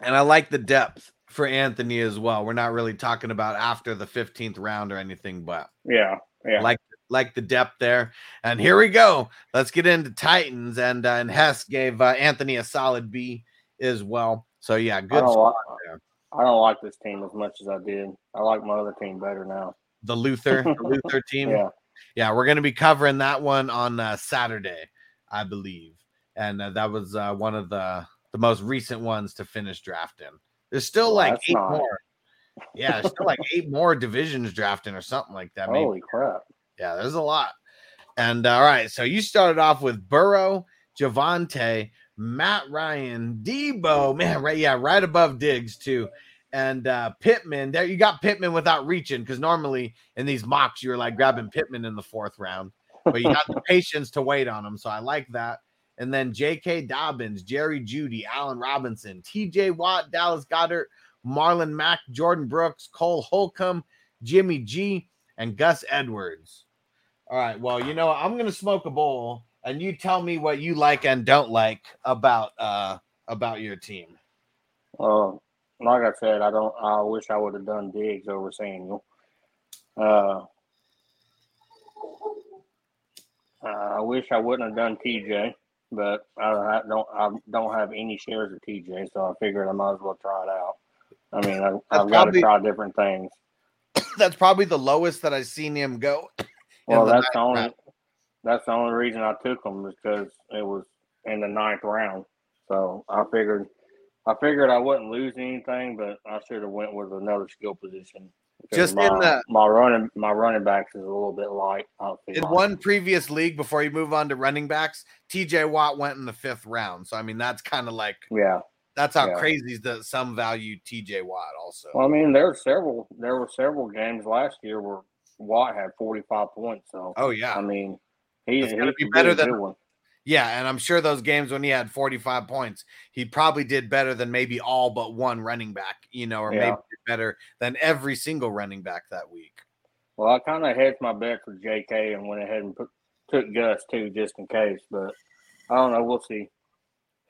And I like the depth for Anthony as well. We're not really talking about after the 15th round or anything, but Yeah, yeah. like like the depth there. And here we go. Let's get into Titans. And uh, and Hess gave uh, Anthony a solid B as well. So yeah, I good. don't, spot like. I don't like this team as much as I did. I like my other team better now. The Luther, the Luther team. Yeah. yeah, we're going to be covering that one on uh, Saturday, I believe, and uh, that was uh, one of the the most recent ones to finish drafting. There's still Well, like eight not- more. Yeah, there's still like eight more divisions drafting or something like that. maybe. Holy crap! Yeah, there's a lot. And uh, all right, so you started off with Burrow, Javonte, Matt Ryan, Deebo, man, right? Yeah, right above Diggs too, and uh, Pittman. There, you got Pittman without reaching because normally in these mocks you're like grabbing Pittman in the fourth round, but you got the patience to wait on him, so I like that. And then J.K. Dobbins, Jerry Jeudy, Allen Robinson, T.J. Watt, Dallas Goedert, Marlon Mack, Jordyn Brooks, Cole Holcomb, Jimmy G, and Gus Edwards. All right. Well, you know, I'm gonna smoke a bowl, and you tell me what you like and don't like about uh about your team. Well, like I said, I don't. I wish I would have done Diggs over Samuel. Uh, I wish I wouldn't have done TJ, but I, I don't. I don't have any shares of TJ, so I figured I might as well try it out. I mean, I, I've got to try different things. That's probably the lowest that I've seen him go. Well, the that's the only. round. That's the only reason I took him because it was in the ninth round. So I figured, I figured I wouldn't lose anything, but I should have went with another skill position. Just my, in the- my running my running backs is a little bit light. In one previous league before you move on to running backs, TJ Watt went in the fifth round. So I mean, that's kind of like Yeah. That's how Yeah. crazy that some value TJ Watt also. Well, I mean, there were several there were several games last year where Watt had 45 points. So Oh yeah. I mean, he's gonna be better than- one. Yeah, and I'm sure those games when he had 45 points, he probably did better than maybe all but one running back, you know, or maybe Yeah. did better than every single running back that week. Well, I kind of hedged my bet for J.K. and went ahead and put, took Gus too, just in case. But I don't know. We'll see.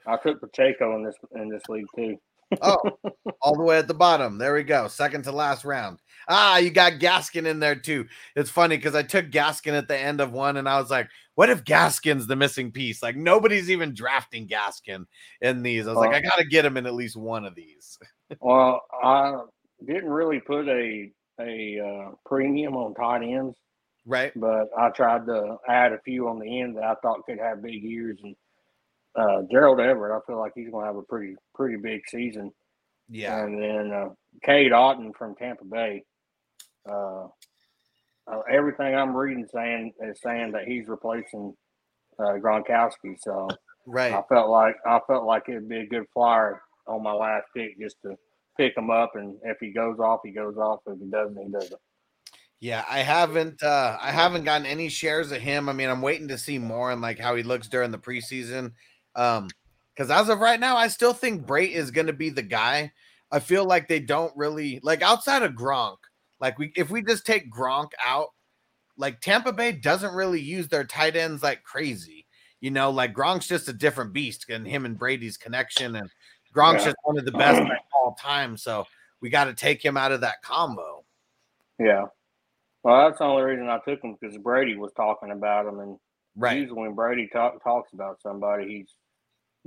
I took Pacheco in this in this league too. Oh, all the way at the bottom. There we go. Second to last round. Ah, you got Gaskin in there too. It's funny because I took Gaskin at the end of one and I was like, what if Gaskin's the missing piece? Like nobody's even drafting Gaskin in these. I was like, I got to get him in at least one of these. Well, I didn't really put a a uh, premium on tight ends, Right. but I tried to add a few on the end that I thought could have big years. And uh, Gerald Everett, I feel like he's going to have a pretty pretty big season. Yeah. And then uh, Cade Otton from Tampa Bay. Uh, uh, everything I'm reading saying is saying that he's replacing uh, Gronkowski. So Right. I felt like I felt like it'd be a good flyer on my last pick just to pick him up, and if he goes off, he goes off. If he doesn't, he doesn't. Yeah, I haven't uh I haven't gotten any shares of him. I mean, I'm waiting to see more and like how he looks during the preseason. Um cuz as of right now, I still think Brate is going to be the guy. I feel like they don't really like outside of Gronk. Like we if we just take Gronk out, like Tampa Bay doesn't really use their tight ends like crazy. You know, like Gronk's just a different beast and him and Brady's connection and Gronk's Yeah. just one of the best of all time, so we got to take him out of that combo. Yeah. Well, that's the only reason I took him because Brady was talking about him, and Right. usually when Brady talk, talks about somebody, he's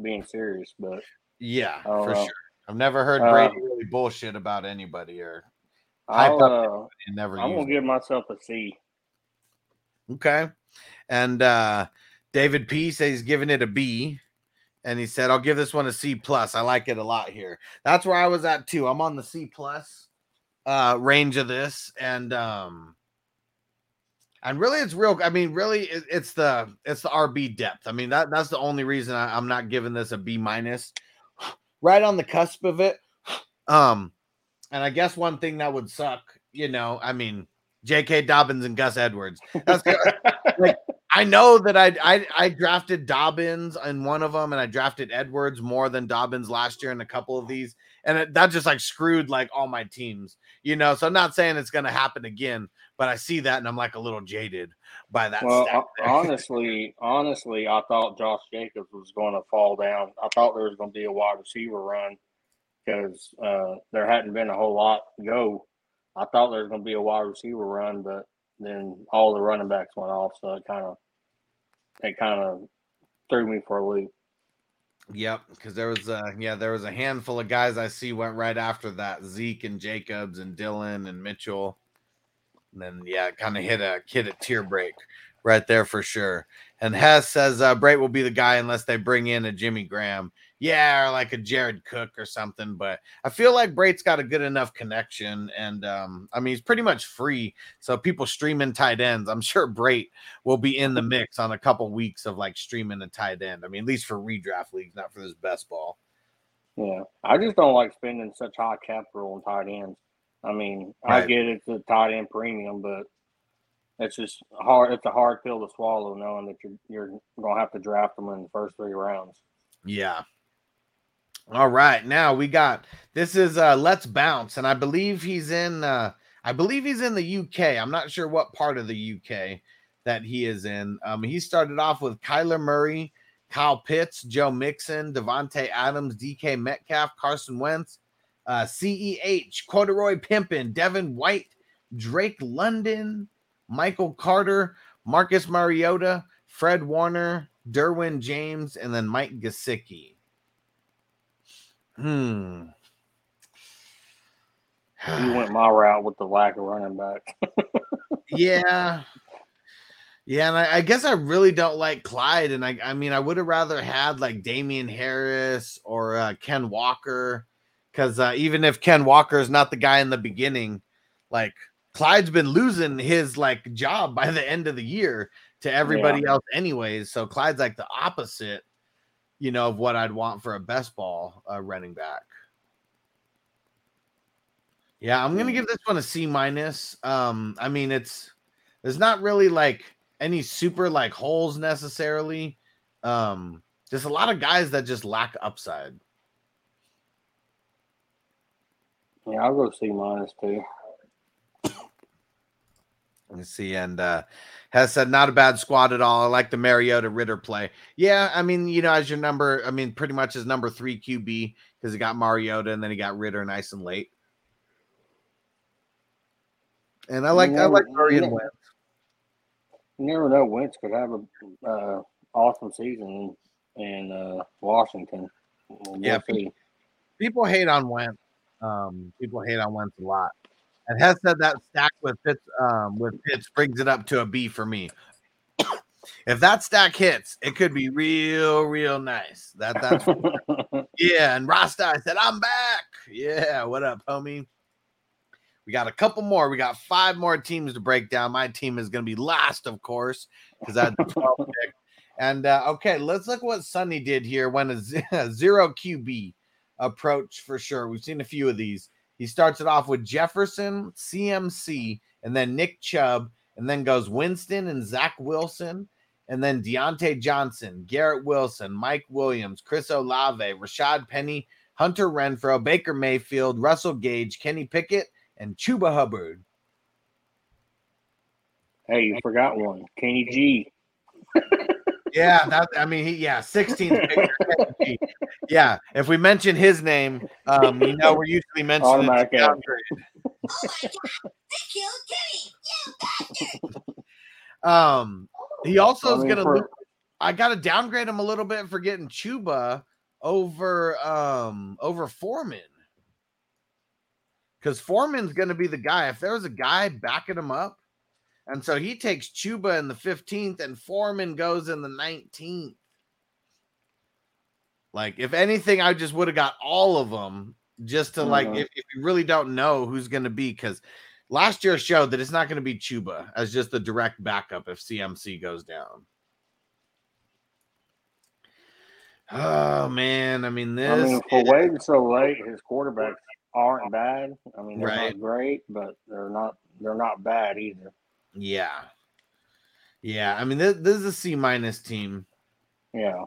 being serious. But Yeah, for know. sure. I've never heard Uh, Brady really bullshit about anybody or hype I'll, up uh, never I'm gonna give myself a C. Okay. And uh David P says he's giving it a B. And he said, I'll give this one a C plus. I like it a lot here. That's where I was at too. I'm on the C plus uh range of this. And um and really it's real. I mean, really it- it's the it's the RB depth. I mean, that that's the only reason I, I'm not giving this a B minus. Right on the cusp of it. Um, and I guess one thing that would suck, you know, I mean, J.K. Dobbins and Gus Edwards. That's like I know that I, I I drafted Dobbins in one of them, and I drafted Edwards more than Dobbins last year in a couple of these, and it, that just like screwed like all my teams, you know. So I'm not saying it's gonna happen again, but I see that and I'm like a little jaded by that. Well, honestly, honestly, I thought Josh Jacobs was going to fall down. I thought there was going to be a wide receiver run because uh, there hadn't been a whole lot to go. I thought there was going to be a wide receiver run, but then all the running backs went off, so it kind of it kind of threw me for a loop. Yep, because there was a yeah, there was a handful of guys I see went right after that. Zeke and Jacobs and Dillon and Mitchell. And then yeah, kind of hit a hit a tear break right there for sure. And Hess says uh will be the guy unless they bring in a Jimmy Graham. Yeah, or like a Jared Cook or something. But I feel like Brate's got a good enough connection. And um, I mean he's pretty much free. So people streaming tight ends. I'm sure Brate will be in the mix on a couple weeks of like streaming a tight end. I mean, at least for redraft leagues, not for this best ball. Yeah, I just don't like spending such high capital on tight ends. I mean, I get it's a tight end premium, but it's just hard. It's a hard pill to swallow, knowing that you're you're gonna have to draft them in the first three rounds. Yeah. All right. Now we got this is uh Let's Bounce, and I believe he's in uh I believe he's in the UK. I'm not sure what part of the UK that he is in. Um, he started off with Kyler Murray, Kyle Pitts, Joe Mixon, Davante Adams, DK Metcalf, Carson Wentz, uh, CEH, Corduroy Pimpin, Devin White, Drake London, Michael Carter, Marcus Mariota, Fred Warner, Derwin James, and then Mike Gesicki. Hmm. You went my route with the lack of running back. yeah. Yeah, and I, I guess I really don't like Clyde, and I, I mean, I would have rather had like Damien Harris or uh, Ken Walker, because uh, even if Ken Walker is not the guy in the beginning, like Clyde's been losing his like job by the end of the year to everybody else, anyways. So Clyde's like the opposite, you know, of what I'd want for a best ball uh, running back. Yeah, I'm gonna give this one a C minus. Um, I mean, it's there's not really like any super like holes necessarily. Um, there's a lot of guys that just lack upside. Yeah, I'll go C minus too. Let's see, and uh Hess said not a bad squad at all. I like the Mariota Ridder play. Yeah, I mean, you know, as your number, I mean, pretty much his number three QB because he got Mariota and then he got Ridder nice and late. And I like I never- like Murray and Wentz. You never know. Wentz could have a uh, awesome season in, in uh, Washington. We'll Yeah, see. people hate on Wentz. Um, people hate on Wentz a lot. And Hess said that stack with Pitts, um, with Pitts brings it up to a B for me. if that stack hits, it could be real, real nice. That that's yeah. And Rasta said, "I'm back." Yeah, what up, homie? We got a couple more. We got five more teams to break down. My team is going to be last, of course, because I had the 12 pick. And uh, okay, let's look what Sonny did here when a ze- a zero QB approach for sure. We've seen a few of these. He starts it off with Jefferson, CMC, and then Nick Chubb, and then goes Winston and Zach Wilson, and then Diontae Johnson, Garrett Wilson, Mike Williams, Chris Olave, Rashaad Penny, Hunter Renfrow, Baker Mayfield, Russell Gage, Kenny Pickett, and Chuba Hubbard. hey, you forgot one. Kenny G. Yeah, that I mean, he, yeah, 16th pick for Kenny G. Yeah, if we mention his name, um, you know, we're usually mentioning Automatic it's a out. downgrade. Um, he also I is gonna. for- I got to downgrade him a little bit for getting Chuba over um over Foreman because Foreman's gonna be the guy. If there was a guy backing him up, and so he takes Chuba in the 15th, and Foreman goes in the 19th. Like, if anything, I just would have got all of them just to like, Mhm. if, if you really don't know who's going to be, because last year showed that it's not going to be Chuba as just the direct backup if CMC goes down. Oh man, I mean this. I mean, for waiting so late, his quarterbacks aren't bad. I mean, they're Right. not great, but they're not they're not bad either. yeah, yeah. I mean, this, this is a C minus team. Yeah.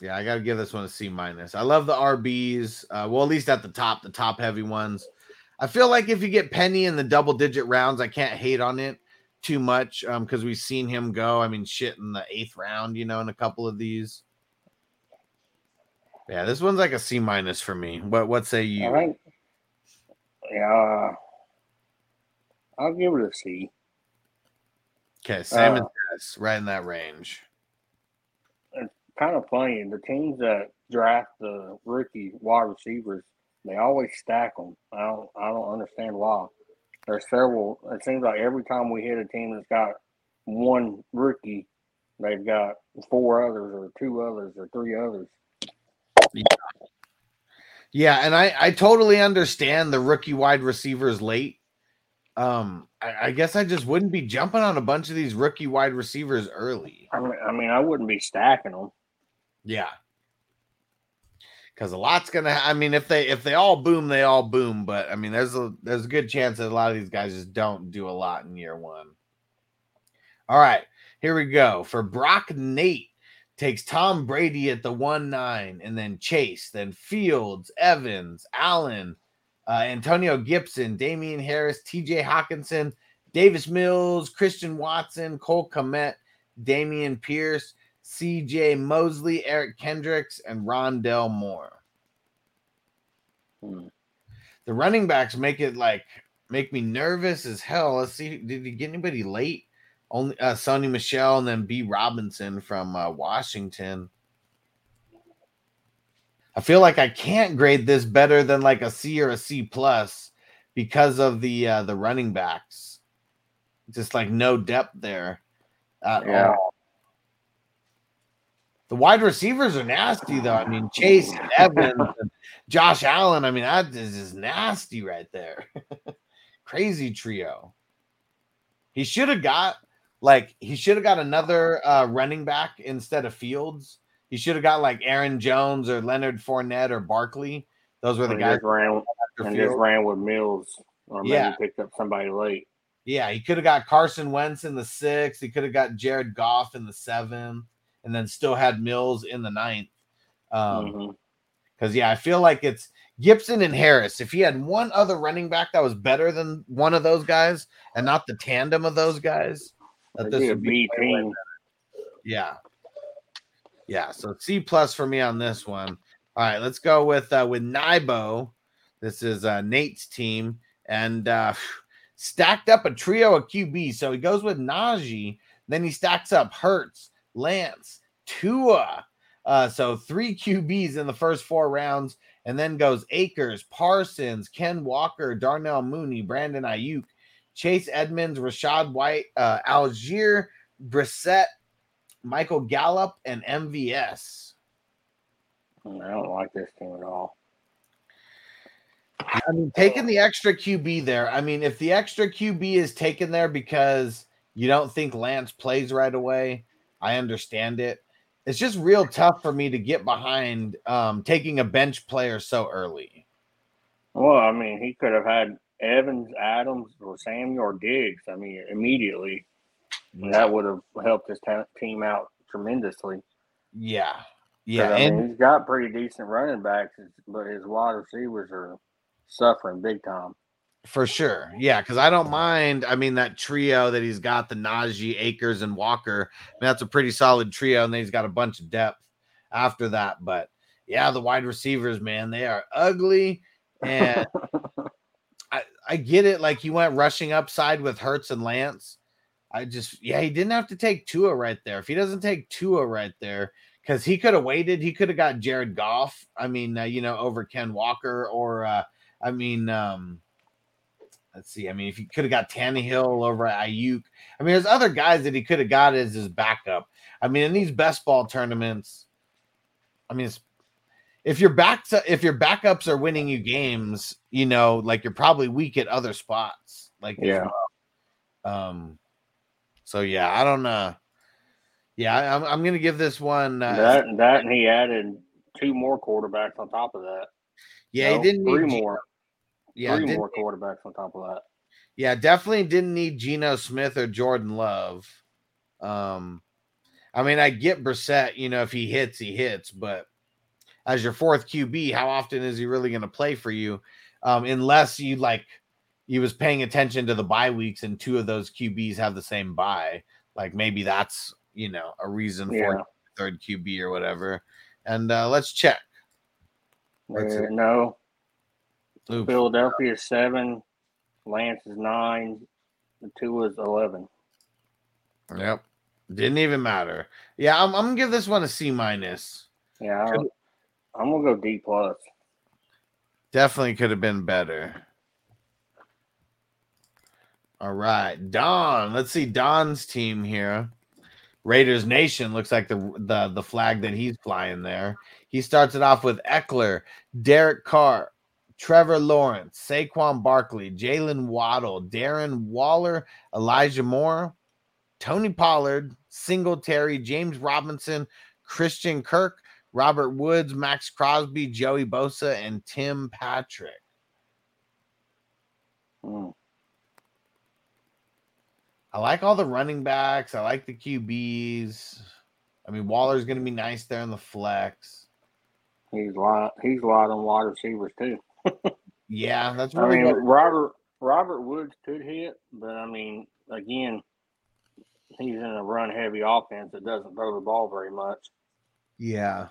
Yeah, I got to give this one a C minus. I love the RBs. Uh, well, at least at the top, the top heavy ones. I feel like if you get Penny in the double digit rounds, I can't hate on it too much um because we've seen him go. I mean, shit in the eighth round, you know, in a couple of these. Yeah, this one's like a C minus for me. What what say you? I think. Yeah. I'll give it a C. Okay, Simon Uh, says right in that range. Kind of funny. The teams that draft the rookie wide receivers, they always stack them. I don't. I don't understand why. There's several. It seems like every time we hit a team that's got one rookie, they've got four others, or two others, or three others. Yeah, and I I totally understand the rookie wide receivers late. Um, I, I guess I just wouldn't be jumping on a bunch of these rookie wide receivers early. I mean, I mean, I wouldn't be stacking them. Yeah, because a lot's gonna. I mean, if they if they all boom, they all boom. But I mean, there's a there's a good chance that a lot of these guys just don't do a lot in year one. All right, here we go for Brock Nate takes Tom Brady at the one nine, and then Chase, then Fields, Evans, Allen, uh, Antonio Gibson, Damien Harris, T.J. Hockenson, Davis Mills, Christian Watson, Cole Kmet, Dameon Pierce, C.J. Mosley, Eric Kendricks, and Rondale Moore. Hmm. The running backs make it like make me nervous as hell. Let's see, did you get anybody late? Only uh, Sony Michel and then B. Robinson from uh, Washington. I feel like I can't grade this better than like a C or a C plus because of the uh, the running backs. Just like no depth there at Yeah. all. The wide receivers are nasty though. I mean Chase and Evans and Josh Allen. I mean that is just nasty right there. Crazy trio. He should have got like he should have got another uh, running back instead of Fields. He should have got like Aaron Jones or Leonard Fournette or Barkley. Those were the He guys just ran, and just ran with Mills, or maybe Yeah. picked up somebody late. Yeah, he could have got Carson Wentz in the sixth. He could have got Jared Goff in the seventh, and then still had Mills in the ninth. Um, because yeah, I feel like it's Gibson and Harris. If he had one other running back that was better than one of those guys, and not the tandem of those guys, that this be a would be B way, way team. yeah. Yeah, so C plus for me on this one. All right, let's go with uh with Nibo. This is uh Nate's team and uh stacked up a trio of QB. So he goes with Najee, then he stacks up Hurts, Lance, Tua. Uh so three QBs in the first four rounds and then goes Akers, Parsons, Ken Walker, Darnell Mooney, Brandon Aiyuk, Chase Edmonds, Rachaad White, uh Allgeier, Brissett, Michael Gallup, and MVS. I don't like this team at all. I mean, taking the extra QB there. I mean, if the extra QB is taken there because you don't think Lance plays right away, I understand it. It's just real tough for me to get behind um, taking a bench player so early. Well, I mean, he could have had Evans, Adams, or Samuel or Diggs. I mean, immediately. That would have helped his team out tremendously. Yeah, yeah, I mean, he's got pretty decent running backs, but his wide receivers are suffering big time. For sure, yeah, because I don't mind. I mean, that trio that he's got the Najee, Akers, and Walker. I mean, that's a pretty solid trio, and then he's got a bunch of depth after that. But yeah, the wide receivers, man, they are ugly, and I, I get it. Like he went rushing upside with Hurts and Lance. I just, yeah, he didn't have to take Tua right there. If he doesn't take Tua right there, because he could have waited, he could have got Jared Goff. I mean, uh, you know, over Ken Walker, or uh, I mean, um, let's see. I mean, if he could have got Tannehill over Aiyuk, I mean, there's other guys that he could have got as his backup. I mean, in these best ball tournaments, I mean, it's, if your backs if your backups are winning you games, you know, like you're probably weak at other spots. Like Yeah. well. Um. So yeah, I don't know. Yeah, I- I'm I'm gonna give this one. Uh, that that and he added two more quarterbacks on top of that. yeah, No, he didn't three more. Yeah, three more quarterbacks on top of that. Yeah, definitely didn't need Geno Smith or Jordan Love. Um, I mean, I get Brissett, you know, if he hits, he hits, but as your fourth QB, how often is he really going to play for you? Um, unless you like you was paying attention to the bye weeks and two of those QBs have the same bye. Like maybe that's you know a reason Yeah. for third QB or whatever. And uh, let's check. Let's Uh, no, Oops. Philadelphia is seven, Lance is nine, the two is eleven. Yep. Didn't even matter. Yeah, I'm, I'm gonna give this one a C minus. Yeah, I- Could- I'm gonna go D plus. Definitely could have been better. All right, Don. Let's see Don's team here. Raiders Nation looks like the the the flag that he's flying there. He starts it off with Ekeler, Derek Carr, Trevor Lawrence, Saquon Barkley, Jalen Waddle, Darren Waller, Elijah Moore, Tony Pollard, Singletary, James Robinson, Christian Kirk, Robert Woods, Maxx Crosby, Joey Bosa, and Tim Patrick. Mm. I like all the running backs. I like the QBs. I mean, Waller's going to be nice there in the flex. He's a lot. He's a lot on wide receivers too. Yeah, that's I mean, good. Robert Robert Woods could hit, but I mean, again, he's in a run heavy offense that doesn't throw the ball very much. Yeah.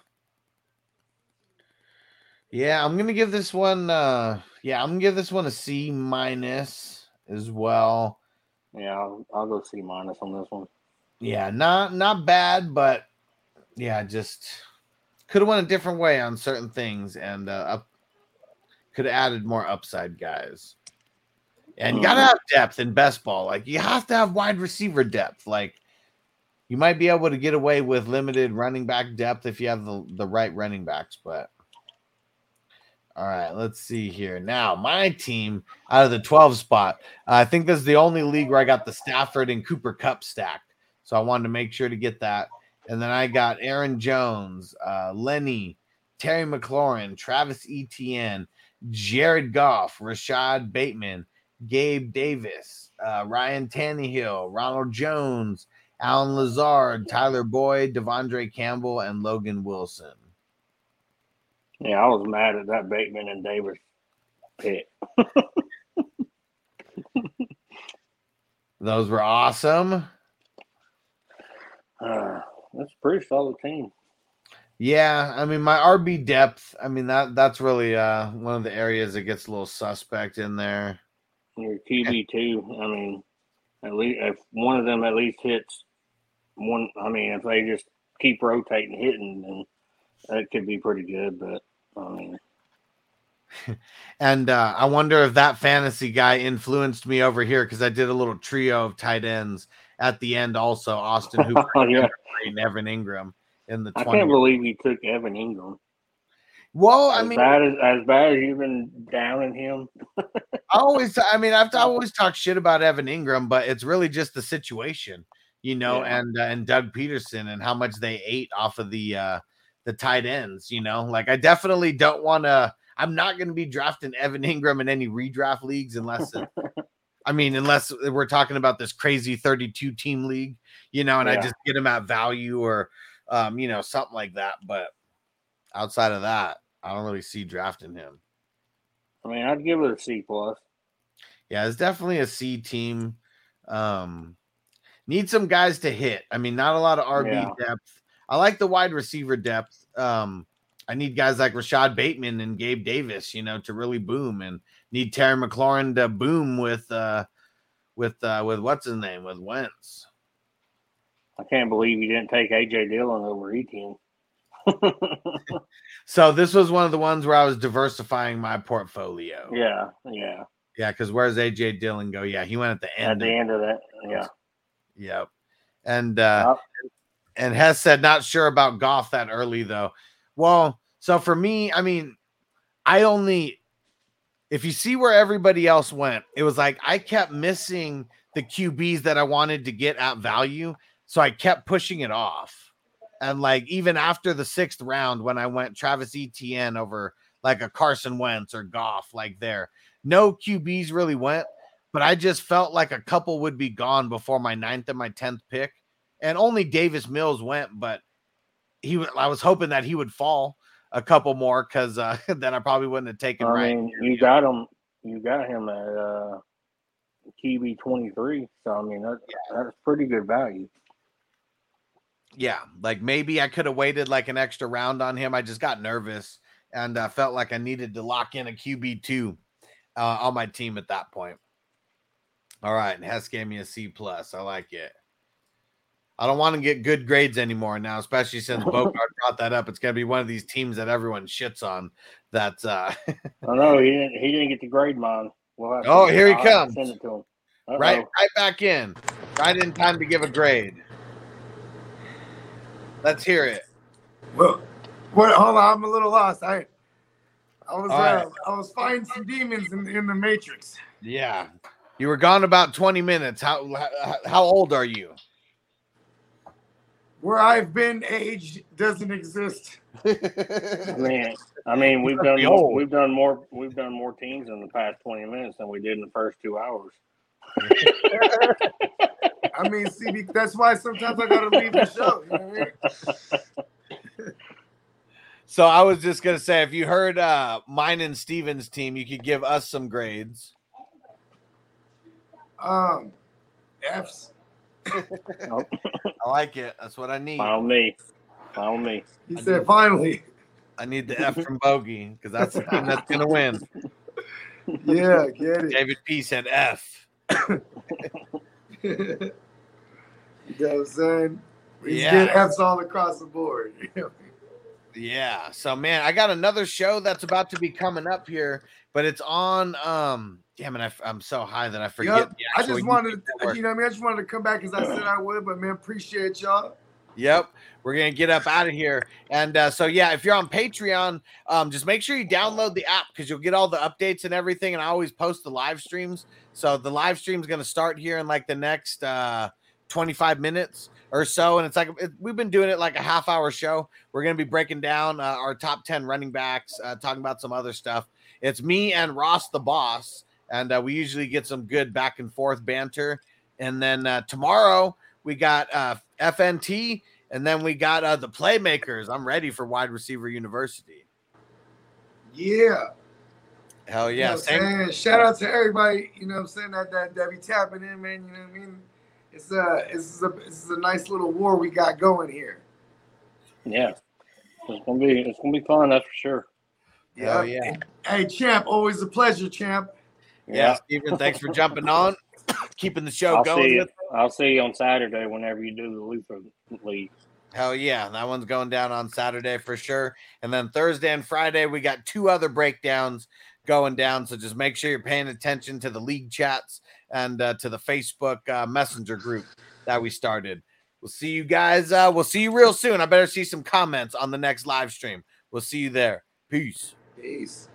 Yeah, I'm gonna give this one uh yeah, I'm gonna give this one a C minus as well. Yeah, I'll, I'll go C minus on this one. Yeah, not not bad, but yeah, just could have went a different way on certain things and uh up could have added more upside guys. And you gotta have depth in best ball. Like you have to have wide receiver depth. Like you might be able to get away with limited running back depth if you have the, the right running backs, but all right, let's see here. Now, my team out of the 12 spot, I think this is the only league where I got the Stafford and Cooper Kupp stacked. So I wanted to make sure to get that. And then I got Aaron Jones, uh, Lenny, Terry McLaurin, Travis Etienne, Jared Goff, Rashod Bateman, Gabe Davis, uh, Ryan Tannehill, Ronald Jones, Allen Lazard, Tyler Boyd, De'Vondre Campbell, and Logan Wilson. Yeah, I was mad at that Bateman and Davis pick. Those were awesome. Uh, that's a pretty solid team. Yeah, I mean my RB depth. I mean that that's really uh one of the areas that gets a little suspect in there. Your QB two. I mean, at least if one of them at least hits one. I mean, if they just keep rotating hitting, then that could be pretty good. But I mean, And uh, I wonder if that fantasy guy influenced me over here because I did a little trio of tight ends at the end. Also, Austin Hooper Yeah. and Evan Engram in the I can't believe he took Evan Engram. well, I As mean, bad as as bad as you've been downing him. I always, I mean, I've I always talked shit about Evan Engram, but it's really just the situation, you know, Yeah. and uh, and Doug Pederson and how much they ate off of the uh the tight ends, you know. Like I definitely don't want to. I'm not going to be drafting Evan Engram in any redraft leagues unless, it, I mean, unless we're talking about this crazy 32 team league, you know, and I just get him at value or, um, you know, something like that. But outside of that, I don't really see drafting him. I mean, I'd give it a C plus. Yeah, it's definitely a C team. Um, need some guys to hit. I mean, not a lot of RB Yeah. depth. I like the wide receiver depth. Um, I need guys like Rashod Bateman and Gabe Davis, you know, to really boom, and need Terry McLaurin to boom with uh with uh with what's his name with Wentz. I can't believe you didn't take AJ Dillon over Etienne. So this was one of the ones where I was diversifying my portfolio. yeah, yeah. Yeah, because where's AJ Dillon go? Yeah, he went at the end. At the end of that, yeah. Yep. And uh and Hess said not sure about Goff that early though. Well, so for me, I mean, I only if you see where everybody else went, it was like I kept missing the QBs that I wanted to get at value. So I kept pushing it off. And like even after the sixth round, when I went Travis Etienne over like a Carson Wentz or Goff, like there, no QBs really went, but I just felt like a couple would be gone before my ninth and my tenth pick. And only Davis Mills went, but he I was hoping that he would fall a couple more because uh, then I probably wouldn't have taken I right. mean, you got him. You got him at uh, QB twenty three. So I mean, that, that's pretty good value. Yeah, like maybe I could have waited like an extra round on him. I just got nervous and uh, felt like I needed to lock in a QB two uh, on my team at that point. All right, and Hess gave me a C plus. I like it. I don't want to get good grades anymore now, especially since Bogart brought that up. It's gonna be one of these teams that everyone shits on. That's uh I know he didn't. He didn't get the grade mine. We'll Oh, here he I'll comes. Send it to him. right, right back in, right in time to give a grade. Let's hear it. Well, what? Hold on, I'm a little lost. I, I was, All right. uh, I was fighting some demons in, in the Matrix. Yeah, you were gone about twenty minutes. How how, how old are you? Where I've been, age doesn't exist. I mean, I mean, we've done more, we've done more we've done more teams in the past twenty minutes than we did in the first two hours. I mean, see, that's why sometimes I gotta leave the show. You know what I mean? So I was just gonna say, if you heard uh mine and Steven's team, you could give us some grades. Um, F's. Nope. I like it. That's what I need. Fine with me. Fine me. He said, finally. I need the F from Bogey because that's the team that's gonna win. Yeah, get it. David P said F. you know what I'm saying? He's Yeah. getting F's all across the board. Yeah. So man, I got another show that's about to be coming up here, but it's on um damn it, I, am so high that I forget. Yep. I just wanted, network. you know, what I mean, I just wanted to come back as I said I would, but man, appreciate y'all. Yep. We're gonna get up out of here. And uh, so yeah, if you're on Patreon, um, just make sure you download the app because you'll get all the updates and everything. And I always post the live streams. So the live stream's gonna start here in like the next uh 25 minutes. or so, and it's like it, we've been doing it like a half hour show. We're gonna be breaking down uh, our top ten running backs, uh, talking about some other stuff. It's me and Ross the boss, and uh, we usually get some good back and forth banter. And then uh, tomorrow we got uh, FNT, and then we got uh, the playmakers. I'm ready for wide receiver university. Yeah. Hell You yeah! know Same- I'm? Shout out to everybody, you know what I'm saying, that, that, that be tapping in, man. You know what I mean? It's a, it's a, it's a nice little war we got going here. Yeah, it's gonna be it's gonna be fun. That's for sure. Hell yeah! Oh, hey, champ, always a pleasure, champ. Yeah, Steven, thanks for jumping on, keeping the show I'll going. see you. I'll see you on Saturday whenever you do the Luther League. Hell yeah, that one's going down on Saturday for sure. And then Thursday and Friday, we got two other breakdowns going down. So just make sure you're paying attention to the league chats and uh, to the Facebook uh, Messenger group that we started. We'll see you guys. Uh, we'll see you real soon. I better see some comments on the next live stream. We'll see you there. Peace. Peace.